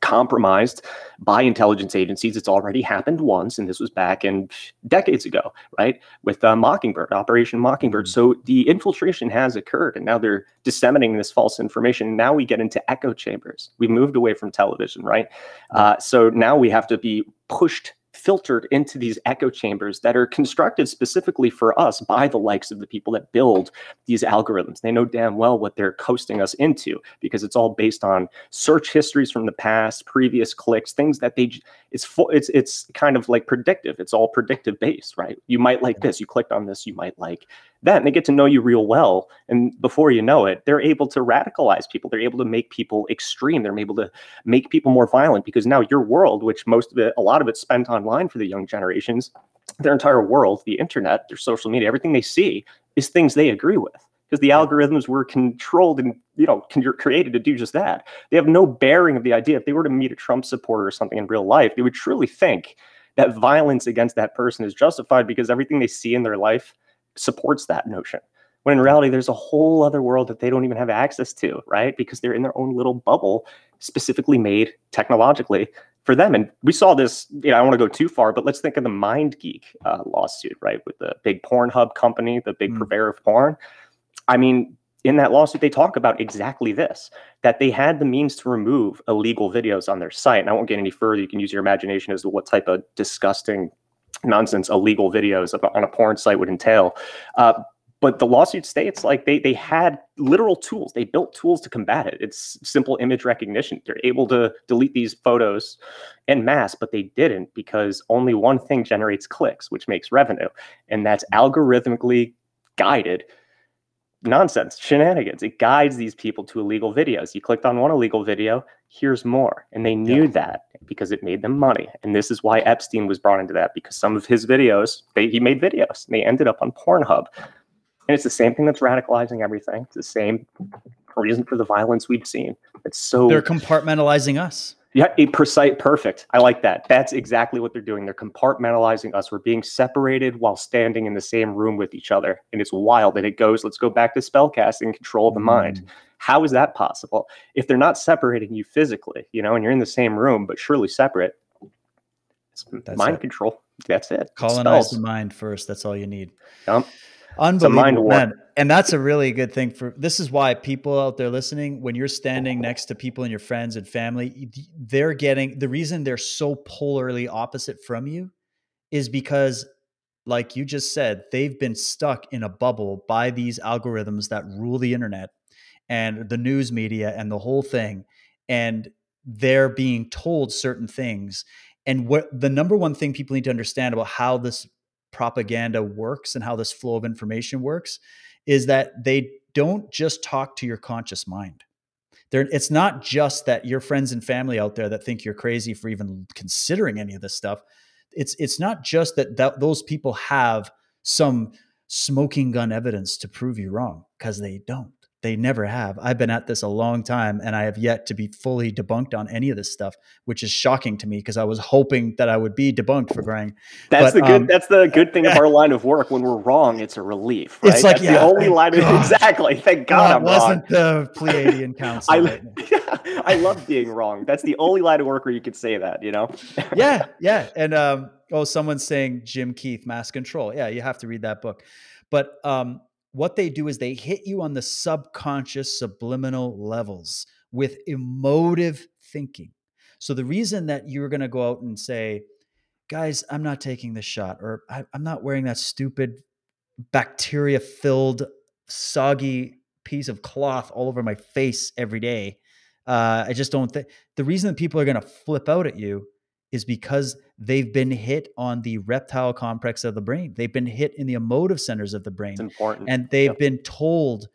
S3: compromised by intelligence agencies. It's already happened once, and this was back in decades ago, right? With uh, Mockingbird, Operation Mockingbird. Mm-hmm. So the infiltration has occurred, and now they're disseminating this false information. Now we get into echo chambers. We've moved away from television, right? Uh, so now we have to be pushed filtered into these echo chambers that are constructed specifically for us by the likes of the people that build these algorithms. They know damn well what they're coasting us into because it's all based on search histories from the past, previous clicks, things that they it's full it's it's kind of like predictive. It's all predictive based, right? You might like this, you clicked on this, you might like that and they get to know you real well and before you know it they're able to radicalize people. They're able to make people extreme. They're able to make people more violent because now your world which most of it a lot of it's spent online for the young generations their entire world the internet their social media everything they see is things they agree with because the algorithms were controlled and you know created to do just that. They have no bearing of the idea. If they were to meet a trump supporter or something in real life they would truly think that violence against that person is justified because everything they see in their life supports that notion. When in reality, there's a whole other world that they don't even have access to, right? Because they're in their own little bubble specifically made technologically for them. And we saw this, you know, I don't want to go too far, but let's think of the MindGeek uh, lawsuit, right? With the big Pornhub company, the big mm. purveyor of porn. I mean, in that lawsuit, they talk about exactly this that they had the means to remove illegal videos on their site. And I won't get any further. You can use your imagination as to what type of disgusting nonsense illegal videos on a porn site would entail. Uh, but the lawsuit states like they they had literal tools. They built tools to combat it. It's simple image recognition. They're able to delete these photos en masse but they didn't because only one thing generates clicks which makes revenue and that's algorithmically guided nonsense shenanigans it guides these people to illegal videos you clicked on one illegal video here's more and they knew yeah. that because it made them money and this is why epstein was brought into that because some of his videos they, he made videos and they ended up on pornhub and it's the same thing that's radicalizing everything. It's the same reason for the violence we've seen. It's so
S1: they're compartmentalizing us.
S3: Yeah, a precise, perfect. I like that. That's exactly what they're doing. They're compartmentalizing us. We're being separated while standing in the same room with each other, and it's wild. And it goes. Let's go back to spellcasting, control of the mm. mind. How is that possible? If they're not separating you physically, you know, and you're in the same room but surely separate, it's That's mind it. control. That's it.
S1: Colonize the mind first. That's all you need. Unbelievable, man. And that's a really good thing for this is why people out there listening, when you're standing next to people and your friends and family, they're getting the reason they're so polarly opposite from you is because, like you just said, they've been stuck in a bubble by these algorithms that rule the internet and the news media and the whole thing. And they're being told certain things. And what the number one thing people need to understand about how this propaganda works and how this flow of information works is that they don't just talk to your conscious mind. They're, it's not just that your friends and family out there that think you're crazy for even considering any of this stuff. It's it's not just that, that those people have some smoking gun evidence to prove you wrong because they don't. They never have. I've been at this a long time and I have yet to be fully debunked on any of this stuff, which is shocking to me because I was hoping that I would be debunked for Grang.
S3: That's but, the good um, that's the good thing of our line of work. When we're wrong, it's a relief. Right?
S1: It's like
S3: that's
S1: yeah,
S3: the only line of exactly. Thank God well, I'm
S1: wasn't wrong. the Pleiadian council.
S3: I, right I love being wrong. That's the only line of work where you could say that, you know?
S1: yeah, yeah. And um, oh, someone's saying Jim Keith, Mass Control. Yeah, you have to read that book. But um, what they do is they hit you on the subconscious subliminal levels with emotive thinking. So the reason that you're going to go out and say, guys, I'm not taking this shot, or I'm not wearing that stupid bacteria filled, soggy piece of cloth all over my face every day. Uh, I just don't think the reason that people are going to flip out at you is because they've been hit on the reptile complex of the brain. They've been hit in the emotive centers of the brain.
S3: It's important.
S1: And they've yep. been told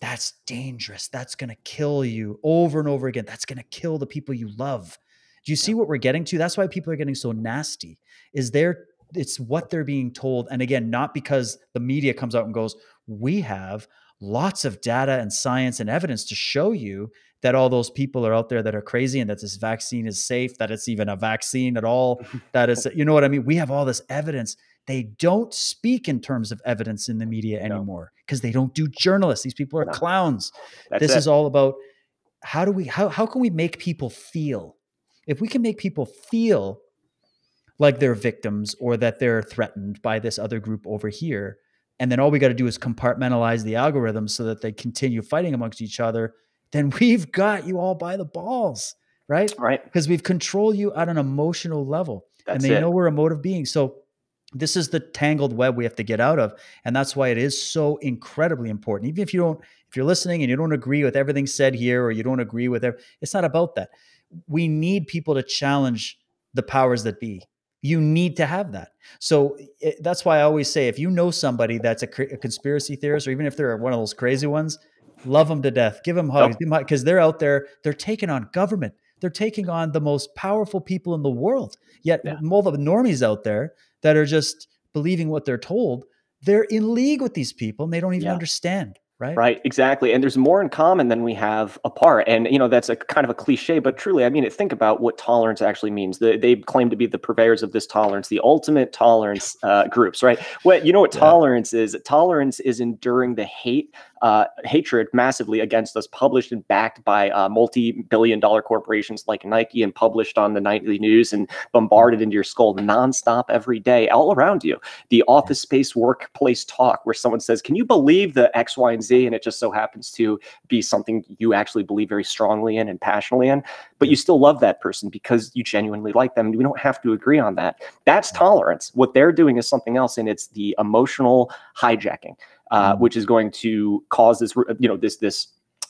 S1: that's dangerous. That's going to kill you over and over again. That's going to kill the people you love. Do you see what we're getting to? That's why people are getting so nasty. Is there it's what they're being told and again not because the media comes out and goes, "We have lots of data and science and evidence to show you that all those people are out there that are crazy and that this vaccine is safe, that it's even a vaccine at all, that is, you know what I mean? We have all this evidence. They don't speak in terms of evidence in the media anymore because no. they don't do journalists. These people are no. clowns. That's this it. is all about how do we how how can we make people feel? If we can make people feel like they're victims or that they're threatened by this other group over here, and then all we got to do is compartmentalize the algorithms so that they continue fighting amongst each other then we've got you all by the balls, right?
S3: Right.
S1: Because we've controlled you at an emotional level. That's and they it. know we're emotive beings. So this is the tangled web we have to get out of. And that's why it is so incredibly important. Even if you don't, if you're listening and you don't agree with everything said here or you don't agree with it, it's not about that. We need people to challenge the powers that be. You need to have that. So it, that's why I always say if you know somebody that's a, a conspiracy theorist, or even if they're one of those crazy ones, love them to death, give them hugs, because they're out there, they're taking on government, they're taking on the most powerful people in the world. Yet, yeah. all the normies out there that are just believing what they're told, they're in league with these people and they don't even yeah. understand right
S3: right exactly and there's more in common than we have apart and you know that's a kind of a cliche but truly i mean think about what tolerance actually means they, they claim to be the purveyors of this tolerance the ultimate tolerance uh, groups right what you know what yeah. tolerance is tolerance is enduring the hate uh, hatred massively against us, published and backed by uh, multi-billion dollar corporations like Nike and published on the nightly news and bombarded into your skull nonstop every day, all around you. The office space workplace talk where someone says, can you believe the X, Y, and Z? And it just so happens to be something you actually believe very strongly in and passionately in, but you still love that person because you genuinely like them. We don't have to agree on that. That's tolerance. What they're doing is something else, and it's the emotional hijacking, uh, mm. which is going to cause this, you know, this this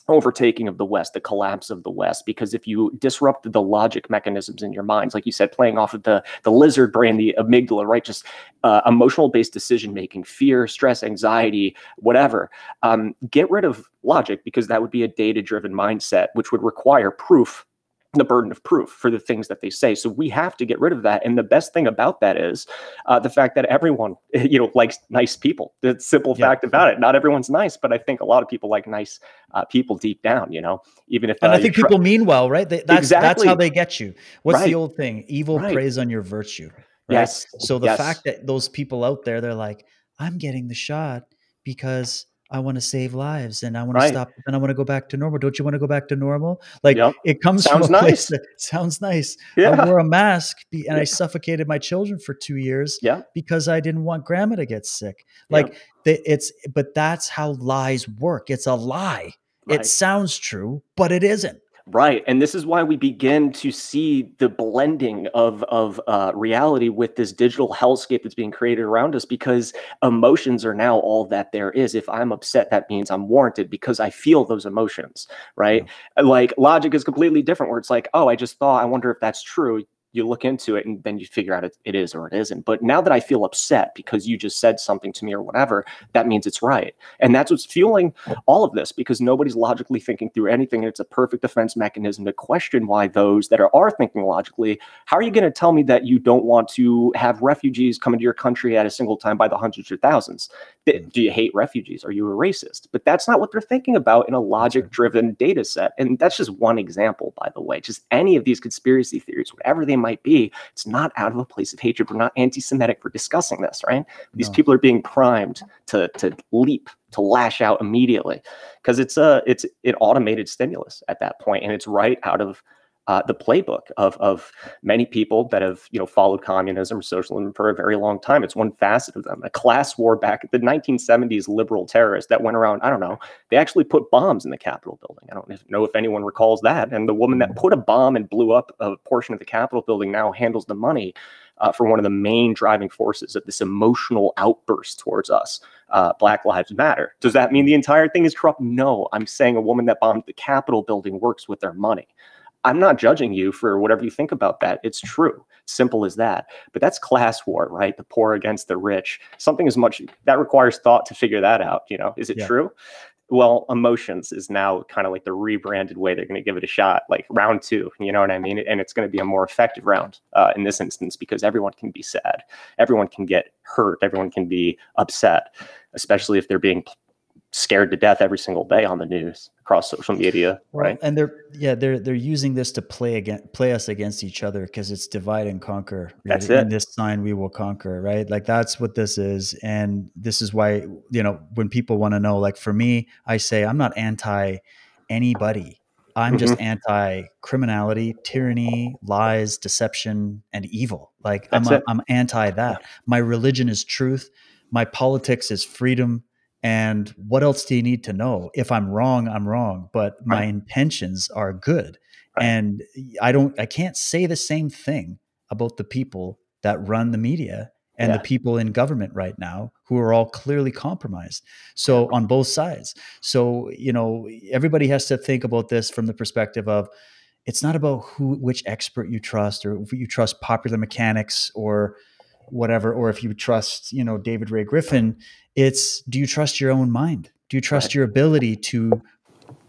S3: overtaking of the West, the collapse of the West. Because if you disrupt the logic mechanisms in your minds, like you said, playing off of the the lizard brain, the amygdala, right, just uh, emotional based decision making, fear, stress, anxiety, whatever, um, get rid of logic because that would be a data driven mindset, which would require proof the burden of proof for the things that they say. So we have to get rid of that. And the best thing about that is uh, the fact that everyone, you know, likes nice people. The simple yeah. fact about it. Not everyone's nice, but I think a lot of people like nice uh, people deep down. You know, even if
S1: and uh, I think people mean well, right? They, that's exactly. that's how they get you. What's right. the old thing? Evil right. preys on your virtue. Right?
S3: Yes.
S1: So the
S3: yes.
S1: fact that those people out there, they're like, I'm getting the shot because I want to save lives and I want right. to stop and I want to go back to normal. Don't you want to go back to normal? Like yep. it comes sounds from a nice. place that sounds nice. Yeah. I wore a mask and yeah. I suffocated my children for two years
S3: yeah.
S1: because I didn't want grandma to get sick. Like yeah. it's, but that's how lies work. It's a lie. Right. It sounds true, but it isn't.
S3: Right, and this is why we begin to see the blending of of uh, reality with this digital hellscape that's being created around us. Because emotions are now all that there is. If I'm upset, that means I'm warranted because I feel those emotions. Right, yeah. like logic is completely different. Where it's like, oh, I just thought. I wonder if that's true you look into it and then you figure out it, it is or it isn't. But now that I feel upset because you just said something to me or whatever, that means it's right. And that's what's fueling all of this because nobody's logically thinking through anything. And it's a perfect defense mechanism to question why those that are, are thinking logically, how are you going to tell me that you don't want to have refugees come into your country at a single time by the hundreds or thousands? Mm. Do you hate refugees? Are you a racist? But that's not what they're thinking about in a logic driven data set. And that's just one example, by the way. Just any of these conspiracy theories, whatever they might be, it's not out of a place of hatred. We're not anti-Semitic for discussing this, right? These no. people are being primed to to leap, to lash out immediately, because it's a it's an automated stimulus at that point, and it's right out of uh, the playbook of of many people that have you know followed communism or socialism for a very long time. It's one facet of them. A class war back in the 1970s, liberal terrorists that went around. I don't know. They actually put bombs in the Capitol building. I don't know if anyone recalls that. And the woman that put a bomb and blew up a portion of the Capitol building now handles the money. Uh, for one of the main driving forces of this emotional outburst towards us. Uh, Black Lives Matter. Does that mean the entire thing is corrupt? No. I'm saying a woman that bombed the Capitol building works with their money. I'm not judging you for whatever you think about that. It's true. Simple as that. But that's class war, right? The poor against the rich. Something as much that requires thought to figure that out. You know, is it yeah. true? Well, emotions is now kind of like the rebranded way they're going to give it a shot, like round two. You know what I mean? And it's going to be a more effective round uh, in this instance because everyone can be sad, everyone can get hurt, everyone can be upset, especially if they're being scared to death every single day on the news across social media well, right?
S1: and they're yeah they're they're using this to play against play us against each other because it's divide and conquer
S3: that's in
S1: it. this sign we will conquer right? Like that's what this is and this is why you know when people want to know like for me i say i'm not anti anybody. I'm mm-hmm. just anti criminality tyranny lies deception and evil. Like that's i'm a, i'm anti that. My religion is truth. My politics is freedom and what else do you need to know? If I'm wrong, I'm wrong, but right. my intentions are good. Right. And I don't, I can't say the same thing about the people that run the media and yeah. the people in government right now who are all clearly compromised. So on both sides. So, you know, everybody has to think about this from the perspective of it's not about who which expert you trust or if you trust popular mechanics or whatever or if you trust, you know, David Ray Griffin, it's do you trust your own mind? Do you trust right. your ability to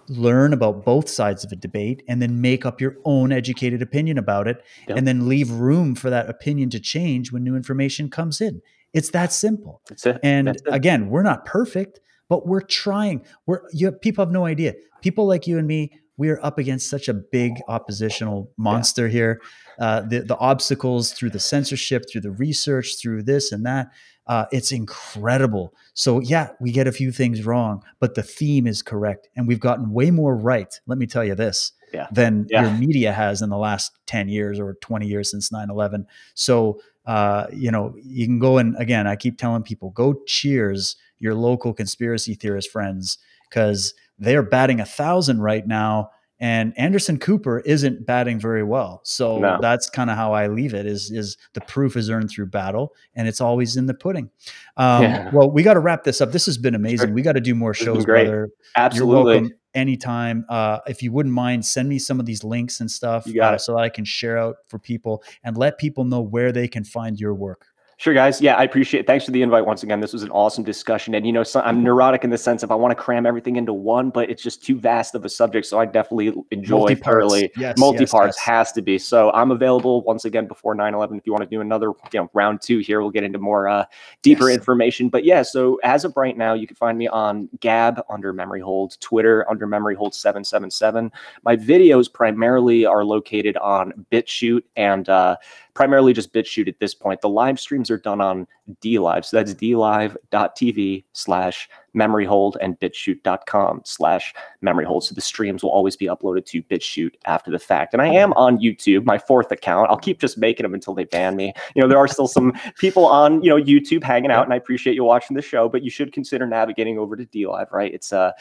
S1: learn about both sides of a debate and then make up your own educated opinion about it yep. and then leave room for that opinion to change when new information comes in? It's that simple.
S3: That's it.
S1: And
S3: That's it.
S1: again, we're not perfect, but we're trying. We're you people have no idea. People like you and me, we are up against such a big oppositional monster yeah. here. Uh, the the obstacles through the censorship, through the research, through this and that Uh, it's incredible. So yeah, we get a few things wrong, but the theme is correct, and we've gotten way more right. Let me tell you this.
S3: Yeah.
S1: Than
S3: Yeah.
S1: your media has in the last 10 years or 20 years since 9-11 so uh, you know you can go and again i keep telling people go cheers your local conspiracy theorist friends because they're batting a thousand right now and anderson cooper isn't batting very well so
S3: No.
S1: that's kind of how i leave it is is the proof is earned through battle and it's always in the pudding um,
S3: Yeah.
S1: well we got to wrap this up this has been amazing
S3: Sure.
S1: we got to do more shows
S3: great.
S1: brother
S3: Absolutely.
S1: you're welcome anytime. Uh, if you wouldn't mind, send me some of these links and stuff uh, so that I can share out for people and let people know where they can find your work.
S3: Sure, guys. Yeah, I appreciate it. Thanks for the invite once again. This was an awesome discussion. And, you know, so I'm neurotic in the sense of I want to cram everything into one, but it's just too vast of a subject. So I definitely enjoy
S1: Multi-parts.
S3: thoroughly.
S1: Yes,
S3: Multi
S1: yes,
S3: parts
S1: yes.
S3: has to be. So I'm available once again before 9 11. If you want to do another, you know, round two here, we'll get into more uh, deeper
S1: Yes.
S3: information. But yeah, so as of right now, you can find me on Gab under Memory Hole, Twitter under Memory Hole 777. My videos primarily are located on BitChute and uh, primarily just BitChute at this point. The live streams are done on DLive. So that's dlive.tv slash memory hole and bitchute.com slash memory hole. So the streams will always be uploaded to BitChute after the fact. And I am on YouTube, my fourth account. I'll keep just making them until they ban me. You know, there are still some people on, you know, YouTube hanging out, and I appreciate you watching the show, but you should consider navigating over to DLive, right? It's uh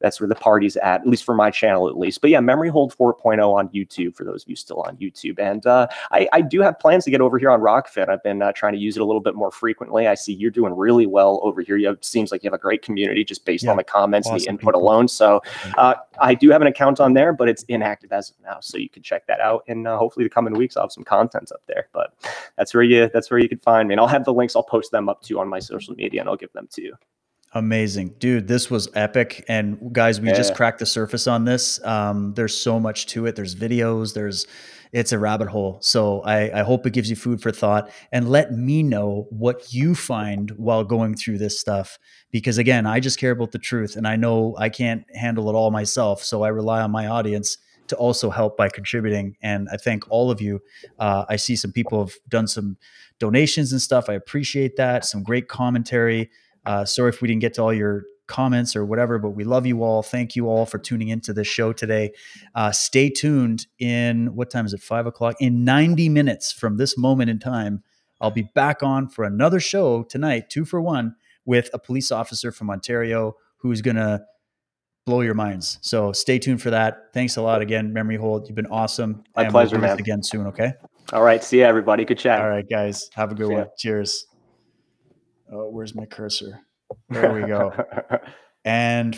S3: that's where the party's at, at least for my channel at least. But yeah, Memory Hole 4.0 on YouTube for those of you still on YouTube. And uh, I, I do have plans to get over here on Rokfin. I've been uh, trying to use it a little bit more frequently. I see you're doing really well over here. You have, seems like you have a great community just based
S1: Yeah,
S3: on the comments and the input
S1: people.
S3: alone. So uh, I do have an account on there, but it's inactive as of now. So you can check that out. And uh, hopefully the coming weeks I'll have some content up there. But that's where you that's where you can find me. And I'll have the links. I'll post them up too on my social media, and I'll give them to you.
S1: Amazing, dude. This was epic. And guys, we just cracked the surface on this. Um, there's so much to it. There's videos. There's it's a rabbit hole. So I, I hope it gives you food for thought. And let me know what you find while going through this stuff. Because again, I just care about the truth, and I know I can't handle it all myself. So I rely on my audience to also help by contributing. And I thank all of you. Uh, I see some people have done some donations and stuff. I appreciate that. Some great commentary. Uh, sorry if we didn't get to all your comments or whatever, but we love you all. Thank you all for tuning into this show today. Uh, stay tuned in what time is it? Five o'clock. In 90 minutes from this moment in time, I'll be back on for another show tonight, two for one, with a police officer from Ontario who's going to blow your minds. So stay tuned for that. Thanks a lot again, Memory Hole. You've been awesome.
S3: My
S1: and
S3: pleasure,
S1: we'll
S3: man.
S1: again soon, okay?
S3: All right. See you, everybody. Good chat.
S1: All right, guys. Have a good
S3: See ya.
S1: one. Cheers. Oh, where's my cursor? There we go. and